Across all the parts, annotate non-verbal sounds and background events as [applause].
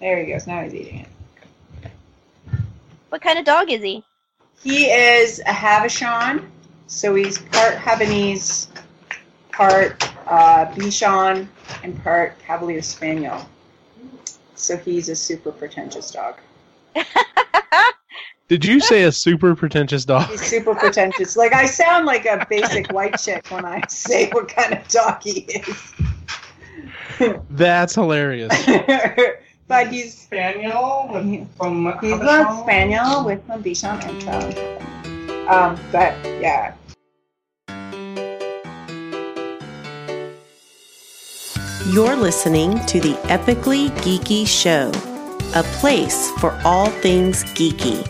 There he goes. Now he's eating it. What kind of dog is he? He is a Havishon, so he's part Havanese, part uh, Bichon, and part Cavalier Spaniel. So he's a super pretentious dog. [laughs] Did you say a super pretentious dog? He's super pretentious. Like I sound like a basic white chick when I say what kind of dog he is. That's hilarious. [laughs] but he's Spaniel with, from he's a spaniel with a Bichon intro. Um, but yeah, You're listening to the Epically Geeky Show, a place for all things geeky.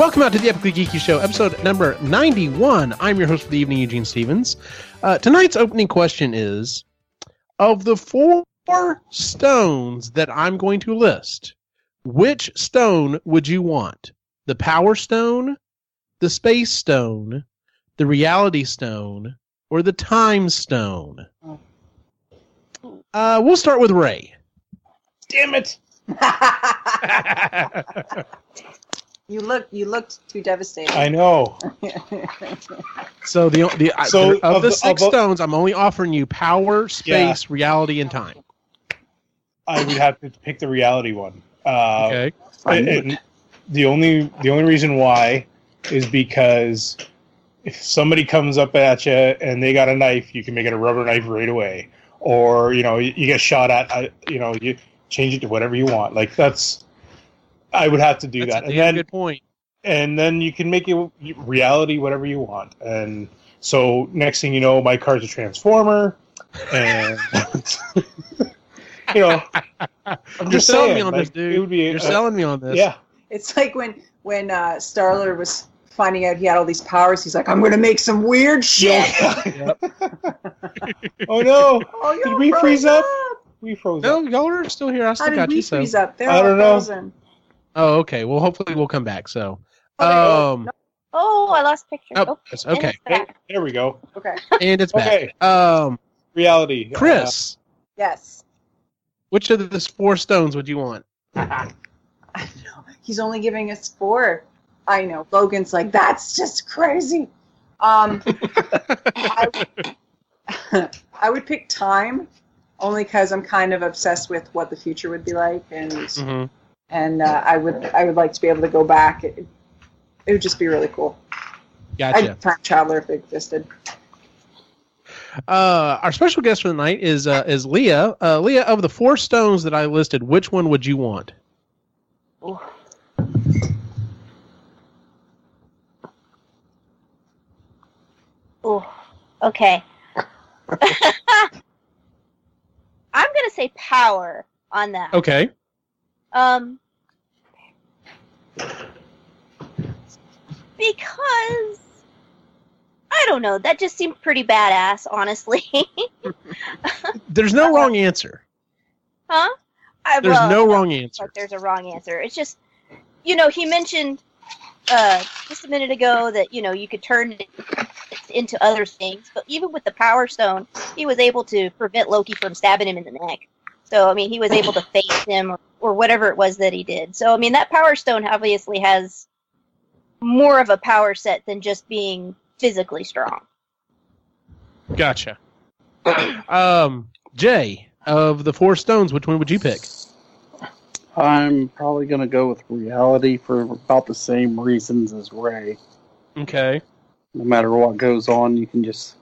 Welcome out to the Epically Geeky Show, episode number 91. I'm your host for the evening, Eugene Stevens. Uh, tonight's opening question is Of the four stones that I'm going to list, which stone would you want? The Power Stone, the Space Stone, the Reality Stone, or the Time Stone? Uh, we'll start with Ray. Damn it! [laughs] [laughs] [laughs] you look you looked too devastated. I know. [laughs] So the the So, of, of the the- six of stones, I'm only offering you power, space, reality, and time. I would have to pick the reality one. Uh, Okay. and- and the only the only reason why is because if somebody comes up at you and they got a knife, you can make it a rubber knife right away. Or you know, you, you get shot at. I, you know, you change it to whatever you want. Like that's. I would have to do That's that, a and damn then good point. and then you can make it reality whatever you want. And so next thing you know, my car's a transformer, and [laughs] you know, I'm You're just selling me on like, this, dude. It would be, You're uh, selling me on this. Yeah, It's like when when uh, Star-Lord was finding out he had all these powers. He's like, I'm going to make some weird shit. [laughs] [laughs] oh no, oh, did you're we freeze frozen up? We froze No, up. y'all are still here. I How still did got we you. So. freeze up? They're I all don't know. Frozen. Oh, okay. Well, hopefully we'll come back. So, Okay. um, Oh, I lost picture. oh, Oh, okay, it's There, we go. Okay. and it's back. Okay, Um, reality. Chris, Yes. which of the four stones would you want? [laughs] I know. He's only giving us four. I know. Logan's like, that's just crazy. Um, I, [laughs] I would pick time, only because I'm kind of obsessed with what the future would be like, and hmm and uh, I would I would like to be able to go back. It, it would just be really cool. Gotcha. I'd time traveler if it existed. Uh, our special guest for the night is uh, is Leah. Uh, Leah, of the four stones that I listed, which one would you want? Ooh, okay. [laughs] I'm gonna say power on that. Okay. Um, because I don't know. That just seemed pretty badass, honestly. [laughs] There's no wrong answer. huh? I, There's well, no wrong answer. like there's a wrong answer. It's just, you know, he mentioned uh, just a minute ago that you know you could turn it into other things, but even with the Power Stone, he was able to prevent Loki from stabbing him in the neck. So I mean, he was able to face him or, or whatever it was that he did. So I mean, that Power Stone obviously has more of a power set than just being physically strong. Gotcha. um, Jay, of the four stones, which one would you pick? I'm probably going to go with reality for about the same reasons as Ray. Okay. No matter what goes on, you can just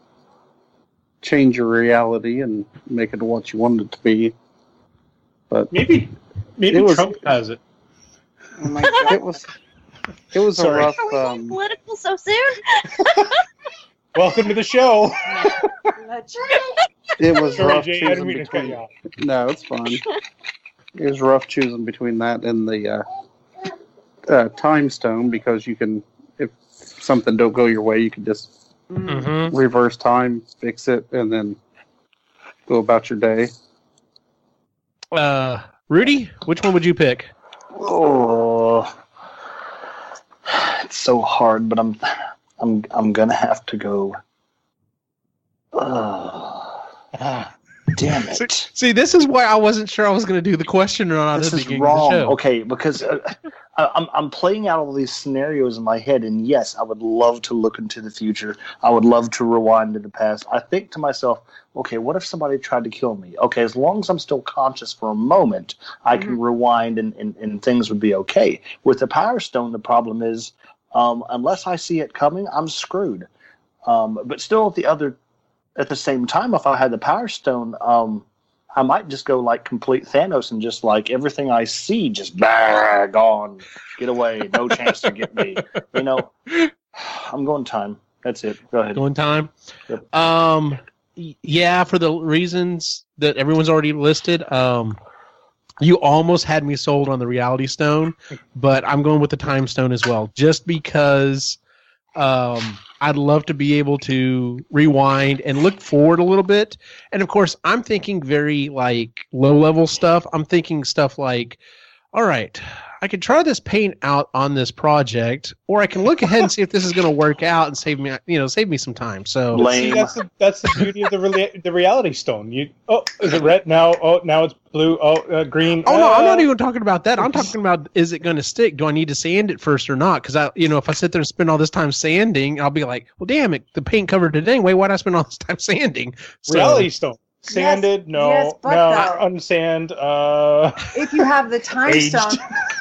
change your reality and make it what you want it to be. But Maybe maybe was- Trump has it. Oh my god. it was it was a rough. Are we going Um, political so soon? [laughs] Welcome to the show. it was Sorry, rough Jay, choosing mean to cut you between. No, it's fine. It was rough choosing between that and the uh, uh, time stone because you can, if something don't go your way, you can just Mm. Mm-hmm. reverse time, fix it, and then go about your day. Uh, Rudy, which one would you pick? Oh, it's so hard, but I'm I'm I'm gonna have to go. Uh, [laughs] Ah, damn [laughs] it! See, this is why I wasn't sure I was going to do the question or not this is beginning wrong. of the show. Okay, because uh, I'm I'm playing out all these scenarios in my head, and yes, I would love to look into the future. I would love to rewind to the past. I think to myself, okay, what if somebody tried to kill me? Okay, as long as I'm still conscious for a moment, I can rewind, and, and and things would be okay. With the Power Stone, the problem is, um, unless I see it coming, I'm screwed. Um, but still, at the other, at the same time, if I had the Power Stone, um, I might just go like complete Thanos and just like everything I see, just bah, gone, get away, no chance to get me. You know, [sighs] I'm going time. That's it. Go ahead. Going time. Yep. Um, yeah, for the reasons that everyone's already listed. Um, you almost had me sold on the Reality Stone, but I'm going with the Time Stone as well, just because. Um, I'd love to be able to rewind and look forward a little bit. And of course, I'm thinking very like low level stuff. I'm thinking stuff like, all right, I could try this paint out on this project, or I can look ahead and see if this is going to work out and save me, you know, save me some time. So see, that's the that's the beauty of the rea- the reality stone. You oh, is it red now? Oh, now it's blue. Oh, uh, green. Oh no, I'm not Uh, even talking about that. I'm talking about is it going to stick? Do I need to sand it first or not? Because I, you know, if I sit there and spend all this time sanding, I'll be like, well, damn it, the paint covered it anyway. Why'd I spend all this time sanding? So, reality stone. Sanded? no, yes, no. though. Unsand. Uh, If you have the [laughs] time Aged. stone,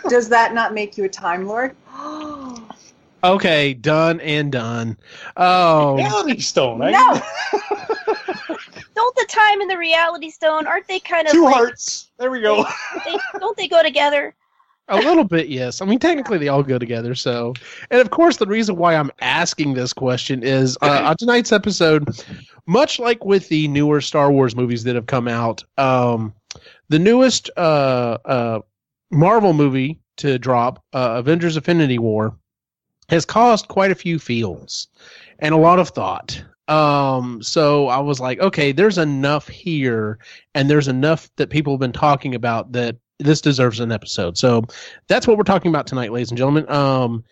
does that not make you a time lord? [gasps] Okay, done and done. Oh, reality stone. I- no. [laughs] Don't the time and the reality stone aren't they kind of Two like, hearts. There we go. They, don't they go together? A little bit, yes. I mean, technically, they all go together. So, and of course, the reason why I'm asking this question is uh, on tonight's episode, much like with the newer Star Wars movies that have come out, um, the newest uh, uh, Marvel movie to drop, uh, Avengers: Infinity War, has caused quite a few feels and a lot of thought. Um, so I was like, okay, there's enough here, and there's enough that people have been talking about that this deserves an episode. So that's what we're talking about tonight, ladies and gentlemen. Um,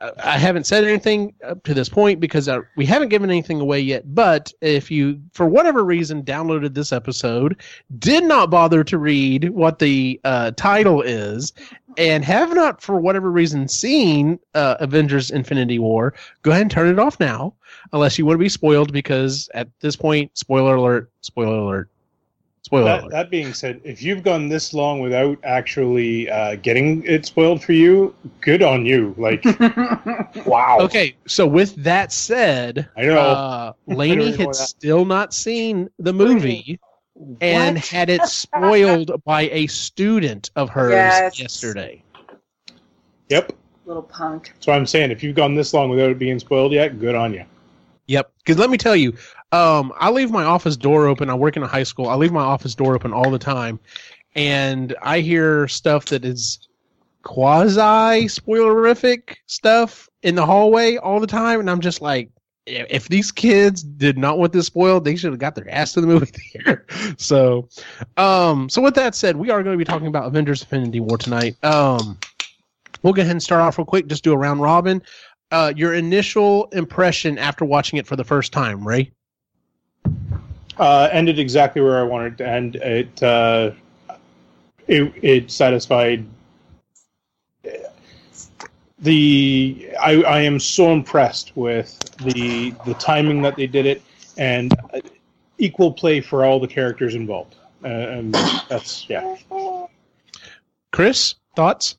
I I haven't said anything up to this point because uh, we haven't given anything away yet. But if you, for whatever reason, downloaded this episode, did not bother to read what the uh, title is, and have not, for whatever reason, seen uh, Avengers: Infinity War, go ahead and turn it off now, unless you want to be spoiled. Because at this point, spoiler alert, spoiler alert, spoiler That, alert. that being said, if you've gone this long without actually uh, getting it spoiled for you, good on you. Like, [laughs] wow. Okay, so with that said, I know. uh, [laughs] Lainey Really had still not seen the movie and had it spoiled by a student of hers Yes. yesterday. Yep. Little punk. So I'm saying, if you've gone this long without it being spoiled yet, good on you. Yep. Because let me tell you, um, I leave my office door open. I work in a high school. I leave my office door open all the time, and I hear stuff that is quasi spoilerific stuff in the hallway all the time, and I'm just like, if these kids did not want this spoiled, they should have got their ass to the movie [laughs] theater. so, um, so with that said, we are going to be talking about Avengers: Infinity War tonight. Um, we'll go ahead and start off real quick. Just do a round robin uh, your initial impression after watching it for the first time, Ray? Uh, ended exactly where I wanted to end. It uh, it, it satisfied the. I, I am so impressed with the the timing that they did it and uh, equal play for all the characters involved. Uh, and that's yeah. Chris, thoughts?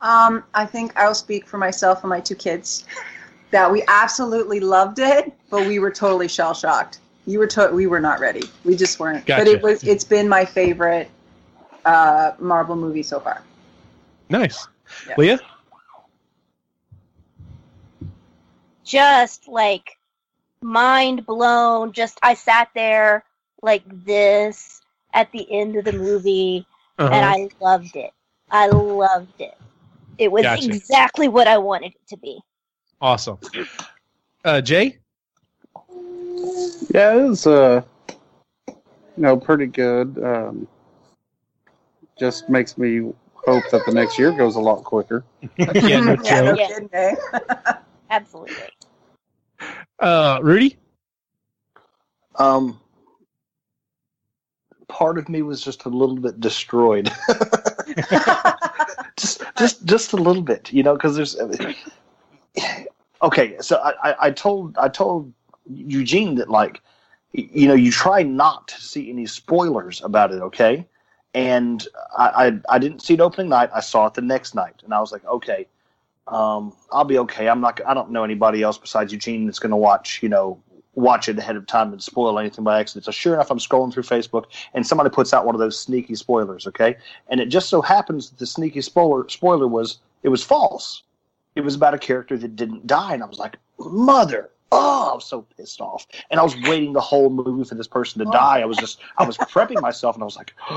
Um, I think I'll speak for myself and my two kids [laughs] that we absolutely loved it, but we were totally shell shocked. You were to- we were not ready. We just weren't. But it was it's been my favorite uh, Marvel movie so far. Nice. Yeah. Leah? Just like mind blown. Just I sat there like this at the end of the movie, and Uh-huh. I loved it. I loved it. It was Gotcha. exactly what I wanted it to be. Awesome. Uh, Jay? Yeah, it was uh, you know, pretty good. Um, just makes me hope that the next year goes a lot quicker. [laughs] yeah, no [laughs] yeah, no. Yeah. kidding, eh? [laughs] Absolutely. Uh, Rudy. Um, part of me was just a little bit destroyed. just, just, just a little bit, you know, because there's. Okay, so I, I, I told, I told Eugene that like, you know, you try not to see any spoilers about it, okay? And I, I, I didn't see it opening night. I saw it the next night, and I was like, okay, um, I'll be okay. I'm not. I don't know anybody else besides Eugene that's going to watch, you know, watch it ahead of time and spoil anything by accident. So sure enough, I'm scrolling through Facebook and somebody puts out one of those sneaky spoilers. Okay, and it just so happens that the sneaky spoiler spoiler was it was false. It was about a character that didn't die, and I was like, mother. Oh, I was so pissed off, and I was waiting the whole movie for this person to die. I was just, I was prepping myself, and I was like, [gasps]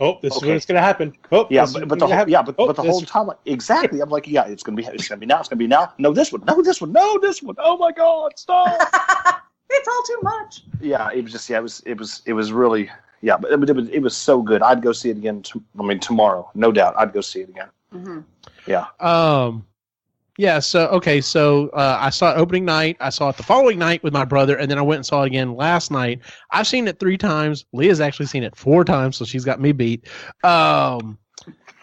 Oh, this is Okay. when it's gonna happen. Oh, yeah, but, but the whole, happen. yeah, but, Oh, but the whole time, like, exactly. I'm like, yeah, it's gonna be, it's gonna be, now, it's gonna be now, No, this one. No, this one, no, this one. Oh my god, stop. [laughs] it's all too much. yeah, it was just, yeah, it was, it was, it was really, yeah, but it, it was, it was so good. I'd go see it again. To, I mean, tomorrow, no doubt, I'd go see it again. hmm Yeah, Um, yeah. So okay. So uh, I saw it opening night. I saw it the following night with my brother, and then I went and saw it again last night. I've seen it three times. Leah's actually seen it four times, so she's got me beat. Um,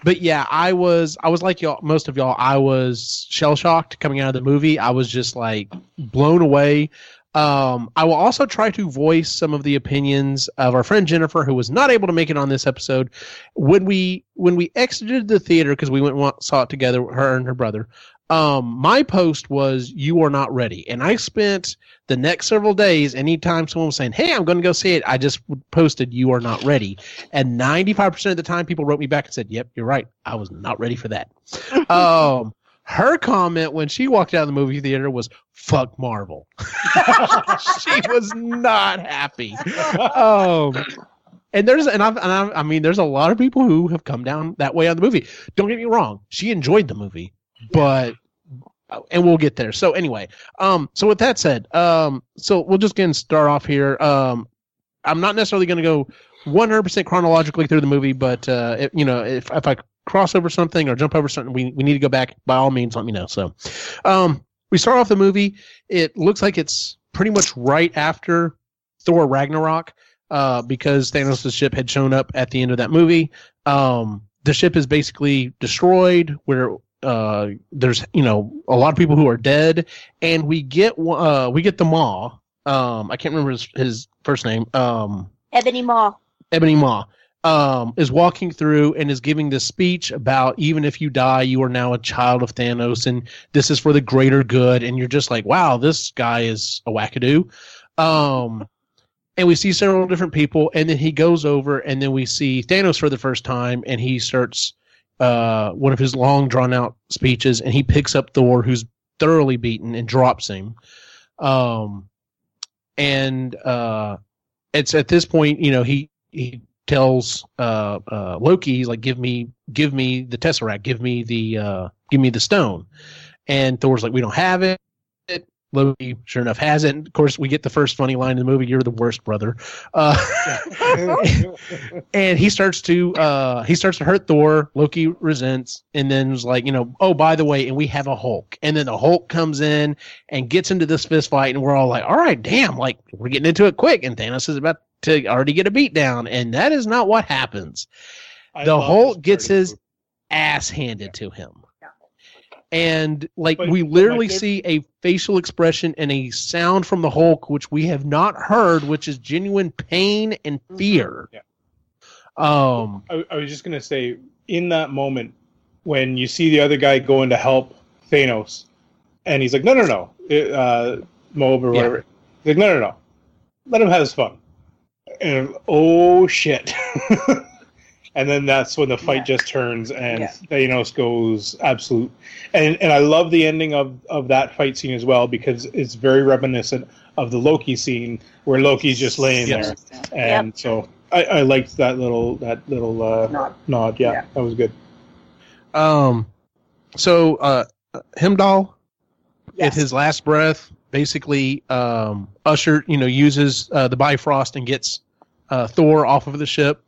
but yeah, I was I was like y'all, most of y'all. I was shell shocked coming out of the movie. I was just like blown away. Um, I will also try to voice some of the opinions of our friend Jennifer, who was not able to make it on this episode. When we when we exited the theater because we went and saw it together, her and her brother. Um, my post was "You are not ready," and I spent the next several days. Anytime someone was saying, "Hey, I'm going to go see it," I just posted "You are not ready," and 95 percent of the time, people wrote me back and said, "Yep, you're right. I was not ready for that." [laughs] um, her comment when she walked out of the movie theater was "Fuck Marvel." [laughs] she was not happy. Um, and there's and I've, and I've, I mean, there's a lot of people who have come down that way on the movie. Don't get me wrong; she enjoyed the movie, but and we'll get there. So anyway, um, so with that said, um, so we'll just get and start off here. Um, I'm not necessarily going to go 100% chronologically through the movie, but uh, if, you know, if if I cross over something or jump over something, we we need to go back. By all means, let me know. So, um, we start off the movie. It looks like it's pretty much right after Thor Ragnarok, uh, because Thanos' ship had shown up at the end of that movie. Um, the ship is basically destroyed. Where uh, there's you know a lot of people who are dead, and we get uh, we get the Maw. Um, I can't remember his, his first name. Um, Ebony Maw. Ebony Maw um, is walking through and is giving this speech about even if you die, you are now a child of Thanos, and this is for the greater good. And you're just like, wow, this guy is a wackadoo. Um, and we see several different people, and then he goes over, and then we see Thanos for the first time, and he starts uh, one of his long, drawn out speeches, and he picks up Thor, who's thoroughly beaten, and drops him. Um, and uh, it's at this point, you know, he he tells uh, uh, Loki, he's like, "Give me, give me the tesseract, give me the, uh, give me the stone," and Thor's like, "We don't have it." Loki, sure enough, has it. And of course, we get the first funny line in the movie: "You're the worst, brother." Uh, [laughs] and he starts to uh, he starts to hurt Thor. Loki resents, and then was like, you know, oh by the way, and we have a Hulk, and then the Hulk comes in and gets into this fist fight, and we're all like, all right, damn, like we're getting into it quick, and Thanos is about to already get a beat down, and that is not what happens. I the Hulk gets his ass handed to him. Yeah. And like But- we literally like if- see a facial expression and a sound from the Hulk, which we have not heard, which is genuine pain and fear. Yeah. Um, I, I was just gonna say, in that moment, when you see the other guy going to help Thanos, and he's like, "No, no, no, it, uh, Mob or Yeah. whatever." He's like, "No, no, no, let him have his fun." And oh shit! [laughs] and then that's when the fight Yeah. just turns, and Yeah. Thanos goes absolute. And and I love the ending of of that fight scene as well because it's very reminiscent of the Loki scene where Loki's just laying Yes. there, and so. I, I liked that little that little uh, Nod. nod. Yeah, Yeah. that was good. um, so uh, Heimdall Yes. at his last breath, basically, um, Usher, you know, uses uh, the Bifrost and gets uh, Thor off of the ship.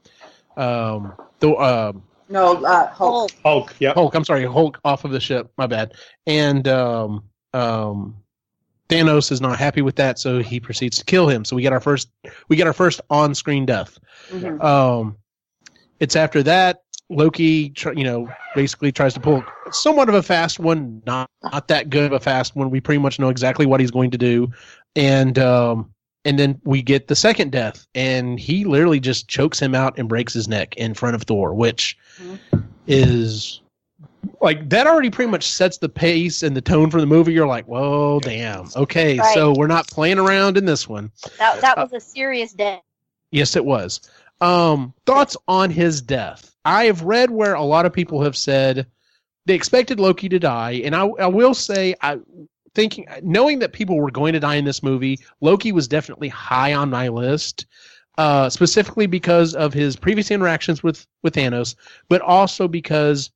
Um, Thor, uh, No, uh, Hulk. Hulk. Hulk. Yeah. Hulk. I'm sorry, Hulk off of the ship. My bad. And um, um, Thanos is not happy with that, so he proceeds to kill him. So we get our first we get our first on screen death. Mhm. Um, it's after that Loki, tr- you know, basically tries to pull somewhat of a fast one, not not that good of a fast one. We pretty much know exactly what he's going to do, and um, and then we get the second death, and he literally just chokes him out and breaks his neck in front of Thor, which is like that already pretty much sets the pace and the tone for the movie. You're like, whoa, damn, okay, Right. so we're not playing around in this one. That that was a serious death. Yes, it was. Um, thoughts on his death? I have read where a lot of people have said they expected Loki to die, and I, I will say, I thinking, knowing that people were going to die in this movie, Loki was definitely high on my list, uh, specifically because of his previous interactions with with Thanos, but also because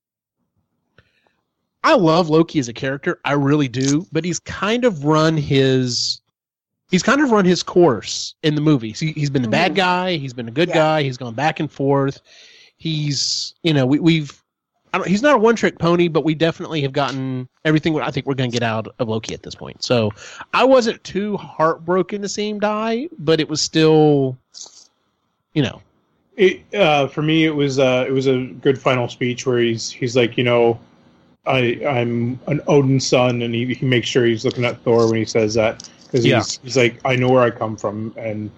I love Loki as a character, I really do, but he's kind of run his he's kind of run his course in the movies. He, he's been the bad Mhm. guy, he's been a good Yeah. guy, he's gone back and forth. He's, you know, we, we've, he's not a one trick pony, but we definitely have gotten everything I think we're going to get out of Loki at this point. So I wasn't too heartbroken to see him die, but it was still, you know, It, uh, for me, it was uh, it was a good final speech where he's he's like, you know, I I'm an Odinson, and he, he makes sure he's looking at Thor when he says that because Yeah. he's he's like, I know where I come from, and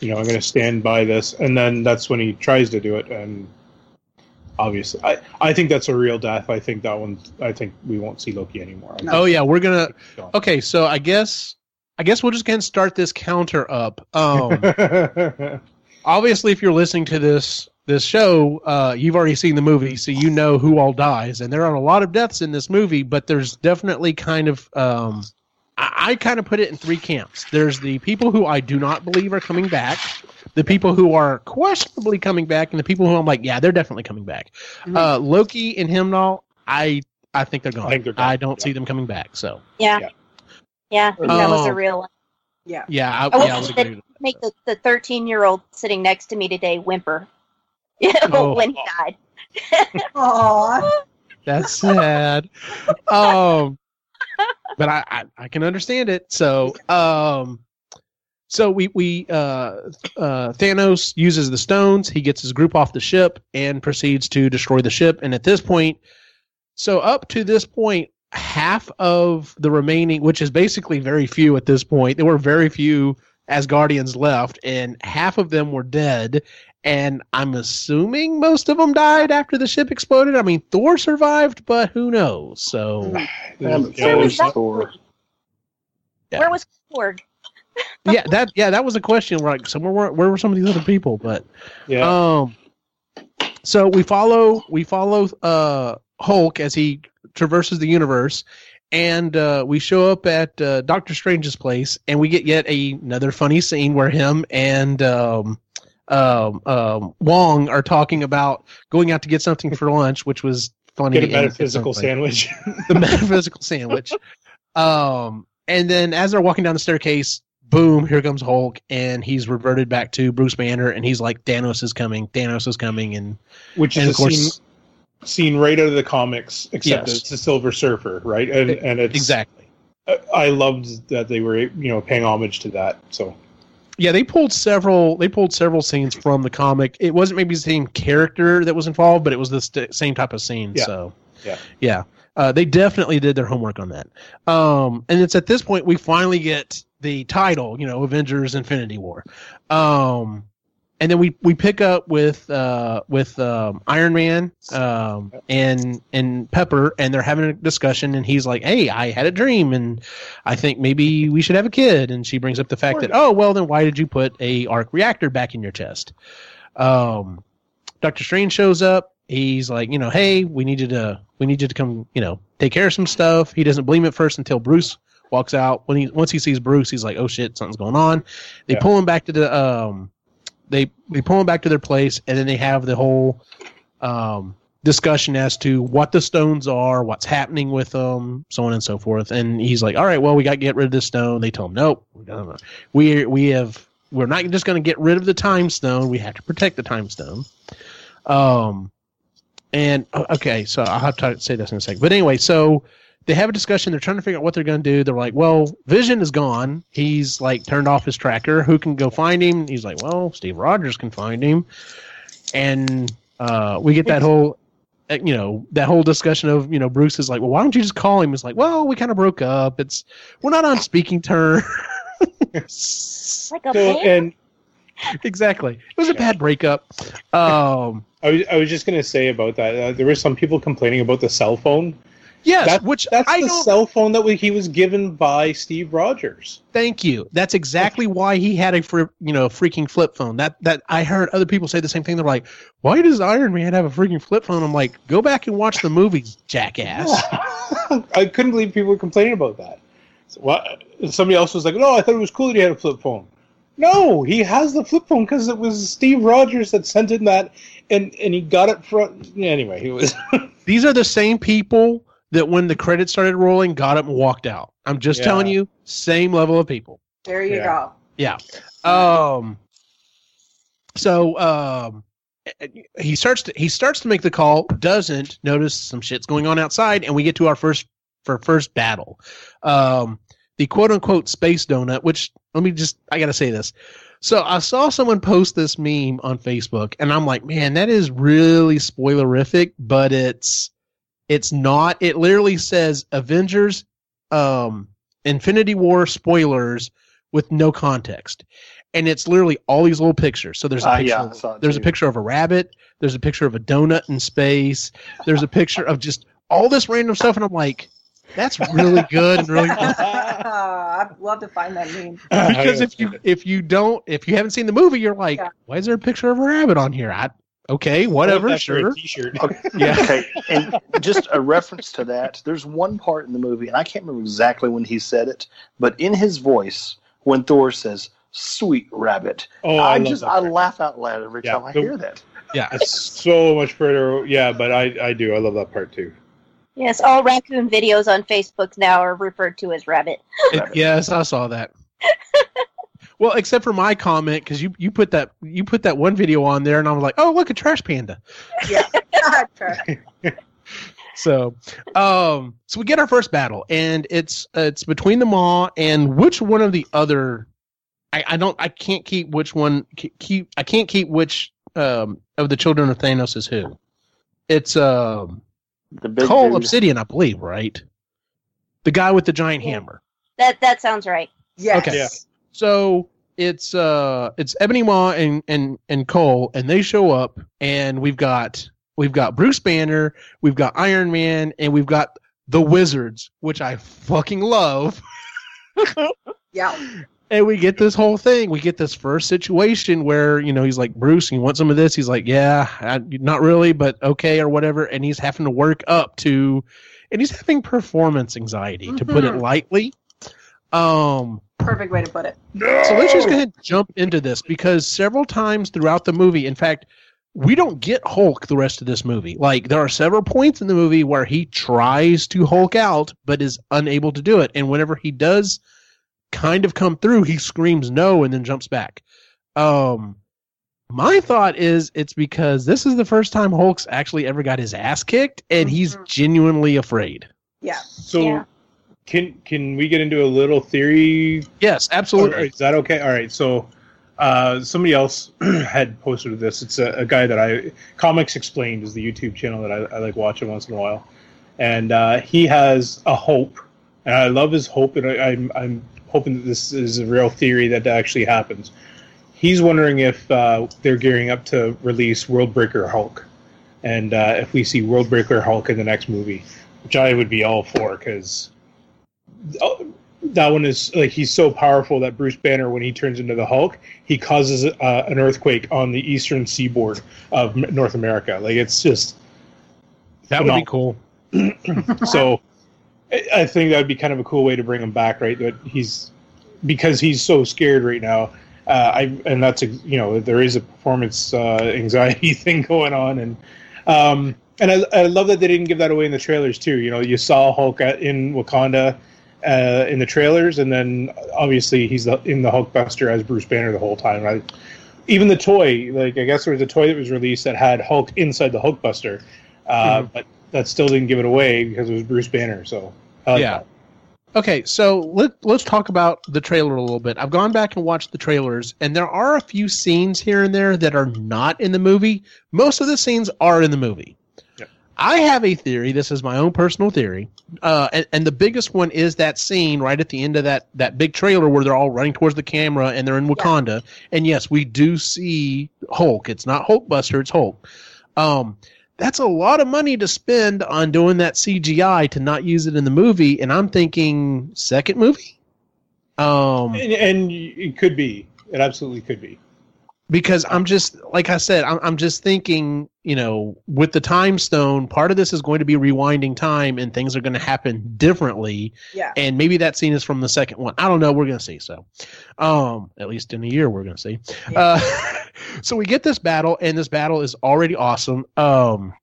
you know, I'm going to stand by this. And then that's when he tries to do it, and obviously, I I think that's a real death. I think that one. I think we won't see Loki anymore. I oh yeah, we're to, okay, so I guess, I guess we'll just go ahead and start this counter up. Um, [laughs] obviously if you're listening to this this show uh, you've already seen the movie so you know who all dies and there are a lot of deaths in this movie but there's definitely kind of um, I, I kind of put it in three camps there's the people who i do not believe are coming back the people who are questionably coming back and the people who i'm like yeah they're definitely coming back Mhm. uh, loki and heimdall i i think they're gone I think they're gone, i don't yeah. see them coming back so Yeah. Yeah. Yeah, that was Oh. a real one. Yeah. yeah i, I will yeah, I would agree that. Make the the thirteen year old sitting next to me today whimper. [laughs] Oh. when he died. [laughs] Aw. That's sad. um, but I, I I can understand it. So um, so we we uh uh Thanos uses the stones. He gets his group off the ship and proceeds to destroy the ship. And at this point, so up to this point, half of the remaining, which is basically very few at this point, there were very few Asgardians left, and half of them were dead. And I'm assuming most of them died after the ship exploded. I mean, Thor survived, but who knows? So [sighs] Yeah, was but Thor. Yeah. Where was Korg? Yeah, that yeah, that was a question. We're like, somewhere where, where were some of these other people? But yeah. um, so we follow we follow uh Hulk as he traverses the universe, and uh, we show up at uh, Doctor Strange's place, and we get yet a, another funny scene where him and um, um, um, Wong are talking about going out to get something for lunch, which was funny. Get a in its own metaphysical sandwich. the metaphysical sandwich. [laughs] Um, and then as they're walking down the staircase, boom, here comes Hulk, and he's reverted back to Bruce Banner, and he's like, Thanos is coming, Thanos is coming, and which And is of a course- scene, scene right out of the comics, except Yes. it's a Silver Surfer, right? And E- and it's exactly. I- I loved that they were you know paying homage to that. So Yeah, they pulled several. They pulled several scenes from the comic. It wasn't maybe the same character that was involved, but it was the st- same type of scene. Yeah. So, Yeah. yeah, uh, they definitely did their homework on that. Um, and it's at this point we finally get the title, you know, Avengers: Infinity War. Um, and then we, we pick up with uh, with um, Iron Man um, and and Pepper, and they're having a discussion, and he's like, "Hey, I had a dream, and I think maybe we should have a kid." And she brings up the fact that, "Oh, well, then why did you put a arc reactor back in your chest?" Um, Doctor Strange shows up. He's like, you know, hey, we need you to we need you to come, you know, take care of some stuff. He doesn't blame it first until Bruce walks out. When he once he sees Bruce, he's like, oh shit, something's going on. They Yeah. pull him back to the um, they they pull him back to their place, and then they have the whole um discussion as to what the stones are, what's happening with them, so on and so forth. And he's like, all right, well, we got to get rid of this stone. They tell him, nope, we we have we're not just going to get rid of the time stone. We have to protect the time stone. Um, and okay, so I'll have to say this in a second. But anyway, so they have a discussion. They're trying to figure out what they're going to do. They're like, well, Vision is gone. He's like turned off his tracker. Who can go find him? He's like, well, Steve Rogers can find him. And uh, we get that whole, uh, you know, that whole discussion of, you know, Bruce is like, well, why don't you just call him? It's like, well, we kind of broke up. It's we're not on speaking terms. Like a So, and exactly. It was a bad breakup. Um, I was, I was just going to say about that. Uh, there were some people complaining about the cell phone. yes, That- which That's I the don't cell phone that he was given by Steve Rogers. Thank you. That's exactly why he had a fr- you know freaking flip phone. That that I heard other people say the same thing. They're like, "Why does Iron Man have a freaking flip phone?" I'm like, "Go back and watch the movie, jackass." [laughs] I couldn't believe people were complaining about that. So, what? Somebody else was like, "No, I thought it was cool that he had a flip phone." No, he has the flip phone because it was Steve Rogers that sent him that, and and he got it from. Anyway, he was. [laughs] These are the same people that when the credits started rolling, got up and walked out. I'm just Yeah. telling you, same level of people. There you Yeah. go. Yeah. Um. So um, he starts to he starts to make the call. Doesn't notice some shit's going on outside, and we get to our first for first battle. Um, the quote unquote space donut. Which let me just I gotta say this. So I saw someone post this meme on Facebook, and I'm like, man, that is really spoilerific, but it's it's not. It literally says Avengers, um, Infinity War spoilers with no context. And it's literally all these little pictures. So there's a picture, yeah, of- there's a picture of a rabbit, there's a picture of a donut in space, there's a picture of just all this random stuff, and I'm like, that's really good and really [laughs] fun. [laughs] I'd love to find that meme. [laughs] because if you if you don't if you haven't seen the movie, you're like, Yeah. why is there a picture of a rabbit on here? I okay, whatever, That's sure. T-shirt. Yeah. Okay, and just a reference to that. There's one part in the movie, and I can't remember exactly when he said it, but in his voice, when Thor says "Sweet Rabbit," Oh, I, I, just I part. laugh out loud every Yeah, time I the- hear that. Yeah. It's so much further. Yeah, but I, I do. I love that part too. Yes, all raccoon videos on Facebook now are referred to as rabbit. [laughs] It- yes, I saw that. [laughs] well, except for my comment because you you put that you put that one video on there, and I was like, oh look, a trash panda. [laughs] Yeah. So, um, so we get our first battle, and it's uh, it's between the Maw and which one of the other. I, I don't I can't keep which one keep I can't keep which um of the children of Thanos is who. It's um The big Cull dude. Obsidian, I believe, right? The guy with the giant Yeah. hammer. That that sounds right. Yes. Okay. Yeah. So it's uh it's Ebony Maw and and and Cull, and they show up, and we've got we've got Bruce Banner, we've got Iron Man, and we've got the Wizards, which I fucking love. [laughs] Yeah. And we get this whole thing. We get this first situation where you know he's like Bruce, you want some of this? He's like, yeah, I, not really, but okay or whatever. And he's having to work up to, and he's having performance anxiety, to put it Mhm. lightly. Um, Perfect way to put it. so let's just go ahead and jump into this because several times throughout the movie, in fact, we don't get Hulk the rest of this movie. Like there are several points in the movie where he tries to Hulk out but is unable to do it, and whenever he does kind of come through, he screams no and then jumps back. Um my thought is it's because this is the first time Hulk's actually ever got his ass kicked and he's Mhm. genuinely afraid. Yeah. So Yeah. can can we get into a little theory? Yes, Or absolutely. Is that okay? All right. So uh, somebody else [clears throat] had posted this. It's a, a guy that I Comics Explained is the YouTube channel that I, I like watching once in a while, and uh, he has a hope, and I love his hope, and I, I'm I'm hoping that this is a real theory that actually happens. He's wondering if uh, they're gearing up to release Worldbreaker Hulk, and uh, if we see Worldbreaker Hulk in the next movie, which I would be all for because that one is like he's so powerful that Bruce Banner, when he turns into the Hulk, he causes uh, an earthquake on the eastern seaboard of North America. Like it's just that would be cool. so. I think that would be kind of a cool way to bring him back, right? That he's because he's so scared right now. Uh, I and that's a, you know there is a performance uh, anxiety [laughs] thing going on, and um, and I, I love that they didn't give that away in the trailers too. You know, you saw Hulk in Wakanda uh, in the trailers, and then obviously he's the, in the Hulkbuster as Bruce Banner the whole time. Right? Even the toy, like I guess there was a toy that was released that had Hulk inside the Hulkbuster. Uh, Mhm. But that still didn't give it away because it was Bruce Banner. So like Yeah. that. Okay, so let let's talk about the trailer a little bit. I've gone back and watched the trailers, and there are a few scenes here and there that are not in the movie. Most of the scenes are in the movie. Yep. I have a theory. This is my own personal theory, uh, and, and the biggest one is that scene right at the end of that that big trailer where they're all running towards the camera and they're in Wakanda. And yes, we do see Hulk. It's not Hulkbuster. It's Hulk. Um, that's a lot of money to spend on doing that CGI to not use it in the movie. And I'm thinking second movie. Um, And, and it could be. It absolutely could be. because I'm just like I said, I'm, I'm just thinking, you know, with the time stone, part of this is going to be rewinding time, and things are going to happen differently. Yeah. And maybe that scene is from the second one. I don't know. We're going to see. So, um, at least in a year, we're going to see. Uh, [laughs] so we get this battle, and this battle is already awesome. Um,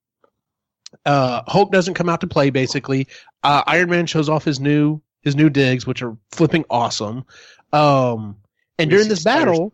uh, Hulk doesn't come out to play. Basically, uh, Iron Man shows off his new his new digs, which are flipping awesome. Um, and during this battle,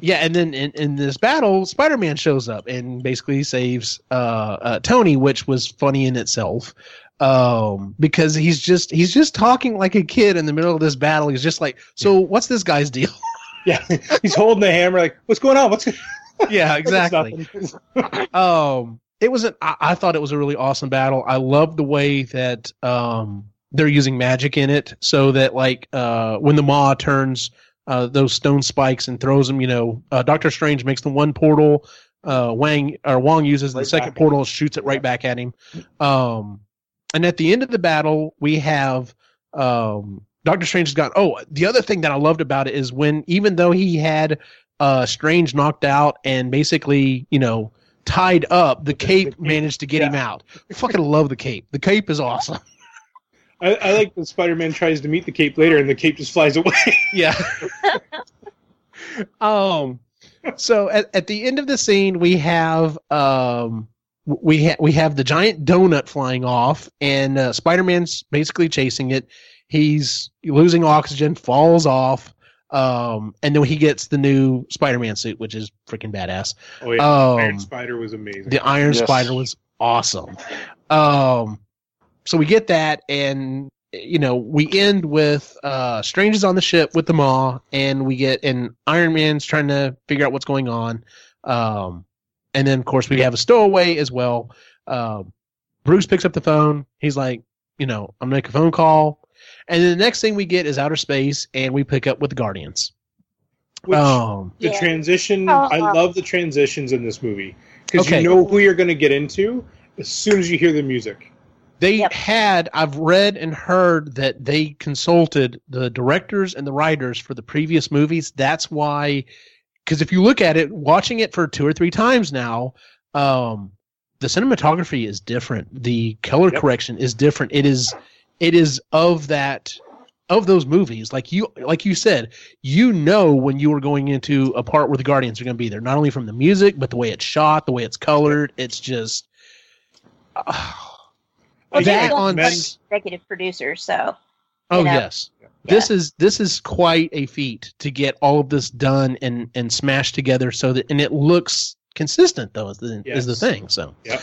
yeah, and then in, in this battle, Spider Man shows up and basically saves uh, uh, Tony, which was funny in itself. Um, because he's just he's just talking like a kid in the middle of this battle. He's just like, so what's this guy's deal? [laughs] [laughs] Yeah, he's holding the hammer. Like, what's going on? What's [laughs] yeah, exactly. [laughs] um it was an I, I thought it was a really awesome battle i love the way that um they're using magic in it so that like uh when the maw turns uh those stone spikes and throws them you know uh, doctor strange makes the one portal uh wang or wong uses the second portal shoots it right back at him um and at the end of the battle we have um doctor strange has got oh the other thing that i loved about it is when even though he had uh strange knocked out and basically you know tied up the cape managed to get him out. I fucking love the cape. The cape is awesome. [laughs] I, I like that Spider-Man tries to meet the cape later, and the cape just flies away. [laughs] yeah. [laughs] Um so at, at the end of the scene we have um we ha- we have the giant donut flying off and uh, spider-man's basically chasing it he's losing oxygen falls off um and then he gets the new spider-man suit which is freaking badass Oh yeah, um Iron Spider was amazing. the Iron Yes. Spider was awesome. Um, so we get that, and you know, we end with uh, strangers on the ship with the Maw, and we get and Iron Man's trying to figure out what's going on. Um, and then of course we have a stowaway as well. Um, Bruce picks up the phone. He's like, you know, I'm gonna make a phone call, and then the next thing we get is outer space, and we pick up with the Guardians. Which um, the Yeah. transition, Oh, I love the transitions in this movie because Okay. you know who you're going to get into as soon as you hear the music. They Yep. had, I've read and heard that they consulted the directors and the writers for the previous movies. That's why, because if you look at it, watching it for two or three times now, um, the cinematography is different. The color Yep. correction is different. It is, it is of that, of those movies. Like you, like you said, you know when you are going into a part where the Guardians are going to be there, not only from the music, but the way it's shot, the way it's colored. It's just. Well, that they're on both executive producer, so Oh know. yes. This is this is quite a feat to get all of this done and and smashed together so that and it looks consistent though is the is the thing. So yeah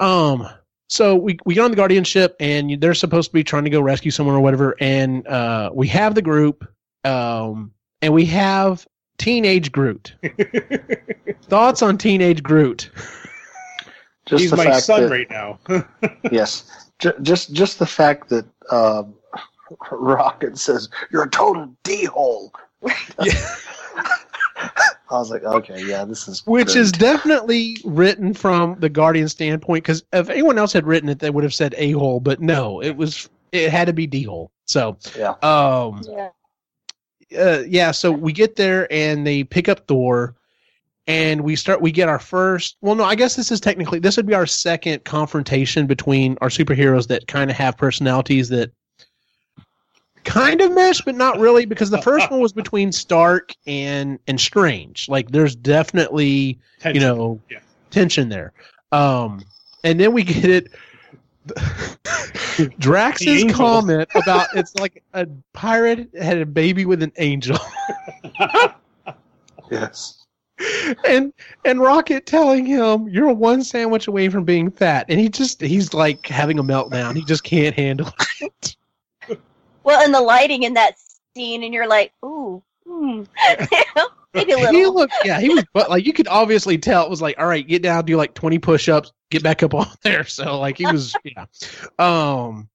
um so we we get on the guardianship, and they're supposed to be trying to go rescue someone or whatever and uh we have the group um and we have teenage Groot. [laughs] Thoughts on teenage Groot? Just He's my son that, right now. [laughs] Yes, J- just just the fact that um, [laughs] Rocket says you're a total d hole. Yeah. I was like, okay, yeah, this is Which great. is definitely written from the Guardian standpoint, because if anyone else had written it, they would have said a hole, but no, it was it had to be d hole. So, Yeah. um, yeah. uh, yeah. So we get there and they pick up Thor, and we start. We get our first. Well, no, I guess this is technically this would be our second confrontation between our superheroes that kind of have personalities that kind of mesh, but not really, because the first one was between Stark and and Strange. Like, there's definitely you know Yeah. tension there um and then we get it [laughs] drax's comment about it's like a pirate had a baby with an angel [laughs] yes. and and Rocket telling him you're one sandwich away from being fat, and he just he's like having a meltdown. He just can't handle it. [laughs] Well, and the lighting in that scene, and you're like, ooh, hmm. [laughs] maybe a little. He looked, yeah, he was, but like you could obviously tell it was like, all right, get down, do like twenty push-ups, get back up [laughs] on there. So like he was, yeah. Um,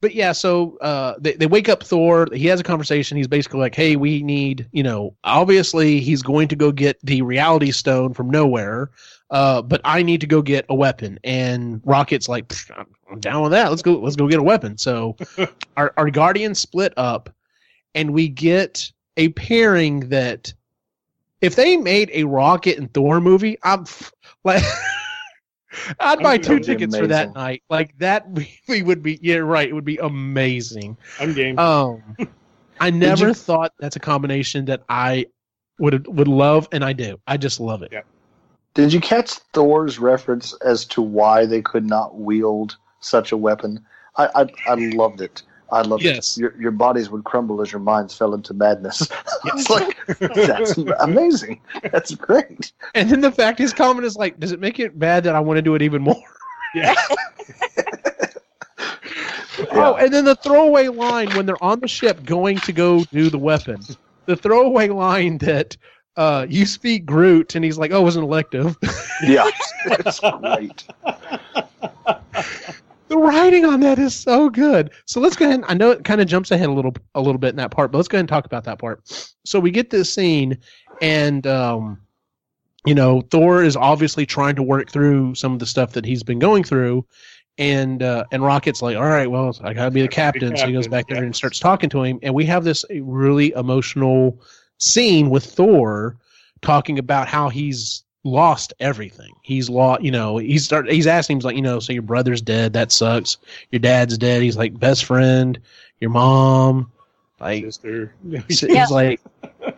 but yeah, so uh, they they wake up Thor. He has a conversation. He's basically like, hey, we need, you know, obviously he's going to go get the Reality Stone from nowhere. Uh, but I need to go get a weapon, and Rocket's like, I'm- down with that. Let's go. Let's go get a weapon. So, [laughs] our our guardians split up, and we get a pairing that if they made a Rocket and Thor movie, I'm like. [laughs] I'd buy two tickets for that night. Like that [laughs] movie would be, yeah, right. It would be amazing. I'm game. Um, I never you- thought that's a combination that I would would love, and I do. I just love it. Yeah. Did you catch Thor's reference as to why they could not wield such a weapon? I I, I loved it. I loved Yes. it. Your your bodies would crumble as your minds fell into madness. [laughs] it's like that's amazing. That's great. And then the fact his comment is like, does it make it bad that I want to do it even more? [laughs] yeah. Oh, and then the throwaway line when they're on the ship going to go do the weapon. The throwaway line that uh, you speak Groot, and he's like, "Oh, it was an elective." Yeah, [laughs] it's great. the writing on that is so good. So let's go ahead. And, I know it kind of jumps ahead a little, a little bit in that part, but let's go ahead and talk about that part. So we get this scene, and um, you know, Thor is obviously trying to work through some of the stuff that he's been going through, and uh, and Rocket's like, all right, well, I gotta be the I gotta be captain. So he goes captain, back there yeah. and starts talking to him, and we have this really emotional scene with Thor talking about how he's lost everything. He's lost, you know, he's start, he's asking, he's like, you know, so your brother's dead, that sucks. Your dad's dead. He's like best friend, your mom, like Sister. [laughs] he's Yeah. like,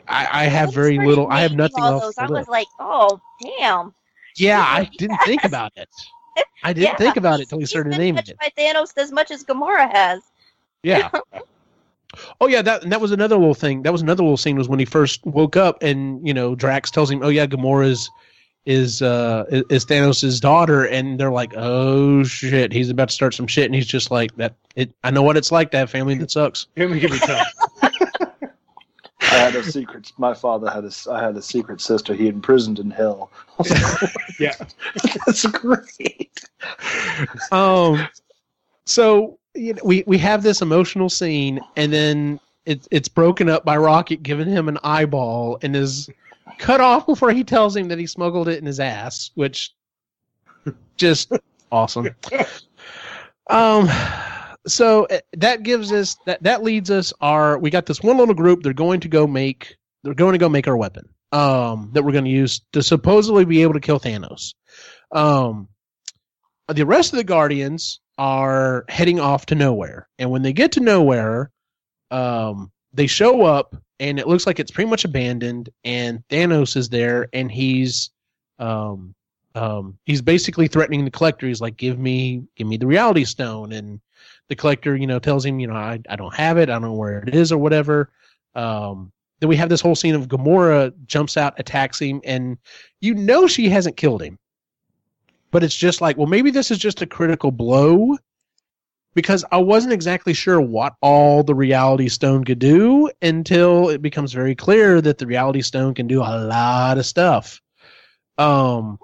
I, I have When very little. I have nothing all else those, to I live. was like, oh, damn. Yeah, I [laughs] didn't think about it. I didn't Yeah, think about it he's- till he [laughs] started been naming touched it. by Thanos as much as Gamora has. Yeah. Oh yeah, that and that was another little thing. That was another little scene was when he first woke up and you know Drax tells him, "Oh yeah, Gamora's is uh is- is Thanos' daughter," and they're like, "Oh shit, he's about to start some shit," and he's just like, "That it, I know what it's like to have family that sucks." Him give me tough. [laughs] I had a secret. My father had a. I had a secret sister. He imprisoned in hell. I was like, Yeah. [laughs] that's great. um so you know, we we have this emotional scene and then it, it's broken up by rocket giving him an eyeball and is cut off before he tells him that he smuggled it in his ass which just awesome. Um so uh, that gives us that that leads us our we got this one little group they're going to go make they're going to go make our weapon um that we're going to use to supposedly be able to kill thanos. Um the rest of the guardians are heading off to nowhere. And when they get to nowhere um they show up and it looks like it's pretty much abandoned and thanos is there and he's um um he's basically threatening the collector. He's like give me give me the reality stone. And the collector you know tells him you know i, I don't have it. I don't know where it is or whatever. Um then we have this whole scene of Gamora jumps out, attacks him, and you know she hasn't killed him. But it's just like, well, maybe this is just a critical blow because I wasn't exactly sure what all the Reality Stone could do until it becomes very clear that the Reality Stone can do a lot of stuff. Um,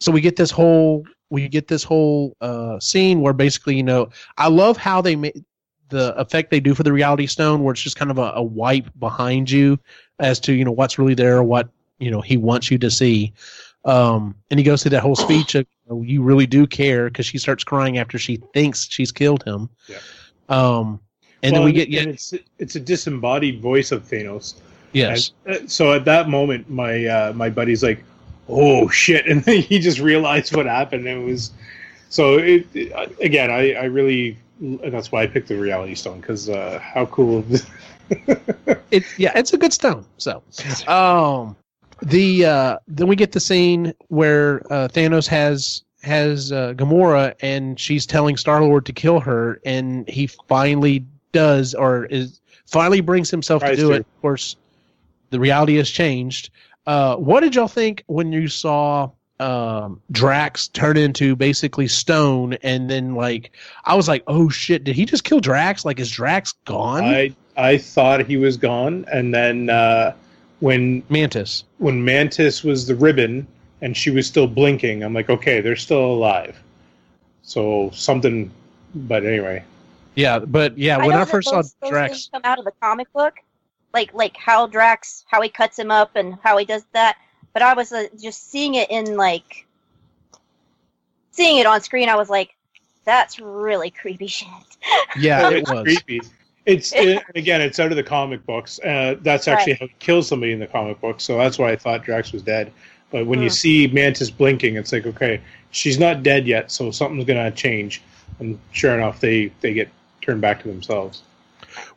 so we get this whole we get this whole uh, scene where basically, you know, I love how they made the effect they do for the reality stone where it's just kind of a, a wipe behind you as to you know what's really there what you know he wants you to see um and he goes through that whole speech of know, you really do care because she starts crying after she thinks she's killed him Yeah. um and Well, then we get yeah it's it's a disembodied voice of Thanos. yes And, uh, so at that moment, my uh, my buddy's like, "Oh shit!" [laughs] and then he just realized what happened. And it was so. It, it- uh, again, I I really and that's why I picked the Reality Stone because uh, how cool. [laughs] it's yeah, it's a good stone. So, um, the uh, then we get the scene where uh, Thanos has has uh, Gamora and she's telling Star Lord to kill her, and he finally does, or is finally brings himself Tries to do to. it. Of course, the reality has changed. Uh, what did y'all think when you saw um, Drax turn into basically stone, and then like I was like, oh shit, did he just kill Drax? Like, is Drax gone? I I thought he was gone, and then uh, when Mantis. when Mantis was the ribbon and she was still blinking, I'm like, okay, they're still alive. So something, but anyway, Yeah, but yeah, when I first saw those- those Drax, come out of the comic book, like like how Drax, how he cuts him up and how he does that. But I was uh, just seeing it in like seeing it on screen. I was like, that's really creepy shit. yeah, [laughs] it was. creepy. It's [laughs] it, again, it's out of the comic books. Uh, that's actually Right. how he kills somebody in the comic book. So that's why I thought Drax was dead. But when you Hmm. see Mantis blinking, it's like, okay, she's not dead yet, so something's gonna change. And sure enough, they they get turned back to themselves.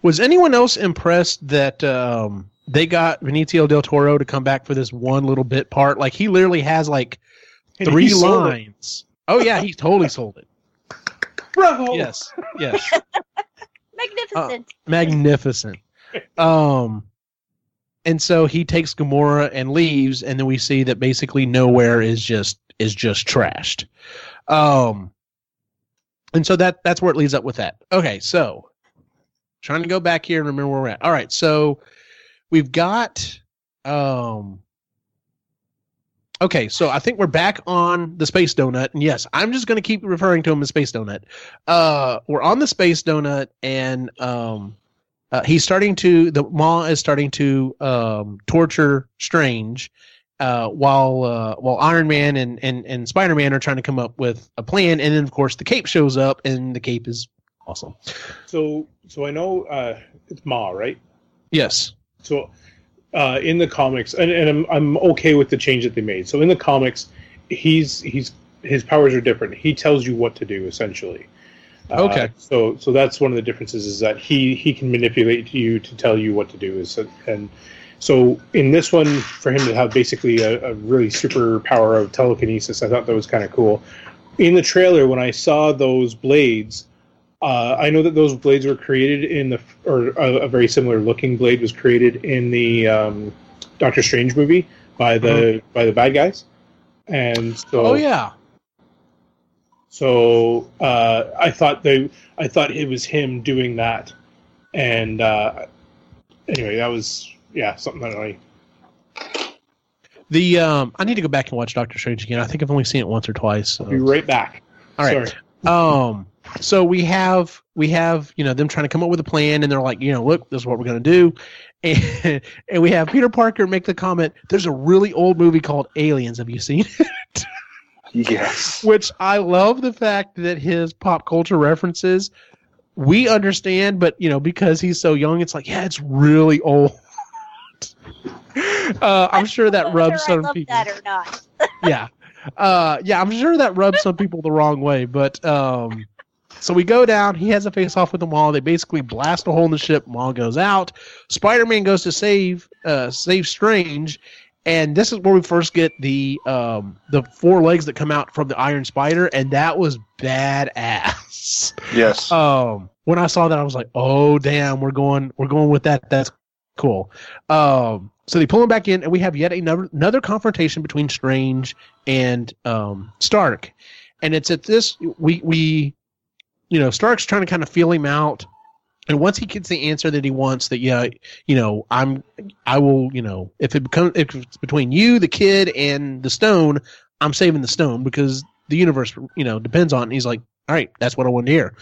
Was anyone else impressed that um, they got Benicio del Toro to come back for this one little bit part? Like he literally has like [laughs] And three he it. lines. Oh yeah, he totally sold it. [laughs] Bravo! Yes, yes, Magnificent. magnificent. [laughs] Um, and so he takes Gamora and leaves, and then we see that basically nowhere is just is just trashed. Um, and so that that's where it leads up with that. Okay, so trying to go back here and remember where we're at. All right, so we've got um. Okay, so I think we're back on the space donut, and yes, I'm just going to keep referring to him as space donut. Uh, we're on the space donut, and um, uh, he's starting to the Maw is starting to um, torture Strange, uh, while uh, while Iron Man and and and Spider Man are trying to come up with a plan, and then of course the Cape shows up, and the Cape is awesome. So so I know uh, it's Maw, right? Yes. So uh, in the comics, and, and I'm I'm okay with the change that they made. So in the comics, he's he's his powers are different. He tells you what to do essentially. Uh, Okay. so so that's one of the differences is that he he can manipulate you to tell you what to do. Is and so in this one, for him to have basically a, a really super power of telekinesis, I thought that was kind of cool. In the trailer, when I saw those blades, uh, I know that those blades were created in the, or a, a very similar looking blade was created in the um, Doctor Strange movie by the by the bad guys, and so Oh yeah. so uh, I thought they, I thought it was him doing that, and uh, anyway, that was yeah something that I The um, I need to go back and watch Doctor Strange again. I think I've only seen it once or twice. So. I'll be right back. All right. Sorry. um so we have we have you know them trying to come up with a plan and they're like you know look this is what we're going to do and, [laughs] and we have peter parker make the comment there's a really old movie called aliens have you seen it [laughs] Yes. which i love the fact that his pop culture references we understand but you know because he's so young it's like yeah it's really old [laughs] uh, i'm sure that rubs I some love people that or not. yeah. Uh, yeah, I'm sure that rubs some people the wrong way, but um, so we go down. He has a face off with the all. They basically blast a hole in the ship. Maw goes out. Spider-Man goes to save uh, save Strange, and this is where we first get the um, the four legs that come out from the Iron Spider, and that was badass. [laughs] Yes. Um, when I saw that, I was like, "Oh damn, we're going, we're going with that. That's cool." Um, so they pull him back in, and we have yet another another confrontation between Strange and um, Stark, and it's at this we we, you know, Stark's trying to kind of feel him out, and once he gets the answer that he wants, that yeah, you know, I'm, I will, you know, if it becomes if it's between you, the kid, and the stone, I'm saving the stone because the universe, you know, depends on. It. And he's like, all right, that's what I wanted to hear.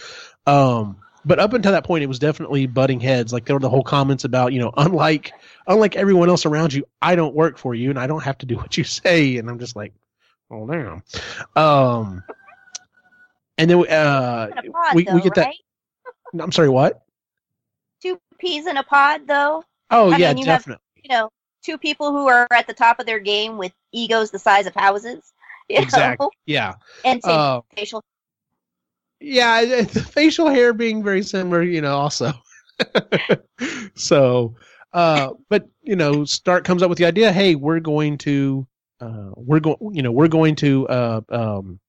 Um, but up until that point, it was definitely butting heads. Like there were the whole comments about, you know, unlike unlike everyone else around you, I don't work for you, and I don't have to do [laughs] what you say. And I'm just like, oh damn. Um, and then uh, pod, we though, we get that. right? [laughs] I'm sorry, what? Two peas in a pod, though. Oh I yeah, mean, you have- definitely. You know, two people who are at the top of their game with egos the size of houses. [laughs] Exactly. Know? Yeah. And Uh, facial. yeah, the facial hair being very similar, you know, also. [laughs] so, uh, but you know, Stark comes up with the idea. Hey, we're going to, uh, we're going, you know, we're going to, uh, um,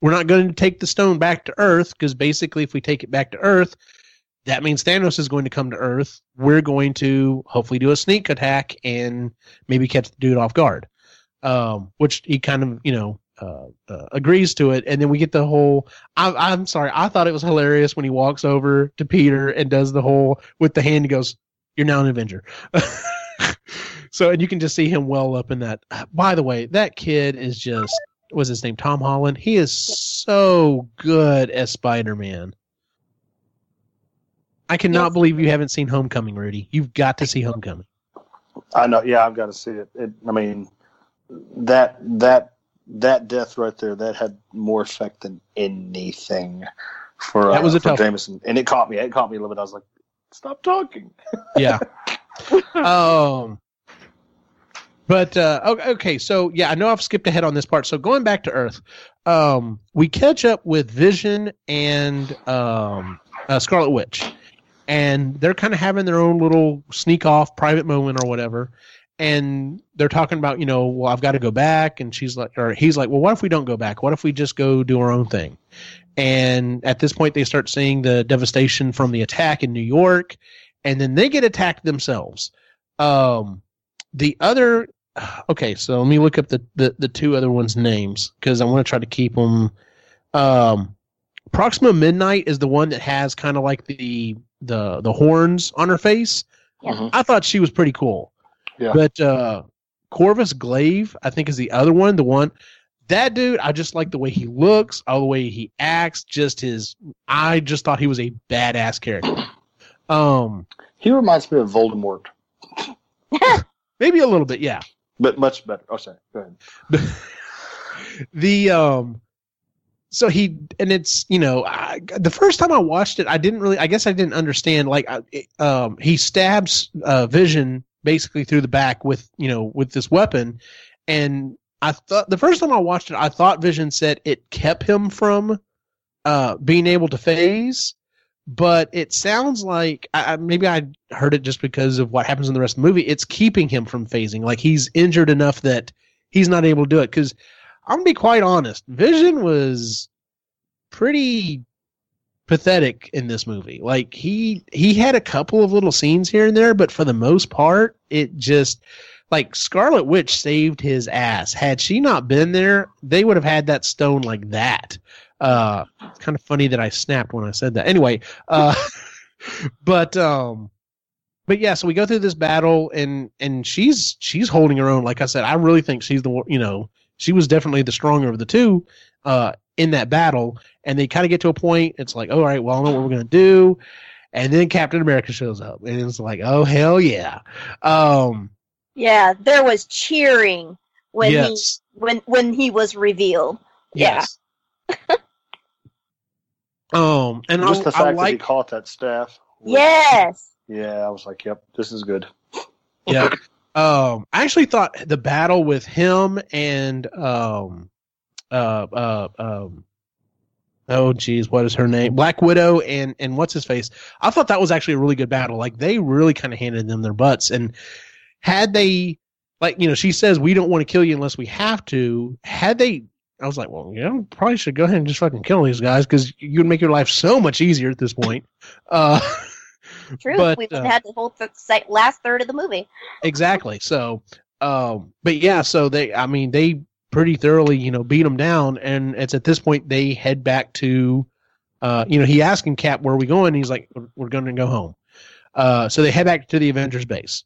we're not going to take the stone back to Earth because basically, if we take it back to Earth, that means Thanos is going to come to Earth. We're going to hopefully do a sneak attack and maybe catch the dude off guard. Um, which he kind of, you know, uh, uh, agrees to it, and then we get the whole. I, I'm sorry, I thought it was hilarious when he walks over to Peter and does the whole with the hand. He goes, "You're now an Avenger." [laughs] so, and you can just see him well up in that. By the way, that kid is just was his name Tom Holland. He is so good as Spider Man. I cannot Yes. believe you haven't seen Homecoming, Rudy. You've got to see Homecoming. I know. Yeah, I've got to see it. it. I mean, that that that death right there that had more effect than anything for That was uh, a for tough- Jameson, and it caught me. It caught me a little bit. I was like, "Stop talking." Yeah. [laughs] um. But uh, okay, so yeah, I know I've skipped ahead on this part. So going back to Earth, um, we catch up with Vision and um, uh, Scarlet Witch, and they're kind of having their own little sneak off private moment or whatever. And they're talking about, you know, well, I've got to go back, and she's like, or he's like, well, what if we don't go back? What if we just go do our own thing? And at this point, they start seeing the devastation from the attack in New York, and then they get attacked themselves. Um, the other, okay, so let me look up the the, the two other ones' names because I want to try to keep them. Um, Proxima Midnight is the one that has kind of like the the the horns on her face. Yeah. Mhm. I thought she was pretty cool. Yeah. But uh, Corvus Glaive, I think, is the other one. The one that dude, I just like the way he looks, all the way he acts. Just his, I just thought he was a badass character. [coughs] Um, He reminds me of Voldemort, [laughs] maybe a little bit, yeah. But much better. Oh, sorry. Go ahead. [laughs] the um so he and it's you know I, the first time i watched it i didn't really i guess i didn't understand like I, it, um he stabs uh vision basically through the back with you know with this weapon and i thought the first time i watched it i thought vision said it kept him from uh being able to phase but it sounds like I, maybe I heard it just because of what happens in the rest of the movie. It's keeping him from phasing. Like he's injured enough that he's not able to do it. Because I'm gonna be quite honest, Vision was pretty pathetic in this movie. Like he he had a couple of little scenes here and there, but for the most part, it just like Scarlet Witch saved his ass. Had she not been there, they would have had that stone like that. Uh, it's kind of funny that I snapped when I said that. Anyway, uh, [laughs] but um, but yeah, so we go through this battle, and and she's she's holding her own. Like I said, I really think she's the you know she was definitely the stronger of the two uh, in that battle. And they kind of get to a point. It's like, all right, well, I know what we're gonna do. And then Captain America shows up, and it's like, oh hell yeah. Um, Yeah, there was cheering when yes, he when when he was revealed. Yeah. Yes. um, and Just I, the I fact that he like caught that staff. was- Yes. Yeah, I was like, "Yep, this is good." yeah. [laughs] Um, I actually thought the battle with him and um, uh, uh, um, oh geez, what is her name? Black Widow and and what's his face? I thought that was actually a really good battle. Like they really kind of handed them their butts, and had they, like you know, she says we don't want to kill you unless we have to. Had they. I was like, well, you know, probably should go ahead and just fucking kill these guys because you would make your life so much easier at this point. [laughs] Uh, True. But, we uh, had the whole th- last third of the movie. exactly. So, um, but yeah, so they, I mean, they pretty thoroughly, you know, beat them down, and it's at this point they head back to, uh, you know, he asking Cap where are we going, and he's like, we're, we're going to go home. Uh, so they head back to the Avengers base,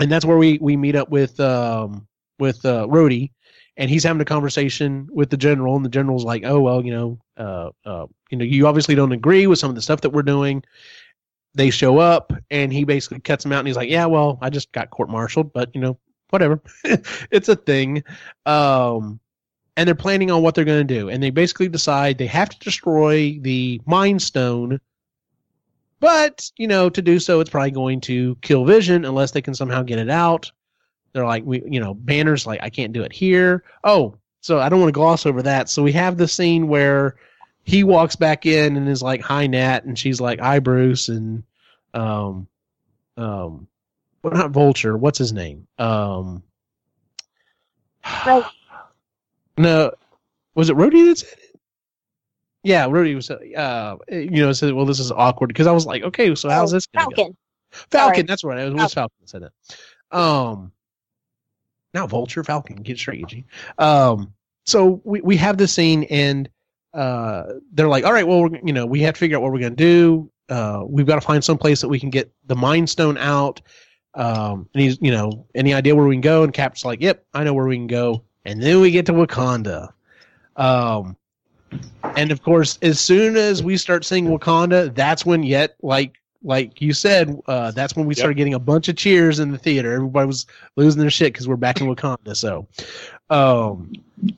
and that's where we we meet up with um with uh, Rhodey, and he's having a conversation with the general, and the general's like, oh well, you know, uh, uh, you know, you obviously don't agree with some of the stuff that we're doing they show up and he basically cuts them out and he's like, yeah, well, I just got court martialed, but you know, whatever. [laughs] it's a thing. Um, and they're planning on what they're going to do. And they basically decide they have to destroy the Mind Stone. But, you know, to do so, it's probably going to kill Vision unless they can somehow get it out. They're like, we, you know, Banner's like, I can't do it here. Oh, so I don't want to gloss over that. So we have the scene where he walks back in and is like, "Hi, Nat," and she's like, "Hi, Bruce," and um, um, well, not Vulture. What's his name? Um, Right. no, was it Rhodey that said it? Yeah, Rhodey was, uh, you know, said, "Well, this is awkward," because I was like, "Okay, so how's Oh, this going go?" Falcon. Falcon, Sorry. that's right. It was Falcon that said that. Um, now Vulture, Falcon, get Eugene. Um, so we we have this scene, and uh, they're like, "All right, well, we're, you know, we have to figure out what we're going to do. Uh, we've got to find some place that we can get the Mind Stone out." Um, and he's, you know, any idea where we can go? And Cap's like, "Yep, I know where we can go." And then we get to Wakanda. Um, and of course, as soon as we start seeing Wakanda, that's when yet like like you said, uh, that's when we Yep. started getting a bunch of cheers in the theater. Everybody was losing their shit because we're back in [laughs] Wakanda. So, um,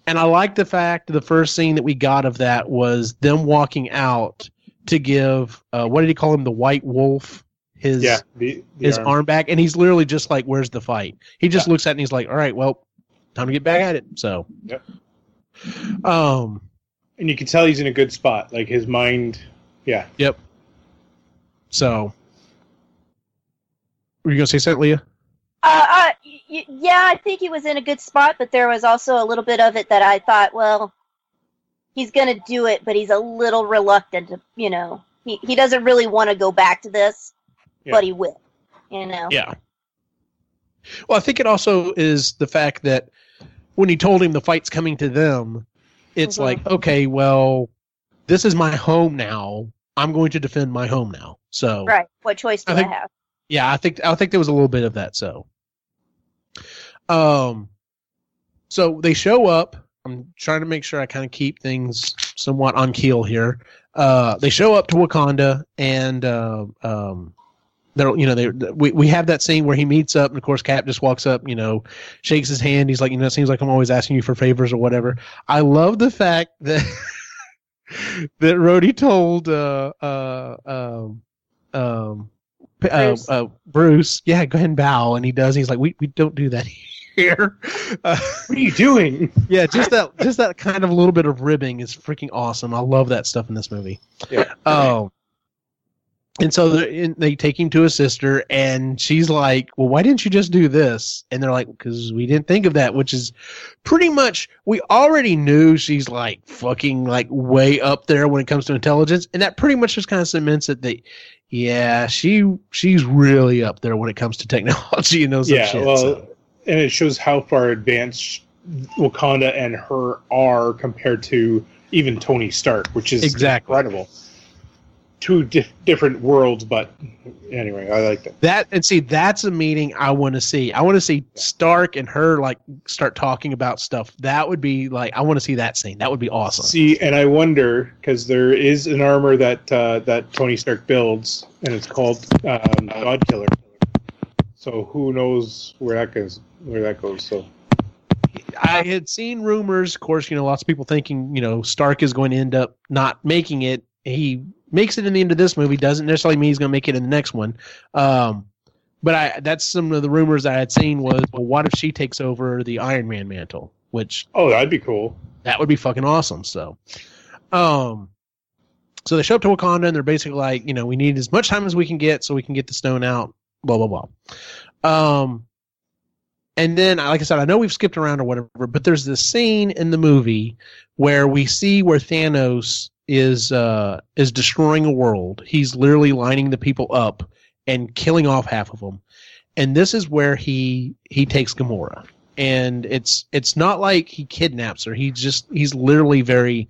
and I like the fact the first scene that we got of that was them walking out to give uh, what did he call him the White Wolf his Yeah, the, the his arm. arm. back, and he's literally just like, "Where's the fight?" He just looks at it and he's like, "All right, well, time to get back at it." So, Yep. um, and you can tell he's in a good spot. Like his mind, yeah. Yep. So, were you gonna say something, Leah? Uh, uh, y- yeah, I think he was in a good spot, but there was also a little bit of it that I thought, well, he's going to do it, but he's a little reluctant to, you know, he, he doesn't really want to go back to this, Yeah. but he will, you know. Yeah. Well, I think it also is the fact that when he told him the fight's coming to them, it's Mhm. like, okay, well, this is my home now. I'm going to defend my home now. So, Right. What choice do I I, have? yeah, I think I think there was a little bit of that. So, um, so they show up. I'm trying to make sure I kind of keep things somewhat on keel here. Uh, they show up to Wakanda, and uh, um, they're you know they we we have that scene where he meets up, and of course Cap just walks up, you know, shakes his hand. He's like, you know, it seems like I'm always asking you for favors or whatever. I love the fact that [laughs] that Rhodey told uh uh um um uh, Bruce. uh, Bruce, yeah, go ahead and bow, and he does. He's like, we we don't do that [laughs] here. Uh, What are you doing? [laughs] yeah, just that just that kind of a little bit of ribbing is freaking awesome. I love that stuff in this movie. Yeah. Um, and so they they take him to his sister, and she's like, "Well, why didn't you just do this?" And they're like, "Because we didn't think of that." Which is pretty much we already knew she's like fucking like way up there when it comes to intelligence, and that pretty much just kind of cements it that. Yeah, she she's really up there when it comes to [laughs] technology and those yeah, shit. well, so. and it shows how far advanced Wakanda and her are compared to even Tony Stark, which is Exactly. incredible. Two dif- different worlds, but anyway, I like that. That and see, that's a meeting I want to see. I want to see Stark and her like start talking about stuff. That would be like I want to see that scene. That would be awesome. See, and I wonder because there is an armor that uh, that Tony Stark builds, and it's called um, God Killer. So who knows where that goes? Where that goes? So I had seen rumors, of course, you know, lots of people thinking, you know, Stark is going to end up not making it. He makes it in the end of this movie, doesn't necessarily mean he's going to make it in the next one. Um, but I that's some of the rumors I had seen was, well, what if she takes over the Iron Man mantle? Which oh, that'd be cool. that would be fucking awesome. So, um, so they show up to Wakanda and they're basically like, you know, we need as much time as we can get so we can get the stone out. Blah blah blah. Um, and then, like I said, I know we've skipped around or whatever, but there's this scene in the movie where we see where Thanos is uh is destroying a world. He's literally lining the people up and killing off half of them. And this is where he he takes Gamora and it's it's not like he kidnaps her. He just he's literally very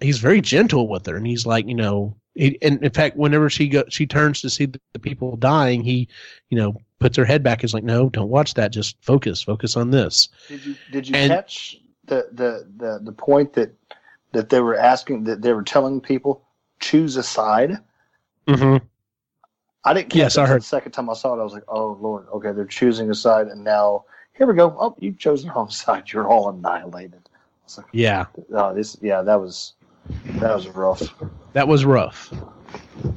he's very gentle with her, and he's like you know. He, and in fact, whenever she go, she turns to see the, the people dying. He, you know, puts her head back. Is like, no, don't watch that. Just focus, focus on this. Did you did you And- catch the, the, the, the point that that they were asking that they were telling people choose a side? Mm-hmm. I didn't Yes, I heard. the second time I saw it. I was like, oh lord, okay, they're choosing a side, and now here we go. Oh, you chose the wrong side. You're all annihilated. I was like, Yeah, oh, this, yeah, that was that was rough. that was rough.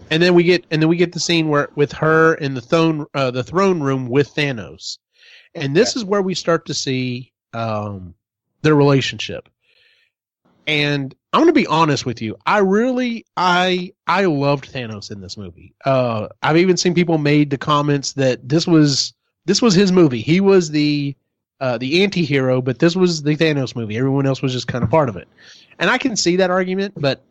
And then we get and then we get the scene where with her in the throne uh, the throne room with Thanos, and this is where we start to see um, their relationship. And I'm going to be honest with you. I really, I, I loved Thanos in this movie. Uh, I've even seen people made the comments that this was, this was his movie. He was the, uh, the anti-hero, but this was the Thanos movie. Everyone else was just kind of part of it. And I can see that argument, but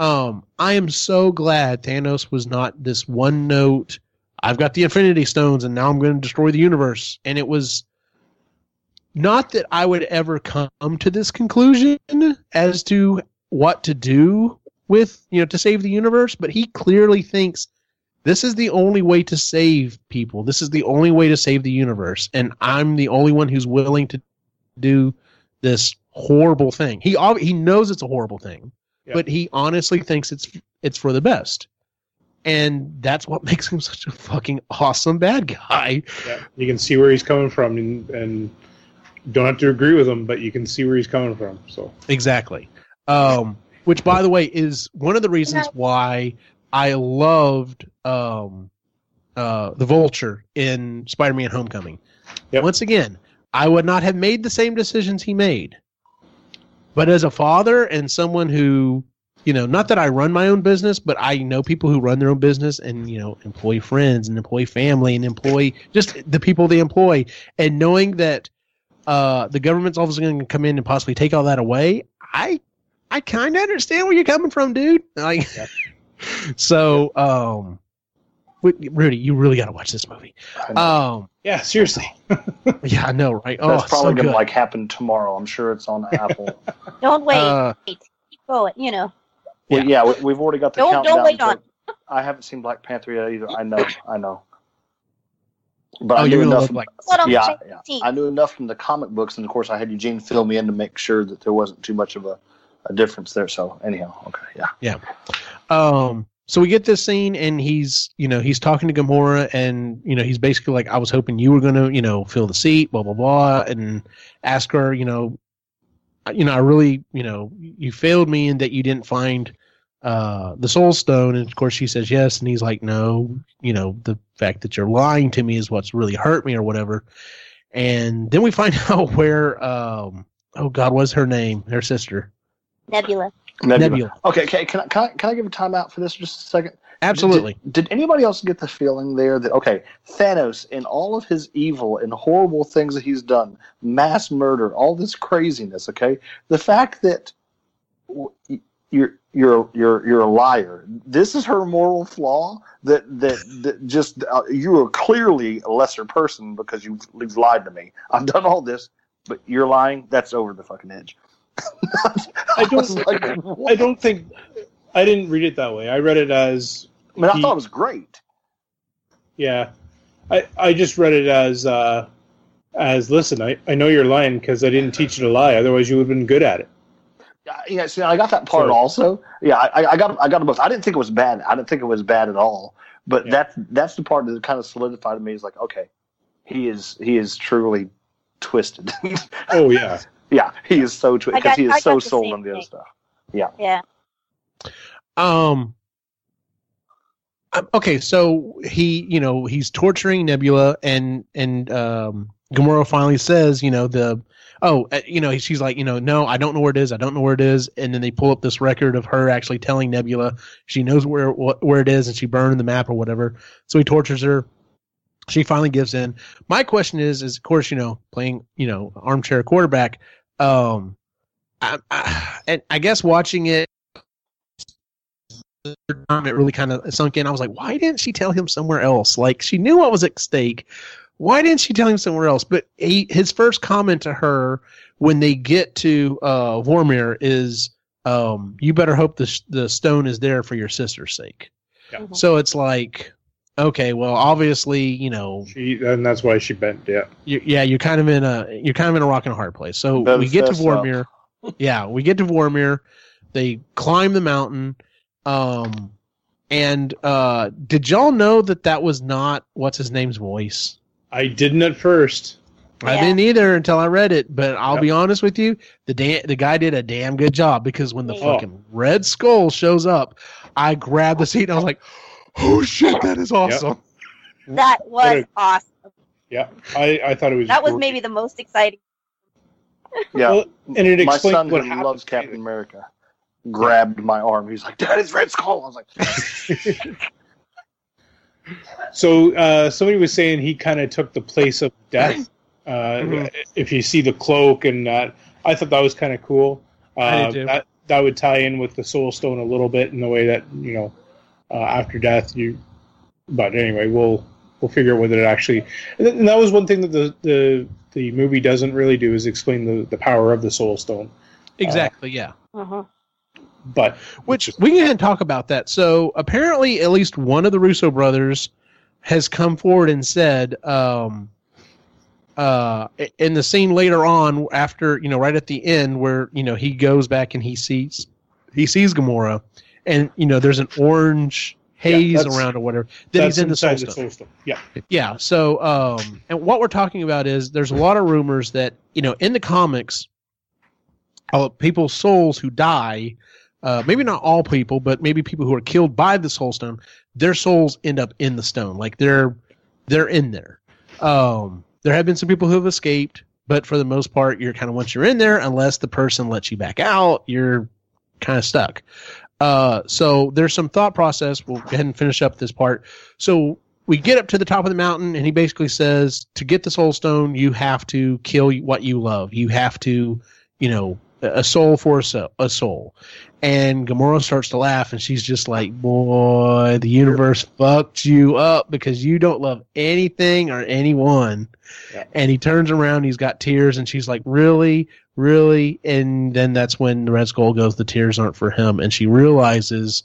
um, I am so glad Thanos was not this one note. I've got the Infinity Stones, and now I'm going to destroy the universe. And it was not that I would ever come to this conclusion as to what to do with, you know, to save the universe, but he clearly thinks this is the only way to save people. This is the only way to save the universe, and I'm the only one who's willing to do this horrible thing. He he knows it's a horrible thing, Yeah. but he honestly thinks it's it's for the best. And that's what [laughs] makes him such a fucking awesome bad guy. Yeah, you can see where he's coming from, and, and don't have to agree with him, but you can see where he's coming from. So Exactly. Um, which, by the way, is one of the reasons why I loved um, uh, the Vulture in Spider-Man: Homecoming. Yep. Once again, I would not have made the same decisions he made, but as a father and someone who, you know, not that I run my own business, but I know people who run their own business and you know employ friends and employ family and employ just the people they employ, and knowing that uh, the government's obviously going to come in and possibly take all that away. I I kind of understand where you're coming from, dude. Like, [laughs] so, um, Rudy, you really got to watch this movie. Um, yeah, seriously. [laughs] yeah, I know, right? Oh, That's probably so gonna like happen tomorrow. I'm sure it's on [laughs] Apple. Don't wait. Uh, Keep going. You know. Well, yeah, we, we've already got the Don't- countdown. don't wait on. I haven't seen Black Panther yet either. I know, I know. But oh, I knew gonna enough. From, like yeah, the yeah, I knew enough from the comic books, and of course, I had Eugene fill me in to make sure that there wasn't too much of a, a difference there. So, anyhow, okay, yeah, yeah. Um, so we get this scene, and he's, you know, he's talking to Gamora, and you know, he's basically like, "I was hoping you were gonna, you know, fill the seat, blah blah blah," and ask her, you know, you know, I really, you know, you failed me in that you didn't find uh the Soul Stone, and of course she says yes, and he's like, "No, you know, the fact that you're lying to me is what's really hurt me, or whatever." And then we find [laughs] out where, um, oh God, what's her name? Her sister, Nebula. Nebula. Nebula. Okay, okay. Can I, can I can I give a timeout for this just a second? Absolutely. Did, did anybody else get the feeling there that okay, Thanos in all of his evil and horrible things that he's done, mass murder, all this craziness, okay? The fact that w- you're you're you're you're a liar. This is her moral flaw that that, that just uh, you are clearly a lesser person because you've, you've lied to me. I've done all this, but you're lying. That's over the fucking edge. [laughs] I don't- [laughs] like, I don't think I didn't read it that way. I read it as I mean, I he- thought it was great. yeah. I I just read it as uh as listen. I I know you're lying because I didn't teach you to lie. Otherwise, you would have been good at it. Yeah, yeah, see, I got that part So- also. Yeah, I, I got, I got them both. I didn't think it was bad. I didn't think it was bad at all. But Yeah. that's that's the part that kind of solidified to me. Is like, okay, he is he is truly twisted. [laughs] Oh yeah. yeah, he is so twisted because he I is so sold on the other stuff. Yeah. yeah. um, Okay, so he, you know, he's torturing Nebula, and and um, Gamora finally says, you know, the oh, uh, you know, she's like, you know, no, I don't know where it is, I don't know where it is, and then they pull up this record of her actually telling Nebula she knows where wh- where it is, and she burned the map or whatever. So he tortures her. She finally gives in. My question is, is of course, you know, playing, you know, armchair quarterback. Um, I, I, and I guess watching it it really kind of sunk in. I was like, why didn't she tell him somewhere else? Like she knew what was at stake. Why didn't she tell him somewhere else? But he, his first comment to her when they get to uh, Vormir is, um, "You better hope the sh- the stone is there for your sister's sake." Yeah. Mhm. So it's like, okay, well, obviously, you know, She and that's why she bent. Yeah. you, yeah, you're kind of in a you're kind of in a rock and a hard place. So Better we get to fess up. Vormir. yeah, we get to Vormir. They climb the mountain. Um, and uh, did y'all know that that was not what's his name's voice? I didn't at first. I Yeah. didn't either until I read it. But I'll Yep. be honest with you, the da- the guy did a damn good job because when the Oh. fucking Red Skull shows up, I grabbed the seat and I was like, "Oh shit, that is awesome!" That was a- awesome. Yeah. I I thought it was. That was great. maybe the most exciting. Yeah, Well, and it my son what who loves Captain America grabbed my arm. He's like, "Dad, it's Red Skull." I was like, [laughs] So uh, somebody was saying he kind of took the place of death Uh, Mhm. If you see the cloak and that, I thought that was kind of cool. I Uh, that that would tie in with the Soul Stone a little bit in the way that you know uh, after death you. But anyway, we'll we'll figure out whether it actually. And, th- and that was one thing that the the the movie doesn't really do is explain the the power of the Soul Stone. Exactly. Yeah. Uh-huh. But Which we can talk about that. So apparently, at least one of the Russo brothers has come forward and said, um, uh, in the scene later on, after you know, right at the end, where you know he goes back and he sees he sees Gamora, and you know, there's an orange haze that's- around or whatever. Then he's in the Soul inside the Soul Stone. Yeah. Yeah. So, um, and what we're talking about is there's a lot of rumors that you know in the comics, uh, people's souls who die, uh, maybe not all people, but maybe people who are killed by the Soul Stone, their souls end up in the stone, like they're they're in there. Um, there have been some people who have escaped, but for the most part, you're kind of once you're in there, unless the person lets you back out, you're kind of stuck. Uh, so there's some thought process. We'll go ahead and finish up this part. So we get up to the top of the mountain, and he basically says, to get the soul stone, you have to kill what you love. You have to, you know, a soul for a soul. A soul. And Gamora starts to laugh, and she's just like, "Boy, the universe fucked you up because you don't love anything or anyone." Yeah. And he turns around, he's got tears, and she's like, "Really, really?" And then that's when the Red Skull goes, "The tears aren't for him," and she realizes,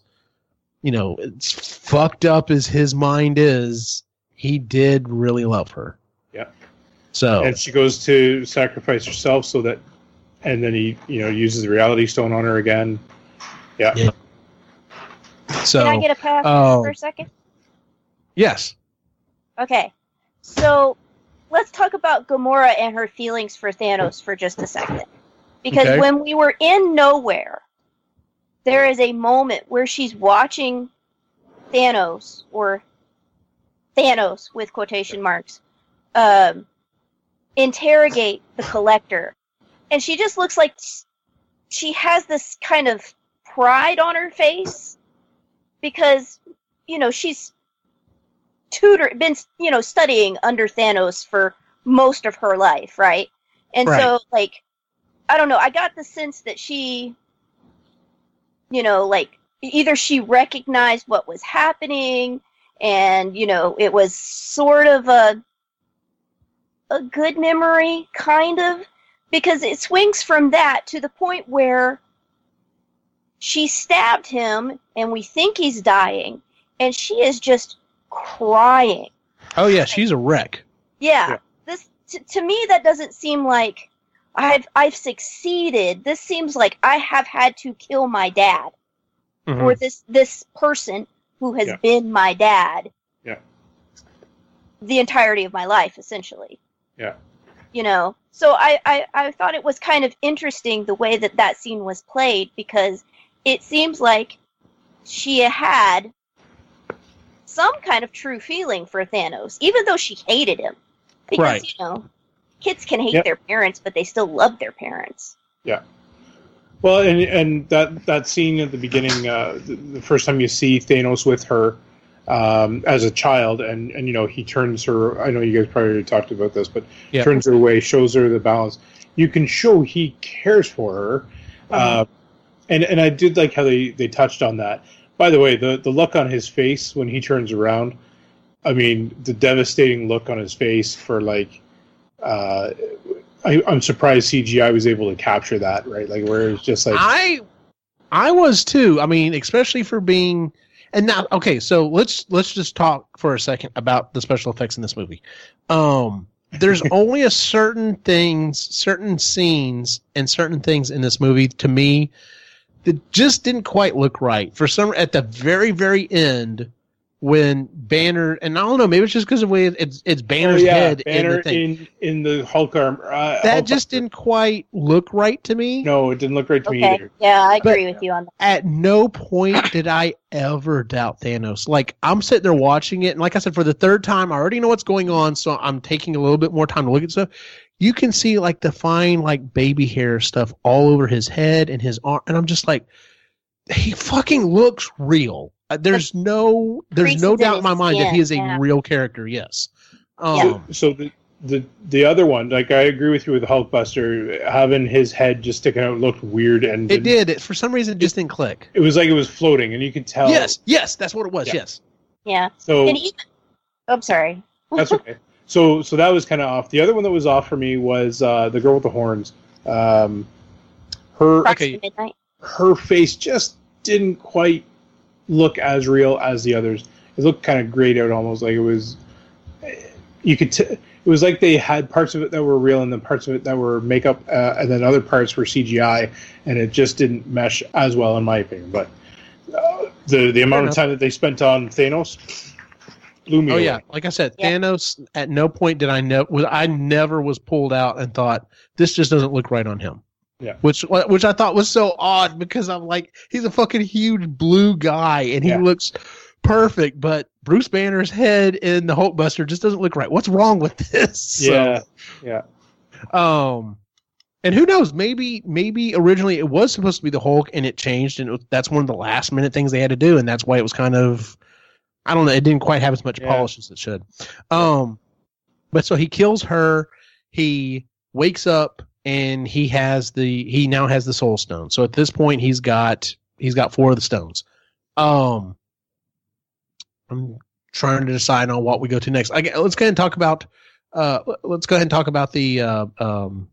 you know, it's fucked up as his mind is. He did really love her. Yeah. So and she goes to sacrifice herself so that and then he you know uses the reality stone on her again yeah, Yeah. so Can I get a pass oh. for a second? yes, Okay. So let's talk about Gamora and her feelings for Thanos for just a second. Because Okay. when we were in nowhere, there is a moment where she's watching Thanos or Thanos with quotation marks um, interrogate the collector. And she just looks like she has this kind of pride on her face because, you know, she's tutor been you know studying under Thanos for most of her life, right? And so like I don't know, I got the sense that she you know, like either she recognized what was happening and you know, it was sort of a a good memory kind of because it swings from that to the point where she stabbed him and we think he's dying and she is just crying. oh yeah, she's a wreck. Yeah. Yeah. This t- to me that doesn't seem like I've I've succeeded. This seems like I have had to kill my dad Mhm. or this this person who has Yeah. been my dad. Yeah. The entirety of my life essentially. Yeah. You know. So I, I I thought it was kind of interesting the way that that scene was played because it seems like she had some kind of true feeling for Thanos, even though she hated him. Because, Right. you know, kids can hate Yep. their parents, but they still love their parents. Yeah well and and that that scene at the beginning uh the, the first time you see thanos with her um as a child and and you know he turns her i know you guys probably talked about this but turns her away shows her the balance you can show he cares for her uh, and and i did like how they they touched on that by the way the the look on his face when he turns around i mean the devastating look on his face for like uh I, I'm surprised CGI was able to capture that, right? Like where it's just like I I was too. I mean, especially for being and now okay, so let's let's just talk for a second about the special effects in this movie. Um there's [laughs] only a certain things, certain scenes and certain things in this movie to me that just didn't quite look right. For some at the very very end when Banner and I don't know, maybe it's just because of the way it's it's Banner's Oh, yeah, head in the thing. in in the Hulk armor. Uh, that Hulk just armor. didn't quite look right to me. No, it didn't look right to me either. Yeah, I But- agree with you on that. at no point did I ever doubt Thanos. Like I'm sitting there watching it, and like I said, for the third time, I already know what's going on, so I'm taking a little bit more time to look at stuff. You can see like the fine like baby hair stuff all over his head and his arm, and I'm just like, he fucking looks real. Uh, There's no, there's no doubt in my mind that he is a yeah. real character. Yes. Um, Yeah. So the the the other one, like I agree with you with Hulkbuster, having his head just sticking out looked weird, and It did. It, for some reason, it just didn't click. It was like it was floating, and you could tell. Yes, yes, that's what it was. Yeah. Yes. Yeah. So And even, oh, sorry. [laughs] that's okay. So so that was kind of off. The other one that was off for me was uh, the girl with the horns. Um, her Crossing okay. Her face just didn't quite look as real as the others. It looked kind of grayed out, almost like it was. You could. T- it was like they had parts of it that were real, and then parts of it that were makeup, uh, and then other parts were CGI, and it just didn't mesh as well, in my opinion. But uh, the the amount of time that they spent on Thanos blew me Oh away. yeah, like I said, Yeah. Thanos. At no point did I know. Was I never was pulled out and thought this just doesn't look right on him. Yeah. Which which I thought was so odd because I'm like he's a fucking huge blue guy and he Yeah. looks perfect, but Bruce Banner's head in the Hulkbuster just doesn't look right. What's wrong with this? [laughs] So, Yeah, yeah. um, and who knows? Maybe maybe originally it was supposed to be the Hulk, and it changed, and it was, that's one of the last minute things they had to do, and that's why it was kind of, I don't know, it didn't quite have as much Yeah. polish as it should. Um, but so he kills her. He wakes up, and he has the he now has the Soul Stone. So at this point, he's got he's got four of the stones. Um, I'm trying to decide on what we go to next. I, let's go ahead and talk about. Uh, let- let's go ahead and talk about the. Uh, um,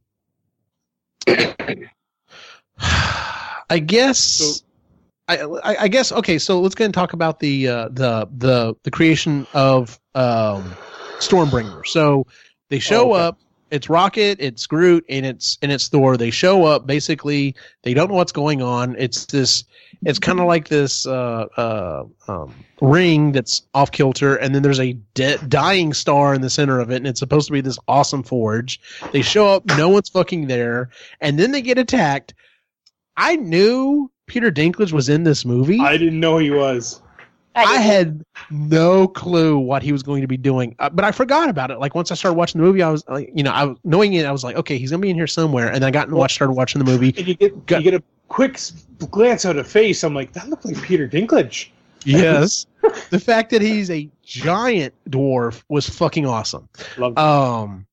[sighs] I guess. So- I, I guess okay. So let's go ahead and talk about the uh, the the the creation of um, Stormbringer. So they show Oh, okay. up. It's Rocket, it's Groot, and it's and it's Thor. They show up. Basically, they don't know what's going on. It's this. It's kind of like this uh, uh, um, ring that's off kilter, and then there's a de- dying star in the center of it, and it's supposed to be this awesome forge. They show up, no one's fucking there, and then they get attacked. I knew Peter Dinklage was in this movie. I didn't know he was. I didn't- had no clue what he was going to be doing, uh, but I forgot about it. Like once I started watching the movie, I was like, you know, I knowing it, I was like, okay, he's gonna be in here somewhere. And I got and watched, started watching the movie. And you get Got- you get a quick glance at a face. I'm like, that looked like Peter Dinklage. Yes, [laughs] the fact that he's a giant dwarf was fucking awesome. Love Um,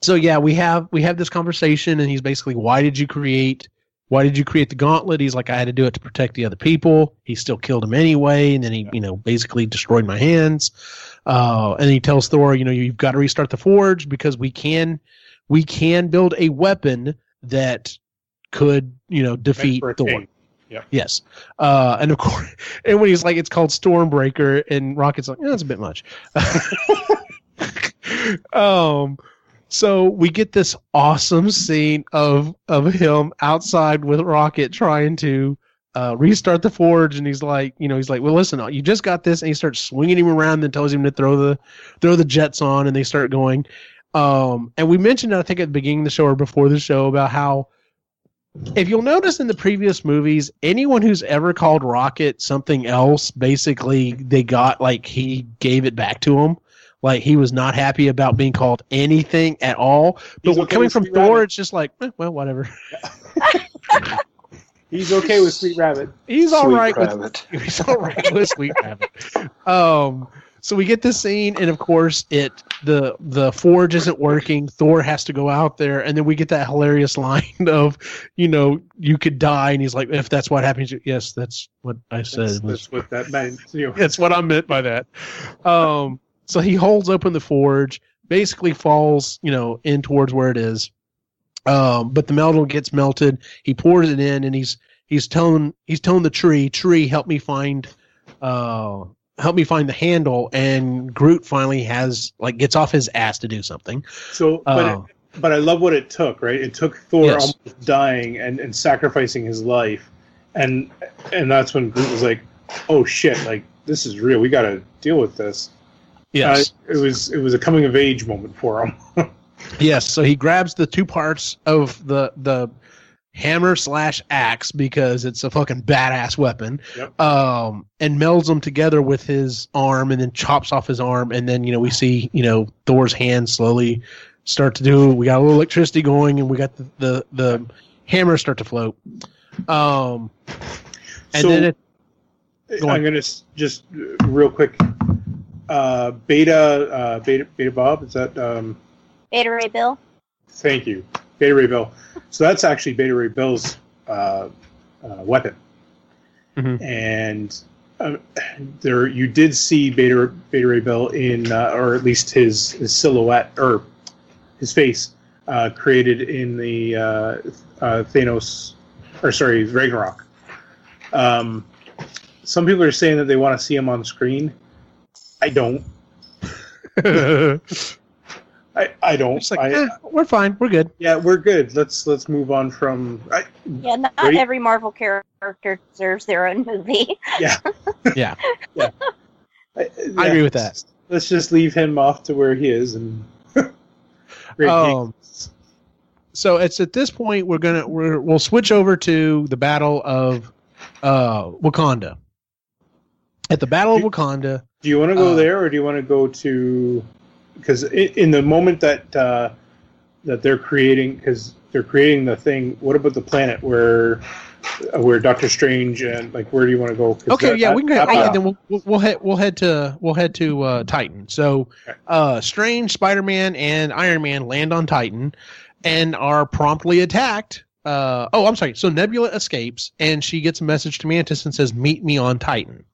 so yeah, we have we have this conversation, and he's basically, why did you create? Why did you create the gauntlet? He's like, I had to do it to protect the other people. He still killed him anyway, and then he, you know, basically destroyed my hands. Uh, and he tells Thor, you know, you've got to restart the forge because we can, we can build a weapon that could, you know, defeat Thor. king. Yes. Uh, and of course, [laughs] and when he's like, it's called Stormbreaker, and Rocket's like, yeah, that's a bit much. [laughs] um, so we get this awesome scene of of him outside with Rocket trying to uh, restart the forge, and he's like, you know, he's like, well, listen, you just got this, and he starts swinging him around, and tells him to throw the throw the jets on, and they start going. Um, and we mentioned, I think, at the beginning of the show or before the show about how if you'll notice in the previous movies, anyone who's ever called Rocket something else, basically they got like he gave it back to him. Like he was not happy about being called anything at all. But okay coming from Sweet Thor, Rabbit. it's just like, eh, well, whatever. [laughs] He's okay with Sweet Rabbit. He's all Sweet right with Rabbit. [laughs] he's all right with Sweet Rabbit. Um, so we get this scene, and of course, it the the forge isn't working. Thor has to go out there, and then we get that hilarious [laughs] line of, you know, you could die, and he's like, if that's what happens, yes, that's what I said. That's, that's what that meant. You know, that's what I meant by that. Um, so he holds open the forge, basically falls, you know, in towards where it is. Um, but the metal gets melted. He pours it in, and he's he's telling he's telling the tree, tree, help me find, uh, help me find the handle. And Groot finally has like gets off his ass to do something. So, but Uh, it, but I love what it took. Right, it took Thor Yes. almost dying and, and sacrificing his life, and and that's when Groot was like, "Oh shit! Like this is real. We got to deal with this." Yes, Uh, it was it was a coming of age moment for him. [laughs] Yes, so he grabs the two parts of the the hammer slash axe because it's a fucking badass weapon, Yep. um, and melds them together with his arm, and then chops off his arm, and then you know we see you know Thor's hand slowly start to do. We got a little electricity going, and we got the the, the hammer start to float. Um, and So- then it, Go. I'm gonna just real quick. Uh, Beta uh, Beta Beta Bob. Is that? Um, Beta Ray Bill. thank you, Beta Ray Bill. So that's actually Beta Ray Bill's uh, uh, weapon, Mhm. and uh, there you did see Beta Beta Ray Bill in, uh, or at least his, his silhouette or his face uh, created in the uh, uh, Thanos, or sorry, Ragnarok. Um, some people are saying that they want to see him on screen. I don't. [laughs] I, I don't. It's like, I, eh, we're fine. We're good. yeah, we're good. Let's let's move on from. I, Yeah, not Great. every Marvel character deserves their own movie. Yeah. [laughs] [laughs] yeah, I, I agree with that. Let's just leave him off to where he is and. Great Um, so it's at this point we're gonna we're, we'll switch over to the battle of uh, Wakanda. At the Battle of Wakanda, Do you want to go uh, there, or do you want to go to? Because in the moment that uh, that they're creating, because they're creating the thing. What about the planet where uh, where Doctor Strange and like where do you want to go? okay, that- yeah, that- we can go. yeah, then we'll, we'll we'll head we'll head to we'll head to uh, Titan. So, Okay. uh, Strange, Spider Man, and Iron Man land on Titan, and are promptly attacked. Uh, oh, I'm sorry. So Nebula escapes, and she gets a message to Mantis and says, "Meet me on Titan,"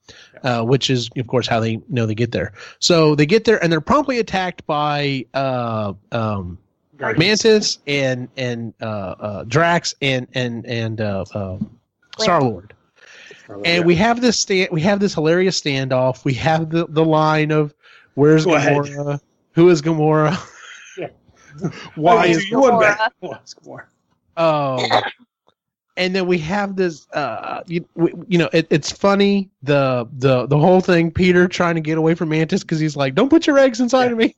uh, which is, of course, how they know they get there. So they get there, and they're promptly attacked by uh, um, Mantis and and uh, uh, Drax and and and uh, uh, Star-Lord. And we have this stand, we have this hilarious standoff. We have the, the line of "Where's Go ahead. Gamora? Who is Gamora? [laughs] Why is do Gamora? Gamora? Um, and then we have this. Uh, you, we, you know, it, it's funny the the the whole thing. Peter trying to get away from Mantis because he's like, "Don't put your eggs inside of me."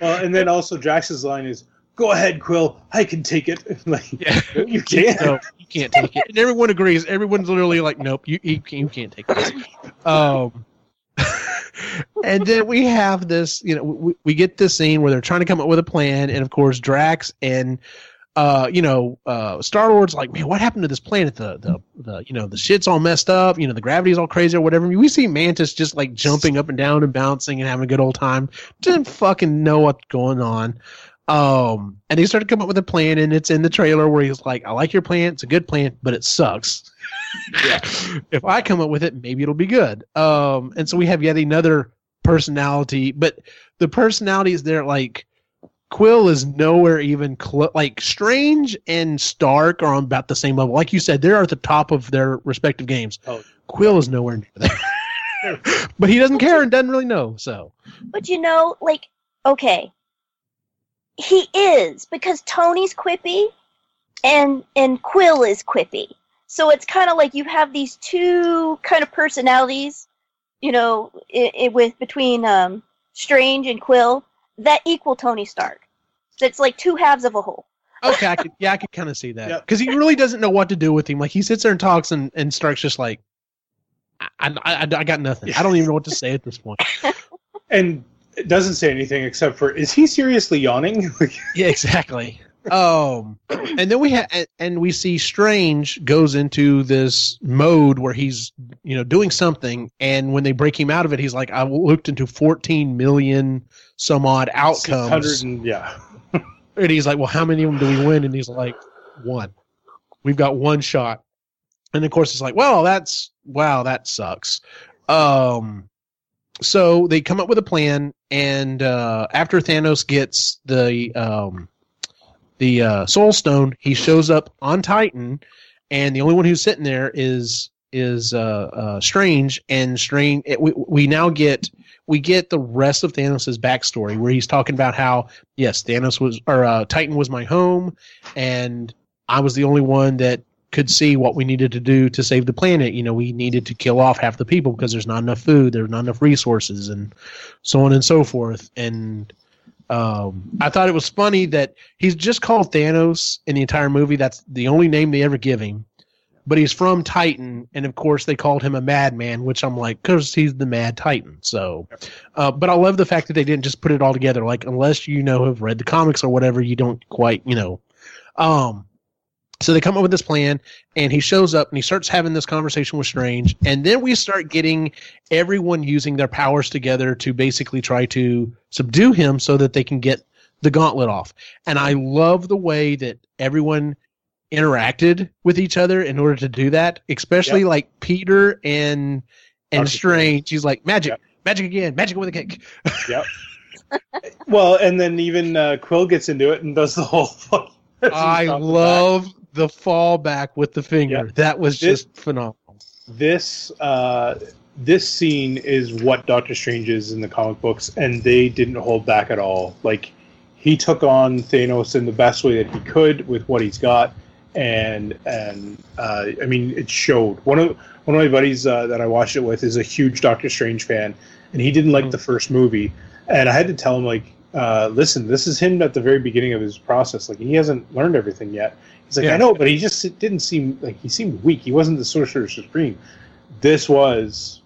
Well, and then also Drax's line is, "Go ahead, Quill. I can take it." [laughs] like, Yeah. you can't. No, you can't take it. And everyone agrees. Everyone's literally like, "Nope, you you, can't- you can't take this." Um, [laughs] and then we have this. You know, we, we get this scene where they're trying to come up with a plan, and of course, Drax and uh, you know, uh, Star-Lord's like, "Man, what happened to this planet? The the the you know the shit's all messed up. You know, the gravity's all crazy or whatever." we see Mantis just like jumping up and down and bouncing and having a good old time. Didn't fucking know what's going on. Um, and he started to come up with a plan, and it's in the trailer where he's like, "I like your plan. It's a good plan, but it sucks. [laughs] Yeah. [laughs] if I come up with it, maybe it'll be good." Um, and so we have yet another personality, but the personality personalities there, like Quill, is nowhere even close. Like Strange and Stark are on about the same level. Like you said, they're at the top of their respective games. Oh. Quill is nowhere near there. [laughs] but he doesn't care and doesn't really know. So But you know, like, okay, he is because Tony's quippy, and and Quill is quippy. So it's kind of like you have these two kind of personalities, you know, i i with between um, Strange and Quill that equal Tony Stark. So it's like two halves of a whole. [laughs] Okay, I could, yeah, I could kind of see that Yep. because he really doesn't know what to do with him. Like he sits there and talks, and and Stark's just like, I, I, I, I got nothing. I don't even know what to say at this point. [laughs] And it doesn't say anything except for, "Is he seriously yawning?" [laughs] Yeah, exactly. Um, and then we have, and we see Strange goes into this mode where he's, you know, doing something, and when they break him out of it, he's like, I looked into 14 million some odd outcomes. and yeah. And he's like, Well, how many of them do we win? And he's like, One. We've got one shot. And of course, it's like, Well, that's wow, that sucks. Um, so they come up with a plan, and uh, after Thanos gets the um, the uh, Soul Stone, he shows up on Titan, and the only one who's sitting there is is uh, uh, Strange, and Strange. It, we we now get we get the rest of Thanos' backstory, where he's talking about how yes, Thanos was or uh, Titan was my home, and I was the only one that could see what we needed to do to save the planet. You know, we needed to kill off half the people because there's not enough food, there's not enough resources, and so on and so forth. And um, I thought it was funny that he's just called Thanos in the entire movie. That's the only name they ever give him. But he's from Titan, and of course they called him a madman, which I'm like, because he's the Mad Titan. So, uh, but I love the fact that they didn't just put it all together. Like, unless you know have read the comics or whatever, you don't quite, you know. Um, so they come up with this plan, and he shows up and he starts having this conversation with Strange, and then we start getting everyone using their powers together to basically try to subdue him so that they can get the gauntlet off. And I love the way that everyone interacted with each other in order to do that, especially Yep. like Peter and and Dr. Strange. He's like magic, Yep. magic again, magic with a kick. [laughs] Yep. well, and then even uh, Quill gets into it and does the whole. [laughs] I love the fallback with the finger. Yeah. That was This- just phenomenal. this uh, this scene is what Doctor Strange is in the comic books, and they didn't hold back at all. Like he took on Thanos in the best way that he could with what he's got, and and uh, I mean it showed. One of one of my buddies uh, that I watched it with is a huge Doctor Strange fan, and he didn't like Mhm. the first movie, and I had to tell him like. Uh, listen, this is him at the very beginning of his process. Like he hasn't learned everything yet. He's like, Yeah. I know, but he just didn't seem like he seemed weak. He wasn't the Sorcerer Supreme this was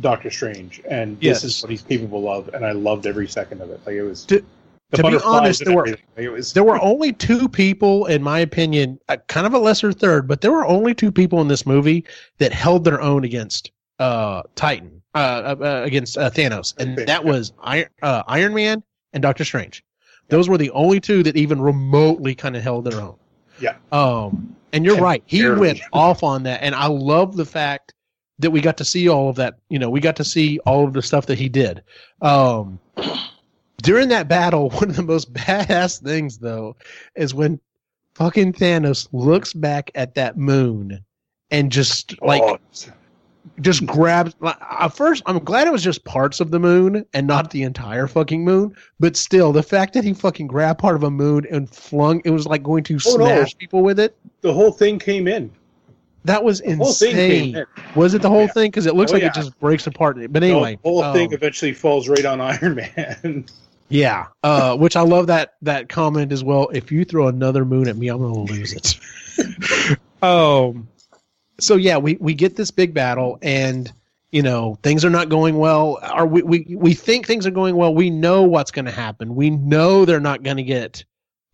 Doctor Strange, and this is what he's capable of, and I loved every second of it. Like it was To- the to be honest, there were- everything. Like, it was There were only two people, in my opinion, uh, kind of a lesser third, but there were only two people in this movie that held their own against uh, Titan, uh, uh, uh, against uh, Thanos, and that was Iron, uh, Iron Man and Doctor Strange. Those were the only two that even remotely kind of held their own. Yeah. Um, and you're And right. He barely. went off on that, and I love the fact that we got to see all of that. You know, we got to see all of the stuff that he did. Um, during that battle, [laughs] one of the most badass things though is when fucking Thanos looks back at that moon and just like oh, just grabs. Like, at first, I'm glad it was just parts of the moon and not the entire fucking moon. But still, the fact that he fucking grabbed part of a moon and flung it was like going to Oh, no. smash people with it. the whole thing came in. That was The whole thing came insane. in. Was it the whole Yeah. thing? Because it looks Oh, like yeah. it just breaks apart. But anyway, the whole thing um, eventually falls right on [laughs] Iron Man. Yeah, uh, which I love that that comment as well. If you throw another moon at me, I'm gonna lose it. [laughs] um, so yeah, we we get this big battle, and you know things are not going well. Or we we we think things are going well. We know what's going to happen. We know they're not going to get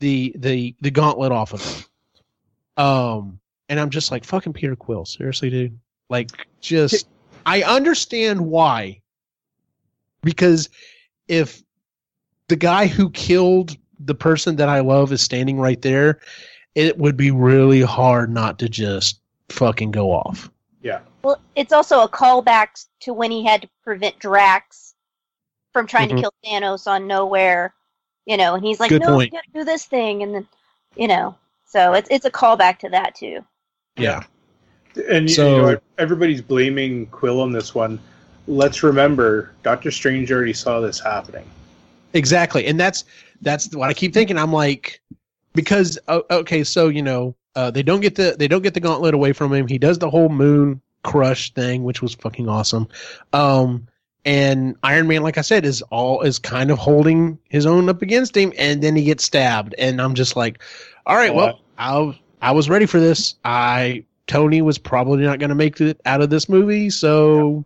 the the the gauntlet off of them. Um, and I'm just like fucking Peter Quill. Seriously, dude. Like, just I understand why. Because if the guy who killed the person that I love is standing right there, it would be really hard not to just fucking go off. yeah, Well, it's also a callback to when he had to prevent Drax from trying Mhm. to kill Thanos on Knowhere, you know, and he's like, Good "No, point. you gotta do this thing," and then, you know, so it's it's a callback to that too. Yeah. and So- you know, everybody's blaming Quill on this one. Let's remember, Doctor Strange already saw this happening. Exactly. And that's that's what I keep thinking. I'm like because okay, so you know, uh, they don't get the they don't get the gauntlet away from him. He does the whole moon crush thing, which was fucking awesome. Um and Iron Man, like I said, is all is kind of holding his own up against him, and then he gets stabbed, and I'm just like, all right, well, I I was ready for this. I Tony was probably not going to make it out of this movie, so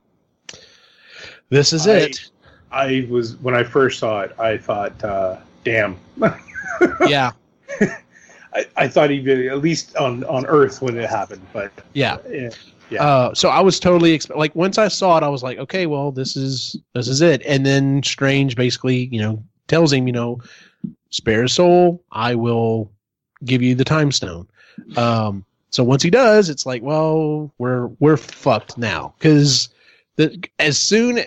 this is I- it. I was when I first saw it, I thought, uh, "Damn." [laughs] yeah, I, I thought he'd be at least on, on Earth when it happened, but yeah. yeah, yeah. Uh, so I was totally exp- like once I saw it, I was like, okay, well, this is this is it. And then Strange basically, you know, tells him, you know, spare his soul, I will give you the time stone. Um, so once he does, it's like, well, we're we're fucked now because the as soon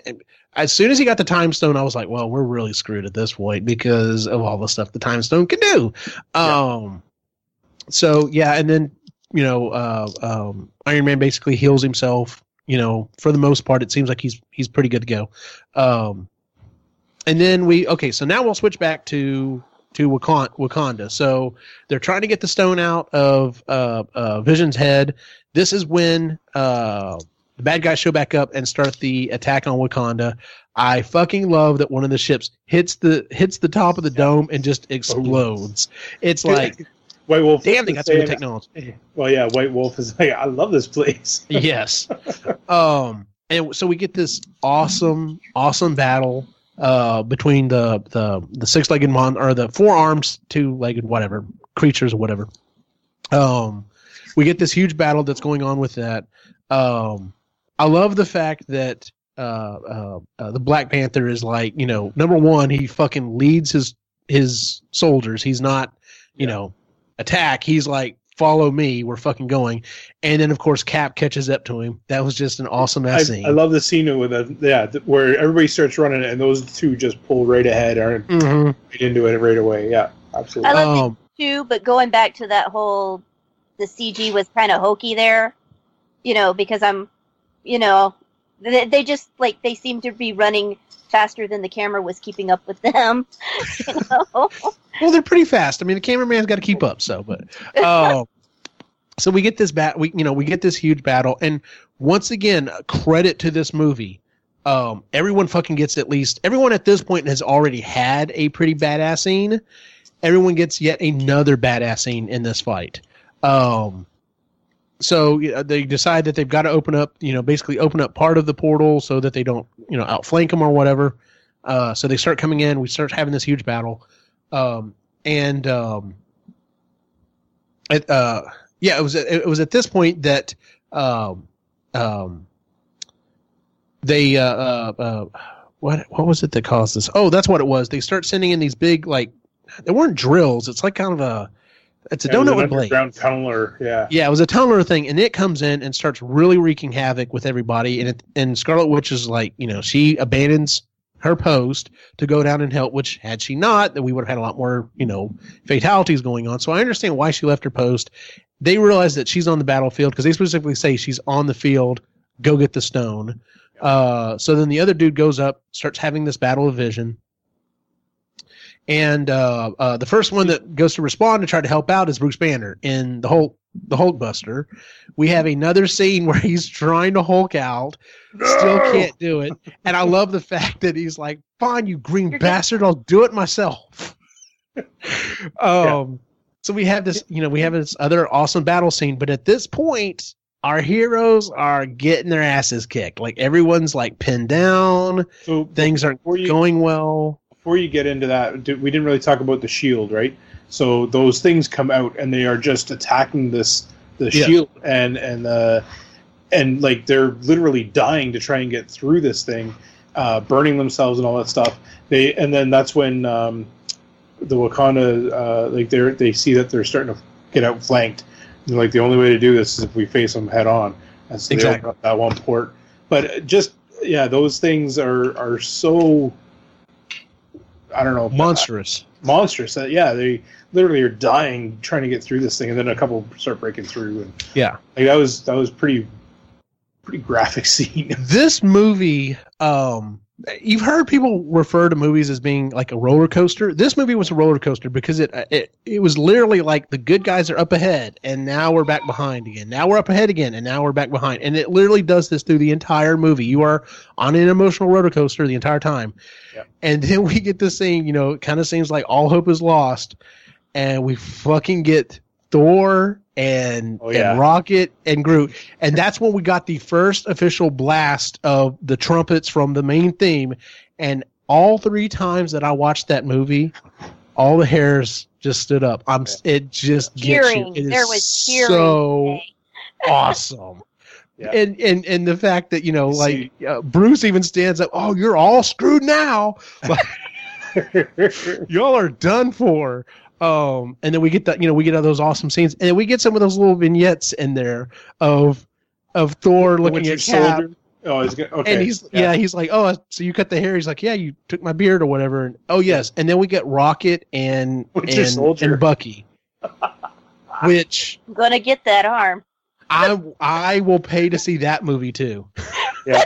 as soon as he got the time stone, I was like, well, we're really screwed at this point because of all the stuff the time stone can do. Um, so yeah, and then you know, uh, um, Iron Man basically heals himself. You know, for the most part, it seems like he's he's pretty good to go. Um, and then we okay, so now we'll switch back to to Wakanda. Wakanda. So they're trying to get the stone out of uh, uh, Vision's head. This is when uh, the bad guys show back up and start the attack on Wakanda. I fucking love that one of the ships hits the hits the top of the dome and just explodes. It's like, White Wolf. damn, they got some good technology. Well, yeah, White Wolf is like, I love this place. [laughs] yes. Um, and so we get this awesome, awesome battle uh, between the the the six legged mon or the four arms, two legged whatever creatures or whatever. Um, we get this huge battle that's going on with that. Um, I love the fact that uh, uh, uh, the Black Panther is like, you know, number one, he fucking leads his his soldiers. He's not, you Yeah. know, attack. He's like, follow me. We're fucking going. And then of course Cap catches up to him. That was just an awesome I, ass scene. I love the scene with the yeah th- where everybody starts running and those two just pull right ahead aren't hmm right into it right away. Yeah, absolutely. I love Um, it too, but going back to that whole, the CG was kind of hokey there, you know, because I'm, you know, they, they just like they seem to be running faster than the camera was keeping up with them. [laughs] You know, Well, they're pretty fast. I mean, the cameraman's got to keep up. So, but uh, [laughs] so we get this bat. We you know we get this huge battle, and once again, credit to this movie. Um, everyone fucking gets at least. Everyone at this point has already had a pretty badass scene. Everyone gets yet another badass scene in this fight. Um, so they decide that they've got to open up, you know, basically open up part of the portal so that they don't, you know, outflank them or whatever. Uh, so they start coming in. We start having this huge battle. Um, and um, it, uh, yeah, it was it was at this point that um, um, they uh, uh, uh, what what was it that caused this? Oh, that's what it was. They start sending in these big like they weren't drills. It's like kind of a it's a Yeah, it donut an with blades. tunneler. Yeah, Yeah, it was a tunneler thing, and it comes in and starts really wreaking havoc with everybody. And it, and Scarlet Witch is like, you know, she abandons her post to go down and help. Which had she not, then we would have had a lot more, you know, fatalities going on. So I understand why she left her post. They realize that she's on the battlefield because they specifically say she's on the field. Go get the stone. Uh, so then the other dude goes up, starts having this battle of vision. And uh, uh, the first one that goes to respond to try to help out is Bruce Banner in the Hulk, the Hulk Buster. We have another scene [laughs] where he's trying to Hulk out, still can't do it, and I love the fact that he's like, "Fine, you green You're bastard, I'll do it myself." [laughs] um, so we have this, you know, we have this other awesome battle scene, but at this point, our heroes are getting their asses kicked. Like everyone's like pinned down, So things aren't you going well. Before you get into that, we didn't really talk about the shield, right? So those things come out and they are just attacking this the Yeah. shield and and uh, and like they're literally dying to try and get through this thing, uh, burning themselves and all that stuff. They and then that's when um, the Wakanda uh, like they they see that they're starting to get outflanked. And like the only way to do this is if we face them head on. And so they Exactly. that one port. But just yeah, those things are are so I don't know Monstrous. monstrous that yeah they literally are dying trying to get through this thing and then a couple start breaking through and Yeah. like that was that was pretty pretty graphic [laughs] scene this movie um you've heard people refer to movies as being like a roller coaster. This movie was a roller coaster because it uh, it, it was literally like the good guys are up ahead and now we're back behind again. Now we're up ahead again and now we're back behind. And it literally does this through the entire movie. You are on an emotional roller coaster the entire time. Yep. and then we get this scene you know it kind of seems like all hope is lost and we fucking get thor and, Oh, yeah. and rocket and groot. And that's when we got the first official blast of the trumpets from the main theme. And all three times that i watched that movie all the hairs just stood up. I'm it just gets you. Cheering. it is There was cheering. so awesome. Yeah. and and and the fact that you know See- like uh, bruce even stands up oh you're all screwed now. [laughs] [laughs] Y'all are done for um and then we get that you know we get all those awesome scenes. And then we get some of those little vignettes in there of of thor looking Winter at Cap, Soldier. oh he's gonna, okay. And he's yeah. he's like oh so you cut the hair? He's like yeah you took my beard or whatever. And oh yes. And then we get rocket and Winter and, and bucky [laughs] which I'm gonna get that arm. i i will pay to see that movie too. [laughs] Yeah.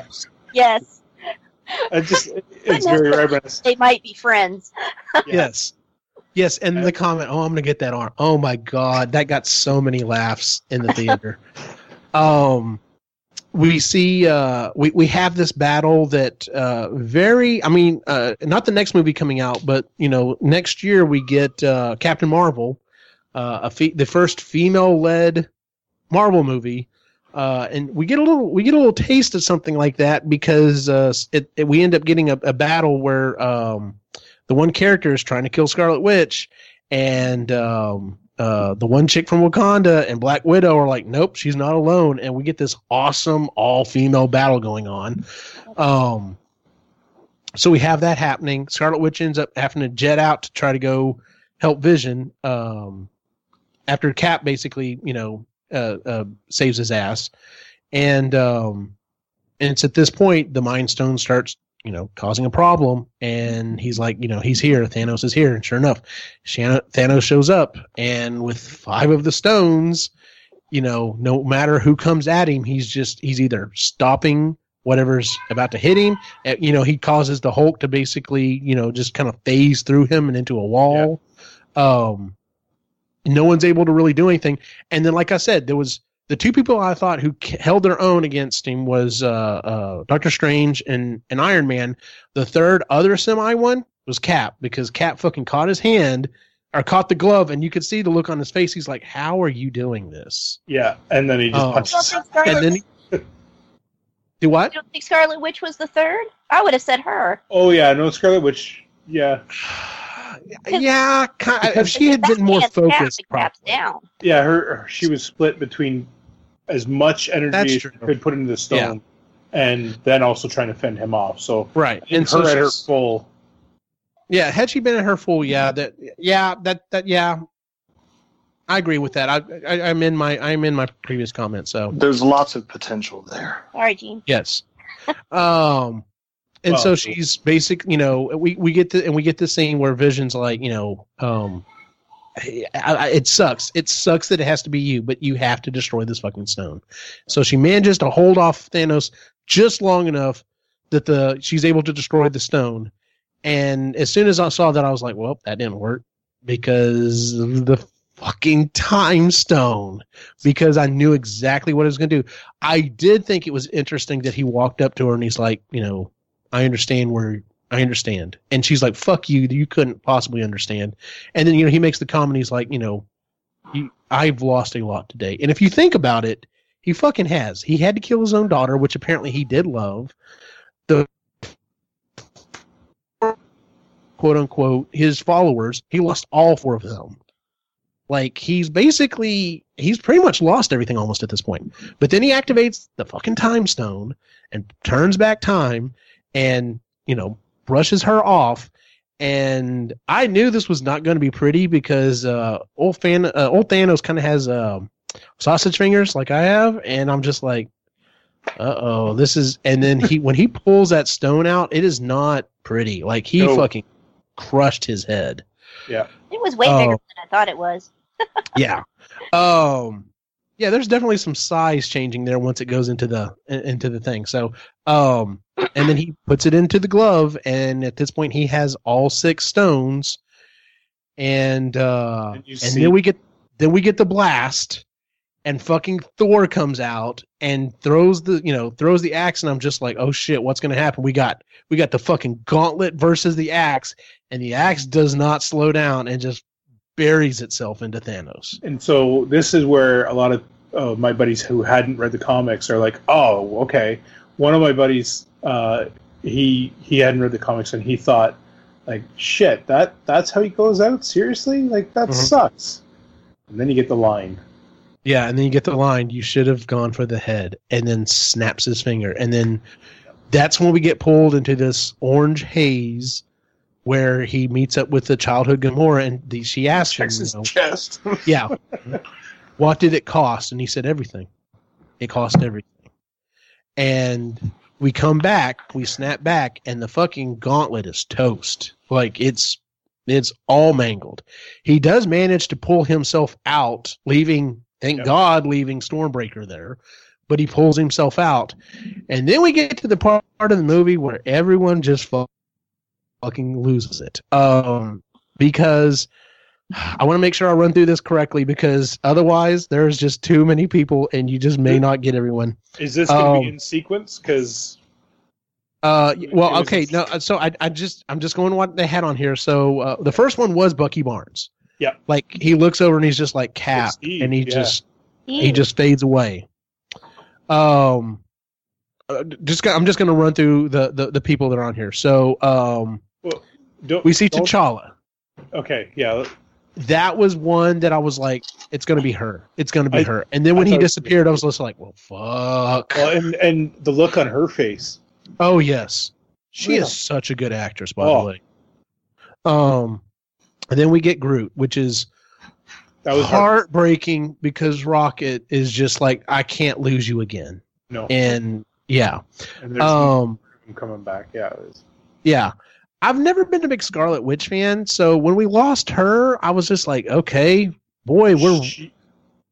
Yes, [laughs] I just it's very reminiscent. They might be friends. Yes. Yes, and the comment, "Oh, I'm going to get that arm." Oh my god, that got so many laughs in the theater. [laughs] um we see uh we we have this battle that uh very I mean, uh not the next movie coming out, but you know, next year we get uh Captain Marvel, uh a fe- the first female-led Marvel movie. Uh, and we get a little we get a little taste of something like that because uh, it, it we end up getting a, a battle where um, the one character is trying to kill Scarlet Witch, and um, uh, the one chick from Wakanda and Black Widow are like, nope, she's not alone, and we get this awesome all female battle going on. Um, so we have that happening. Scarlet Witch ends up having to jet out to try to go help Vision. Um, after Cap basically, you know, uh, uh, saves his ass, and um, and it's at this point the Mind Stone starts, you know, causing a problem, and he's like, you know, he's here. Thanos is here, and sure enough, Thanos shows up, and with five of the stones, you know, no matter who comes at him, he's just he's either stopping whatever's about to hit him. uh, You know, he causes the Hulk to basically, you know, just kind of phase through him and into a wall. Um, no one's able to really do anything. And then, like I said, there was the two people I thought who held their own against him was uh, uh, Doctor Strange and, and Iron Man. The third other semi one was Cap because Cap fucking caught his hand or caught the glove, and you could see the look on his face. He's like, "How are you doing this?" Yeah, and then he just Oh. Punches. And then he, [laughs] do what? you don't think Scarlet Witch was the third? I would have said her. Oh yeah, no Scarlet Witch. Yeah, [sighs] yeah, kind if she had been more focused, Cap, probably. down. yeah. Her she was split between as much energy as she could put into the stone, and then also trying to fend him off. So right? and And so her at her full. Yeah, had she been at her full, yeah, that, yeah, that, that, yeah, I agree with that. I, I, I'm in my, I'm in my previous comment. So There's lots of potential there. Sorry, Gene. yes, um, and Well, so she's basic. You know, we we get the and we get the scene where Vision's like, you know, um, I, I, it sucks. It sucks that it has to be you, but you have to destroy this fucking stone. So she manages to hold off Thanos just long enough that the she's able to destroy the stone. And as soon as I saw that, I was like, well, that didn't work because the fucking time stone. Because I knew exactly what it was going to do. I did think it was interesting that he walked up to her and he's like, you know, I understand where I understand. And she's like, fuck you. You couldn't possibly understand. And then, you know, he makes the comment. He's like, you know, you, I've lost a lot today. And if you think about it, he fucking has. He had to kill his own daughter, which apparently he did love. The quote unquote his followers, he lost all four of them. Like he's basically he's pretty much lost everything almost at this point. But then he activates the fucking time stone and turns back time and, you know, brushes her off. And I knew this was not going to be pretty because uh, old fan, uh, old Thanos kind of has um sausage fingers like I have, and I'm just like, uh oh, this is. And then he when he pulls that stone out, it is not pretty. Like he No. fucking crushed his head. Yeah, It was way Oh. bigger than I thought it was. [laughs] yeah. Um yeah, there's definitely some size changing there once it goes into the into the thing. So, um and then he puts it into the glove and at this point he has all six stones and uh And and then we get then we get the blast and fucking Thor comes out and throws the you know throws the axe and I'm just like oh shit what's gonna happen we got we got the fucking gauntlet versus the axe and the axe does not slow down and just buries itself into Thanos. and so this is where a lot of uh, my buddies who hadn't read the comics are like, "Oh, okay." One of my buddies, uh, he he hadn't read the comics and he thought, like, "Shit, that that's how he goes out? Seriously? Like that Mhm. sucks." And then you get the line. Yeah, and then you get the line, you should have gone for the head, and then snaps his finger. And then that's when we get pulled into this orange haze where he meets up with the childhood Gamora and the, she asks him, you know, chest. [laughs] yeah, what did it cost? And he said, everything. It cost everything. And we come back, we snap back, and the fucking gauntlet is toast. Like it's it's all mangled. He does manage to pull himself out, leaving thank Yep. God leaving Stormbreaker there. But he pulls himself out. And then we get to the part of the movie where everyone just fucking loses it. Um because I want to make sure I run through this correctly because otherwise there's just too many people and you just may not get everyone. Is this going to Um, be in sequence? Because Uh, well, okay, no. So I, I just, I'm just going what they had on here. So uh, the first one was Bucky Barnes. Yeah. Like he looks over and he's just like Cap, and he yeah. just he just fades away. Um, just I'm just going to run through the, the the people that are on here. So um, don't, we see T'Challa. Okay, yeah. that was one that I was like, it's going to be her. It's going to be I- her. And then when I he disappeared, I was just like, well, fuck. Well, and and the look on her face. Oh yes, she Yeah. is such a good actress, by Oh. the way. Um, and then we get Groot, which is That was hard. heartbreaking because Rocket is just like, I can't lose you again. No, And yeah, and there's um, him coming back. Yeah, it was. yeah. I've never been a big Scarlet Witch fan, so when we lost her, I was just like, okay, boy, we're She-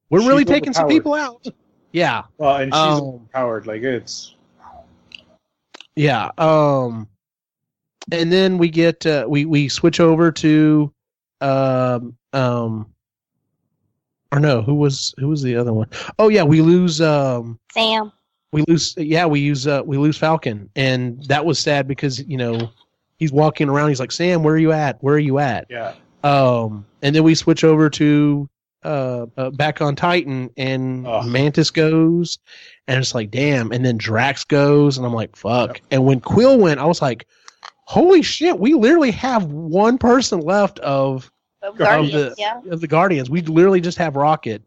we're really taking some people out. Yeah, well, and she's Um, powered. Like it's Yeah. Um and then we get uh, we we switch over to um um or no, who was who was the other one? Oh yeah, we lose um Sam. We lose yeah, we use uh we lose Falcon and that was sad because, you know, he's walking around he's like, "Sam, where are you at? Where are you at?" yeah. Um and then we switch over to uh, uh back on Titan and Ugh. Mantis goes and it's like damn and then Drax goes and I'm like fuck. Yep. And when Quill went, I was like holy shit, we literally have one person left of Of Guardians, Guardians, the- yeah. of the Guardians. We literally just have Rocket.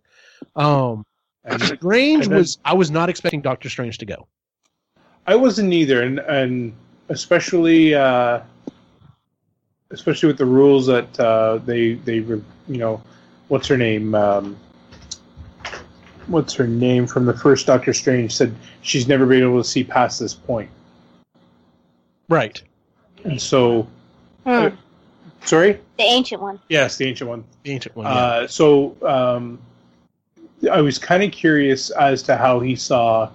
Um And [laughs] Strange And then- was I was not expecting Doctor Strange to go. I wasn't either, and and especially uh, especially with the rules that uh, they they re- you know what's her name um, what's her name from the first Doctor Strange said she's never been able to see past this point, Right. and so Hmm. sorry The ancient one. yes the ancient one The ancient one. yeah. Uh, so um, I was kind of curious as to how he saw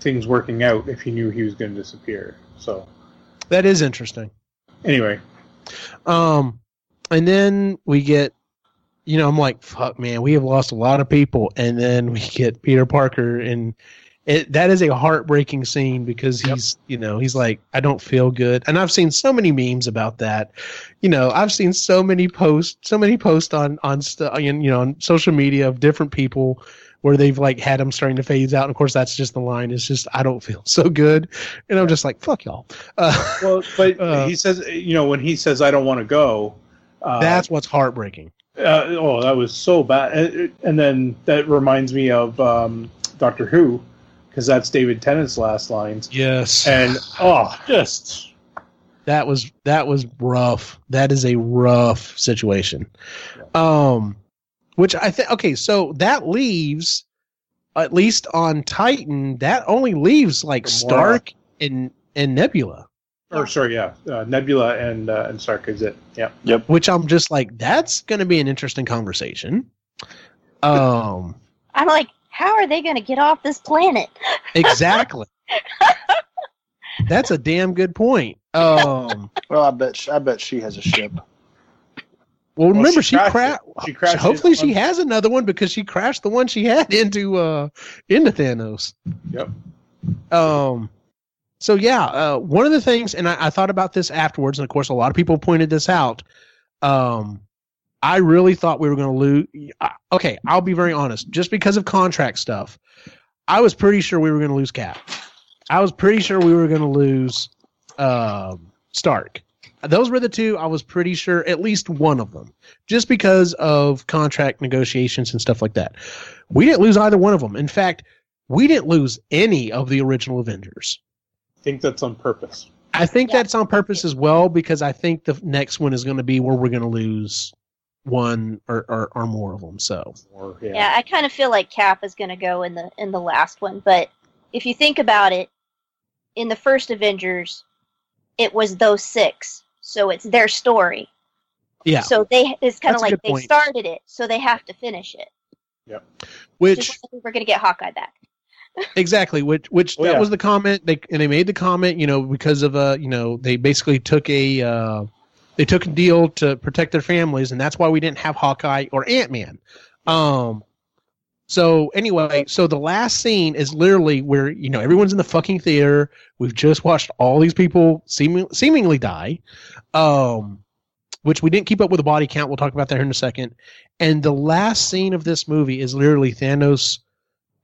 things working out if he knew he was going to disappear. So that is interesting. anyway, Um, and then we get, you know, I'm like, fuck, man, we have lost a lot of people, and then we get Peter Parker, and it that is a heartbreaking scene because he's, you know, he's like, I don't feel good, and I've seen so many memes about that. You know, I've seen so many posts, so many posts on on st- you know on social media of different people where they've like had him starting to phase out. And of course, that's just the line. It's just I don't feel so good, and I'm just like, fuck y'all. Uh, well, but [laughs] Uh, he says, you know, when he says, "I don't want to go," uh, that's what's heartbreaking. uh, oh, that was so bad. And, and then that reminds me of um, Doctor Who, because that's David Tennant's last lines. Yes. And oh, just that was that was rough. That is a rough situation. Um which I think okay, so that leaves at least on Titan, that only leaves like Gamora. Stark and and Nebula, or sorry, yeah, uh, Nebula and uh, and Stark is it? Yeah. Yep. Which I'm just like that's going to be an interesting conversation. Um I'm like, how are they going to get off this planet? [laughs] exactly. That's a damn good point. Um Well, I bet sh- I bet she has a ship. well, remember she she crashed crashed it. She crashed Hopefully she on- has another one because she crashed the one she had [laughs] into uh into Thanos. Yep. Um so yeah, uh one of the things and I, I thought about this afterwards, and of course a lot of people pointed this out. Um I really thought we were gonna lose okay, I'll be very honest. Just because of contract stuff, I was pretty sure we were gonna lose Cap. I was pretty sure we were gonna lose um Stark. Those were the two I was pretty sure at least one of them just because of contract negotiations and stuff like that. We didn't lose either one of them. In fact, we didn't lose any of the original Avengers. I think that's on purpose. I think Yeah. that's on purpose as well because I think the next one is going to be where we're going to lose one or, or, or more of them. So Or yeah. Yeah, I kind of feel like Cap is going to go in the in the last one, but if you think about it, in the first Avengers, it was those six, so it's their story. yeah, So they it's kind of like they point. started it, so they have to finish it. Yeah. Which Just we're going to get Hawkeye back. [laughs] exactly which which Oh, that yeah. was the comment they and they made the comment you know because of uh you know they basically took a uh they took a deal to protect their families and that's why we didn't have Hawkeye or Ant-Man um so anyway so the last scene is literally where you know everyone's in the fucking theater we've just watched all these people seeming, seemingly die um which we didn't keep up with the body count we'll talk about that here in a second and the last scene of this movie is literally Thanos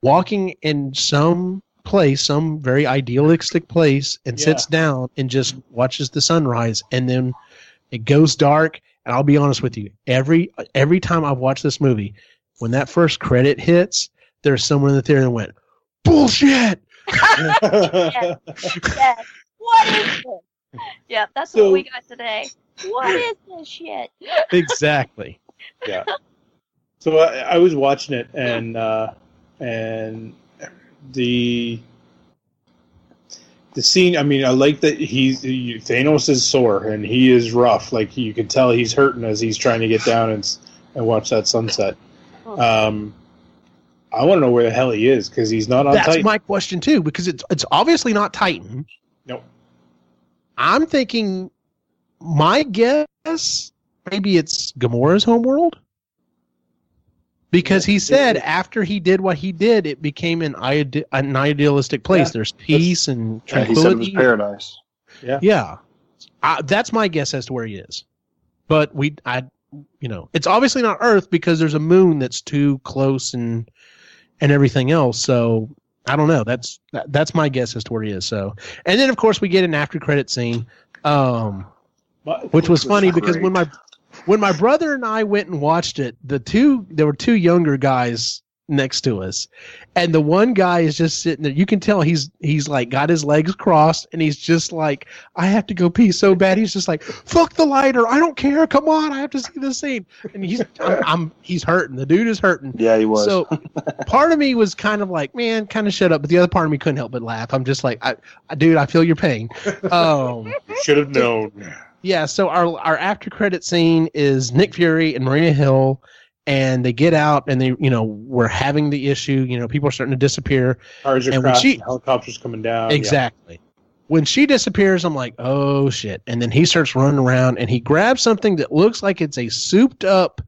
walking in some place, some very idealistic place, and Yeah. sits down and just watches the sunrise. And then it goes dark, And I'll be honest with you, every every time I've watched this movie, when that first credit hits, there's someone in the theater that went, "Bullshit!" [laughs] yes. What is this? Yeah, that's So- what we got today. What is this shit? [laughs] exactly. yeah. So I, I was watching it, and uh, and the the scene. I mean, I like that he's he, Thanos is sore and he is rough. Like you can tell he's hurting as he's trying to get down and and watch that sunset. Um, I want to know where the hell he is because he's not on That's Titan. my question too, because it's it's obviously not Titan. Nope. I'm thinking, my guess, maybe it's Gamora's homeworld. Because he said after he did what he did, it became an, ide- an idealistic place. Yeah. There's peace and Yeah, he said it was tranquility. paradise. Yeah, I, that's my guess as to where he is. But we, I, you know, it's obviously not Earth because there's a moon that's too close and and everything else. So I don't know. That's that, that's my guess as to where he is. So, and then of course we get an after credit scene, um, But- which was was funny because when my when my brother and I went and watched it, the two there were two younger guys next to us, and the one guy is just sitting there. You can tell he's he's like got his legs crossed, and he's just like, I have to go pee so bad. He's just like, fuck the lighter, I don't care. Come on, I have to see this scene. And he's I'm, I'm he's hurting. The dude is hurting. Yeah, he was. So [laughs] part of me was kind of like, man, kind of shut up. But the other part of me couldn't help but laugh. I'm just like, I, I dude, I feel your pain. [laughs] Um, should have known. Yeah. So our our after credit scene is Nick Fury and Maria Hill, and they get out and they, you know, we're having the issue. You know, people are starting to disappear. Cars are And when crashing, she- helicopters coming down. yeah. exactly. When she disappears, I'm like, oh shit! And then he starts running around and he grabs something that looks like it's a souped up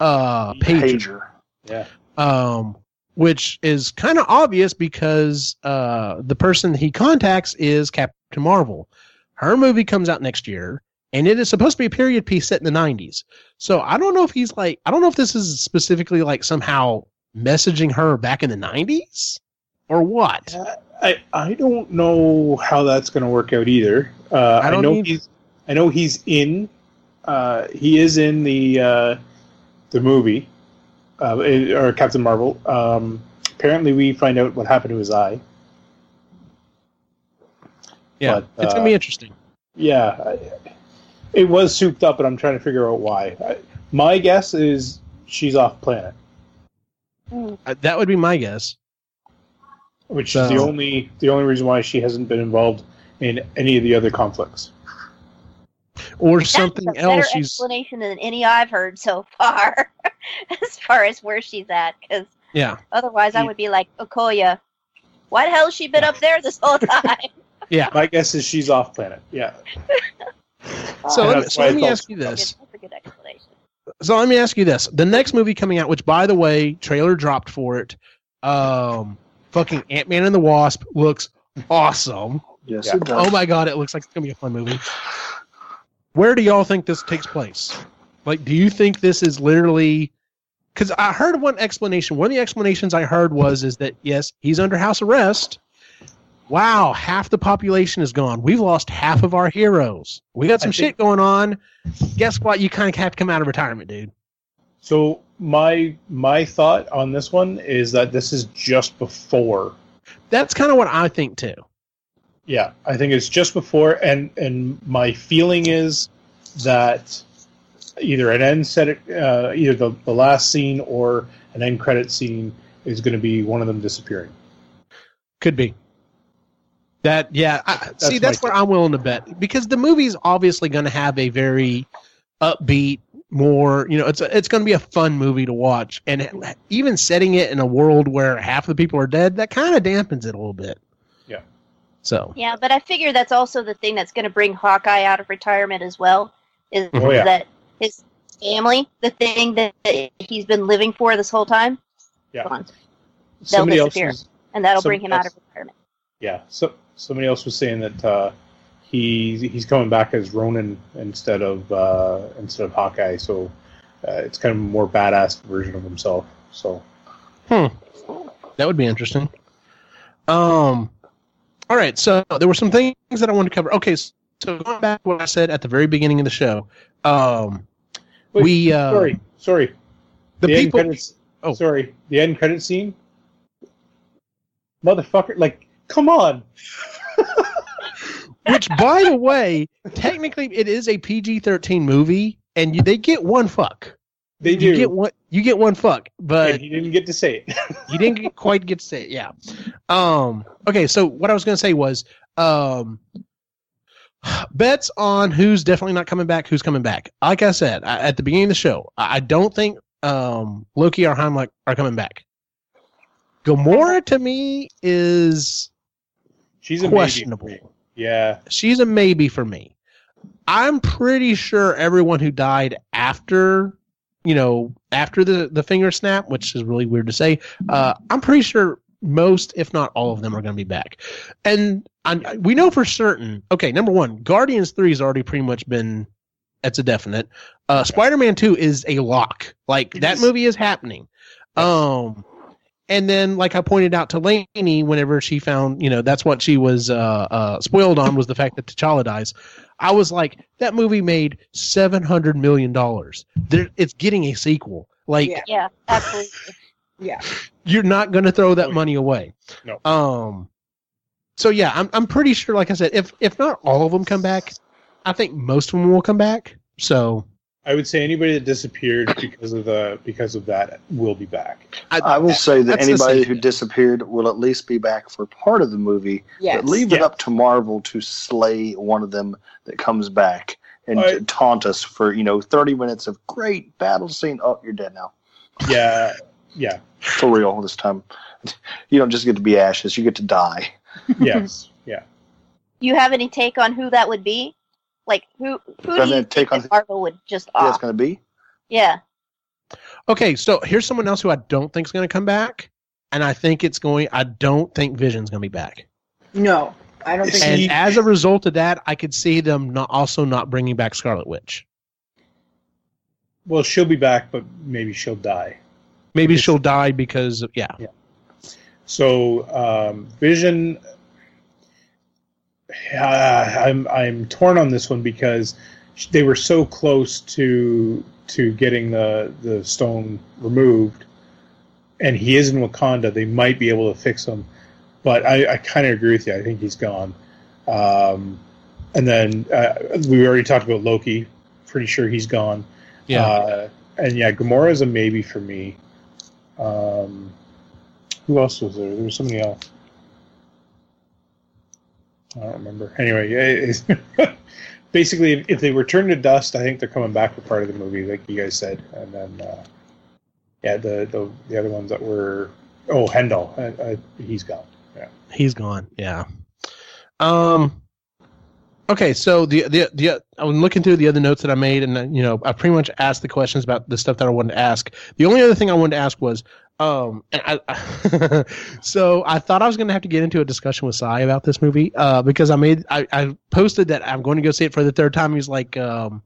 uh pager. Pager. Yeah. um, which is kind of obvious because uh, the person he contacts is Captain Marvel. Her movie comes out next year, and it is supposed to be a period piece set in the 90s. So I don't know if he's like, I don't know if this is specifically like somehow messaging her back in the 90s or what. I, I don't know how that's going to work out either. Uh, I I, know need- he's I know he's in uh, he is in the uh, the movie uh, it- or Captain Marvel. Um, apparently, we find out what happened to his eye. Yeah, But, it's uh, gonna be interesting. Yeah, I, it was souped up, and I'm trying to figure out why. I, my guess is she's off planet, Uh, that would be my guess. which is the only the only reason why she hasn't been involved in any of the other conflicts. Or That's something a better else. She's explanation than any I've heard so far, [laughs] as far as where she's at. Because yeah, otherwise, I would be like, Okoya, why the hell has she been up there this whole [laughs] time? yeah. My guess is she's off planet. Yeah. [laughs] So And let me, so let me ask you this. That's a good explanation. So let me ask you this: the next movie coming out, which by the way, trailer dropped for it, um, fucking Ant Man and the Wasp looks awesome. Yes, Yeah. it does. Oh my god, it looks like it's gonna be a fun movie. Where do y'all think this takes place? Like, do you think this is literally? Because I heard one explanation. One of the explanations I heard was is that yes, he's under house arrest. Wow, half the population is gone. We've lost half of our heroes. We got some think- shit going on. Guess what? You kind of have to come out of retirement, dude. So my my thought on this one is that this is just before. That's kind of what I think too. Yeah, I think it's just before, and and my feeling is that either an end set, uh, either the, the last scene or an end credit scene is going to be one of them disappearing. Could be. That yeah. I, see, that's where I'm willing to bet because the movie's obviously going to have a very upbeat, more you know, it's a, it's going to be a fun movie to watch, and it- even setting it in a world where half the people are dead, that kind of dampens it a little bit. Yeah. So Yeah, but I figure that's also the thing that's going to bring Hawkeye out of retirement as well. Is Oh, yeah. that his family, the thing that that he's been living for this whole time, Yeah. gone. Somebody else disappear. was, and that'll bring him out of retirement. yeah. So somebody else was saying that uh, he he's coming back as Ronin instead of uh, instead of Hawkeye. So uh, it's kind of a more badass version of himself. So that would be interesting. Um. All right, so there were some things that I wanted to cover. Okay, so going back to what I said at the very beginning of the show. Um, Wait, we uh, sorry, sorry. the, end people. credits. Oh. sorry. The end credit scene. Motherfucker! Like, come on. [laughs] Which, by the way, technically it is a PG thirteen movie, and you, they get one fuck. They You do. get one. You get one fuck, but and he didn't get to say it. [laughs] you didn't get, quite get to say it. Yeah. Um. Okay. So what I was going to say was, um, bets on who's definitely not coming back, who's coming back. Like I said I, at the beginning of the show, I, I don't think um Loki or Heimdall are coming back. Gamora to me is She's a maybe. questionable. Yeah. she's a maybe for me. I'm pretty sure everyone who died after, you know, after the the finger snap, which is really weird to say, uh, I'm pretty sure most, if not all of them, are going to be back. And I, we know for certain. Okay, number one, Guardians Three has already pretty much been. That's a definite. Uh, Spider-Man Two is a lock. Like It that is. movie is happening. Um, and then, like I pointed out to Lainey, whenever she found, you know, that's what she was uh, uh, spoiled on was the fact that T'Challa dies. I was like, that movie made seven hundred million dollars. It's getting a sequel. Like Yeah. Yeah, absolutely. [laughs] Yeah. you're not going to throw that money away. No. Um. So yeah, I'm I'm pretty sure. Like I said, if if not all of them come back, I think most of them will come back. So I would say anybody that disappeared because of the because of that will be back. I will say that anybody who bet. disappeared will at least be back for part of the movie. Yes. But leave it up to Marvel to slay one of them that comes back and I- taunt us for you know thirty minutes of great battle scene. Oh, you're dead now. Yeah. Yeah. For real this time. You don't just get to be ashes; you get to die. Yes. Yeah. You have any take on who that would be? Like who who Have do you any take on that Marvel would just Yeah, it's going to be. Yeah. okay, so here's someone else who I don't think is going to come back, and I think it's going. I don't think Vision's going to be back. No, I don't think. And See- as a result of that, I could see them not also not bringing back Scarlet Witch. Well, she'll be back, but maybe she'll die. Maybe It's- she'll die because of, yeah. So um, Vision, uh, I'm I'm torn on this one because they were so close to to getting the the stone removed, and he is in Wakanda. They might be able to fix him, but I, I kind of agree with you. I think he's gone. Um, and then uh, we already talked about Loki. Pretty sure he's gone. Yeah. Uh, and yeah, Gamora is a maybe for me. Um, who else was there? There was somebody else. I don't remember. Anyway, [laughs] basically, if, they return to dust, I think they're coming back for part of the movie, like you guys said. And then, uh, yeah, the, the the other ones that were oh Heimdall, uh, uh, he's gone. Yeah. He's gone. Yeah. Um. Okay, so the the the I'm looking through the other notes that I made, and uh, you know, I pretty much asked the questions about the stuff that I wanted to ask. The only other thing I wanted to ask was, um, and I, I [laughs] so I thought I was going to have to get into a discussion with Sai about this movie, uh, because I made I, I posted that I'm going to go see it for the third time. He's like, um,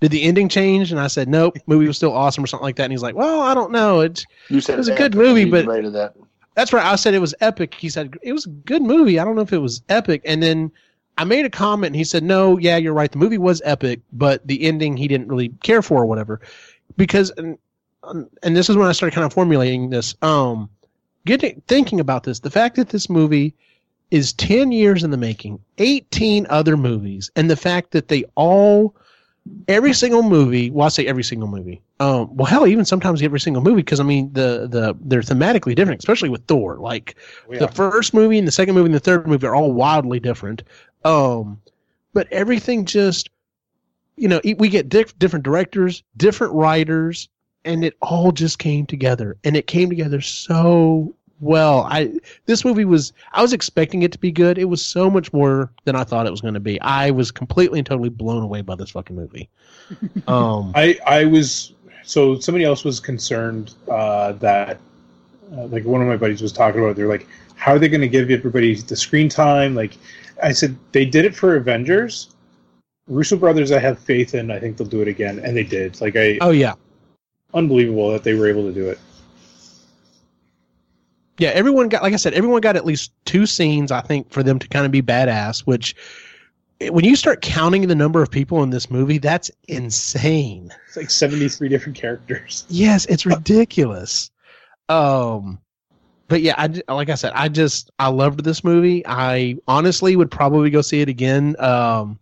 did the ending change? And I said, nope, movie was still awesome or something like that. And he's like, well, I don't know. It's You said It was a good movie, but- that. that's right. I said it was epic. He said it was a good movie. I don't know if it was epic. And then I made a comment and he said, no, yeah, you're right. The movie was epic, but the ending he didn't really care for or whatever. Because, and, and this is when I started kind of formulating this. Um, getting, thinking about this, the fact that this movie is 10 years in the making, 18 other movies, and the fact that they all, every single movie, well, I say every single movie. Um, well, hell, even sometimes every single movie, because I mean, the, the, they're thematically different, especially with Thor. Like, Yeah. the first movie and the second movie and the third movie are all wildly different. Um, but everything just, you know, we get diff- different directors, different writers, and it all just came together. And it came together so well. I this movie was I was expecting it to be good. It was so much more than I thought it was going to be. I was completely and totally blown away by this fucking movie. [laughs] Um, I I was so somebody else was concerned uh, that uh, like one of my buddies was talking about. They're like, how are they going to give everybody the screen time? Like, I said they did it for Avengers. Russo brothers, I have faith in. I think they'll do it again, and they did. Like, I oh yeah, unbelievable that they were able to do it. yeah. Everyone got like I said, everyone got at least two scenes. I think for them to kind of be badass, which when you start counting the number of people in this movie, that's insane. It's like 73 different characters. [laughs] Yes, it's ridiculous. Um, but yeah, I like I said, I just I loved this movie. I honestly would probably go see it again. Um,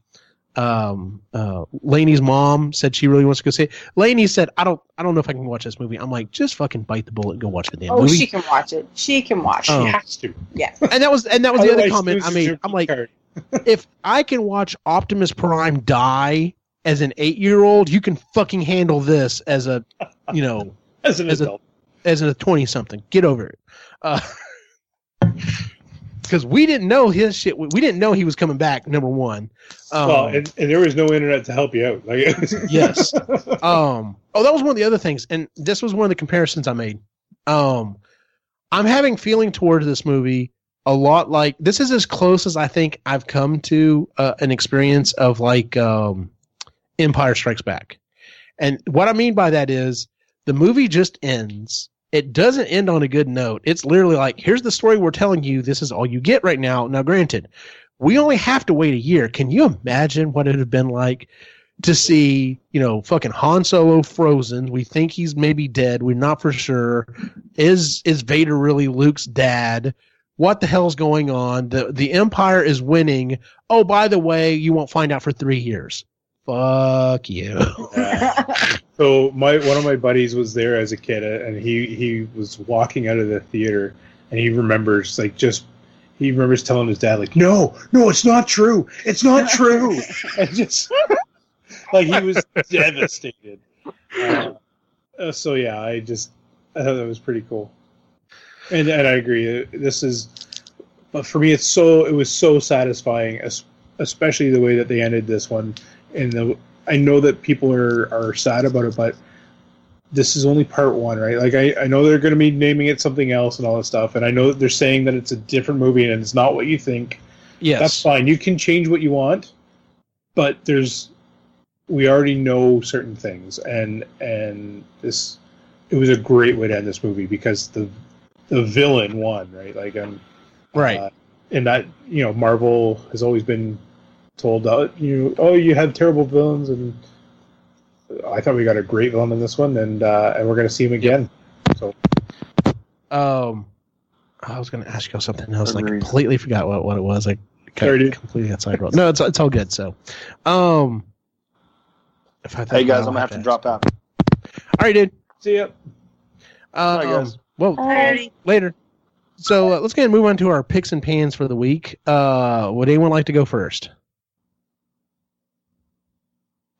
um, uh, Lainey's mom said she really wants to go see it. Lainey said, "I don't, I don't know if I can watch this movie." I'm like, just fucking bite the bullet and go watch the damn Oh, movie. she can watch it. She can watch Oh. She it. has to. Yeah. and that was and that was the other comment I mean, I'm like, [laughs] if I can watch Optimus Prime die as an eight year old, you can fucking handle this as a, you know, [laughs] as an as a- adult. as a 20 something. Get over it. [laughs] Because we didn't know his shit. We didn't know he was coming back, number one. Um, well, and, and there was no internet to help you out. Like, [laughs] Yes. um, oh, that was one of the other things. And this was one of the comparisons I made. Um, I'm having feeling towards this movie a lot like this is as close as I think I've come to uh, an experience of like um, Empire Strikes Back. And what I mean by that is the movie just ends. It doesn't end on a good note. It's literally like, here's the story we're telling you. This is all you get right now. Now, granted, we only have to wait a year. Can you imagine what it would have been like to see, you know, fucking Han Solo frozen? We think he's maybe dead. We're not for sure. Is is Vader really Luke's dad? What the hell's going on? The the Empire is winning. Oh, by the way, you won't find out for three years. Fuck you. [laughs] so my one of my buddies was there as a kid, uh, and he he was walking out of the theater, and he remembers like just he remembers telling his dad like, "No, no, it's not true. It's not true," [laughs] and just like he was devastated. Uh, so yeah, I just I thought that was pretty cool, and and I agree. uh, This is, but for me, it's so it was so satisfying, especially the way that they ended this one. And the I know that people are are sad about it, but this is only part one, right? Like I, I know they're going to be naming it something else and all that stuff, and I know that they're saying that it's a different movie and it's not what you think. Yes. That's fine. You can change what you want, but there's we already know certain things, and and this it was a great way to end this movie because the the villain won, right? Like um, Right. uh, and that you know Marvel has always been told uh, you oh you had terrible villains and I thought we got a great villain in this one and uh, and we're gonna see him again. So Um, I was going to ask you something else. I Agreed. completely forgot what, what it was. I Sorry, dude. completely got sidetracked. No, it's it's all good. So, um, if I Hey guys, I'll I'm gonna have to ask. drop out. All right, dude. see ya. Um, Bye, guys. Well, Alrighty. later. So uh, let's go ahead and move on to our picks and pans for the week. Uh, would anyone like to go first?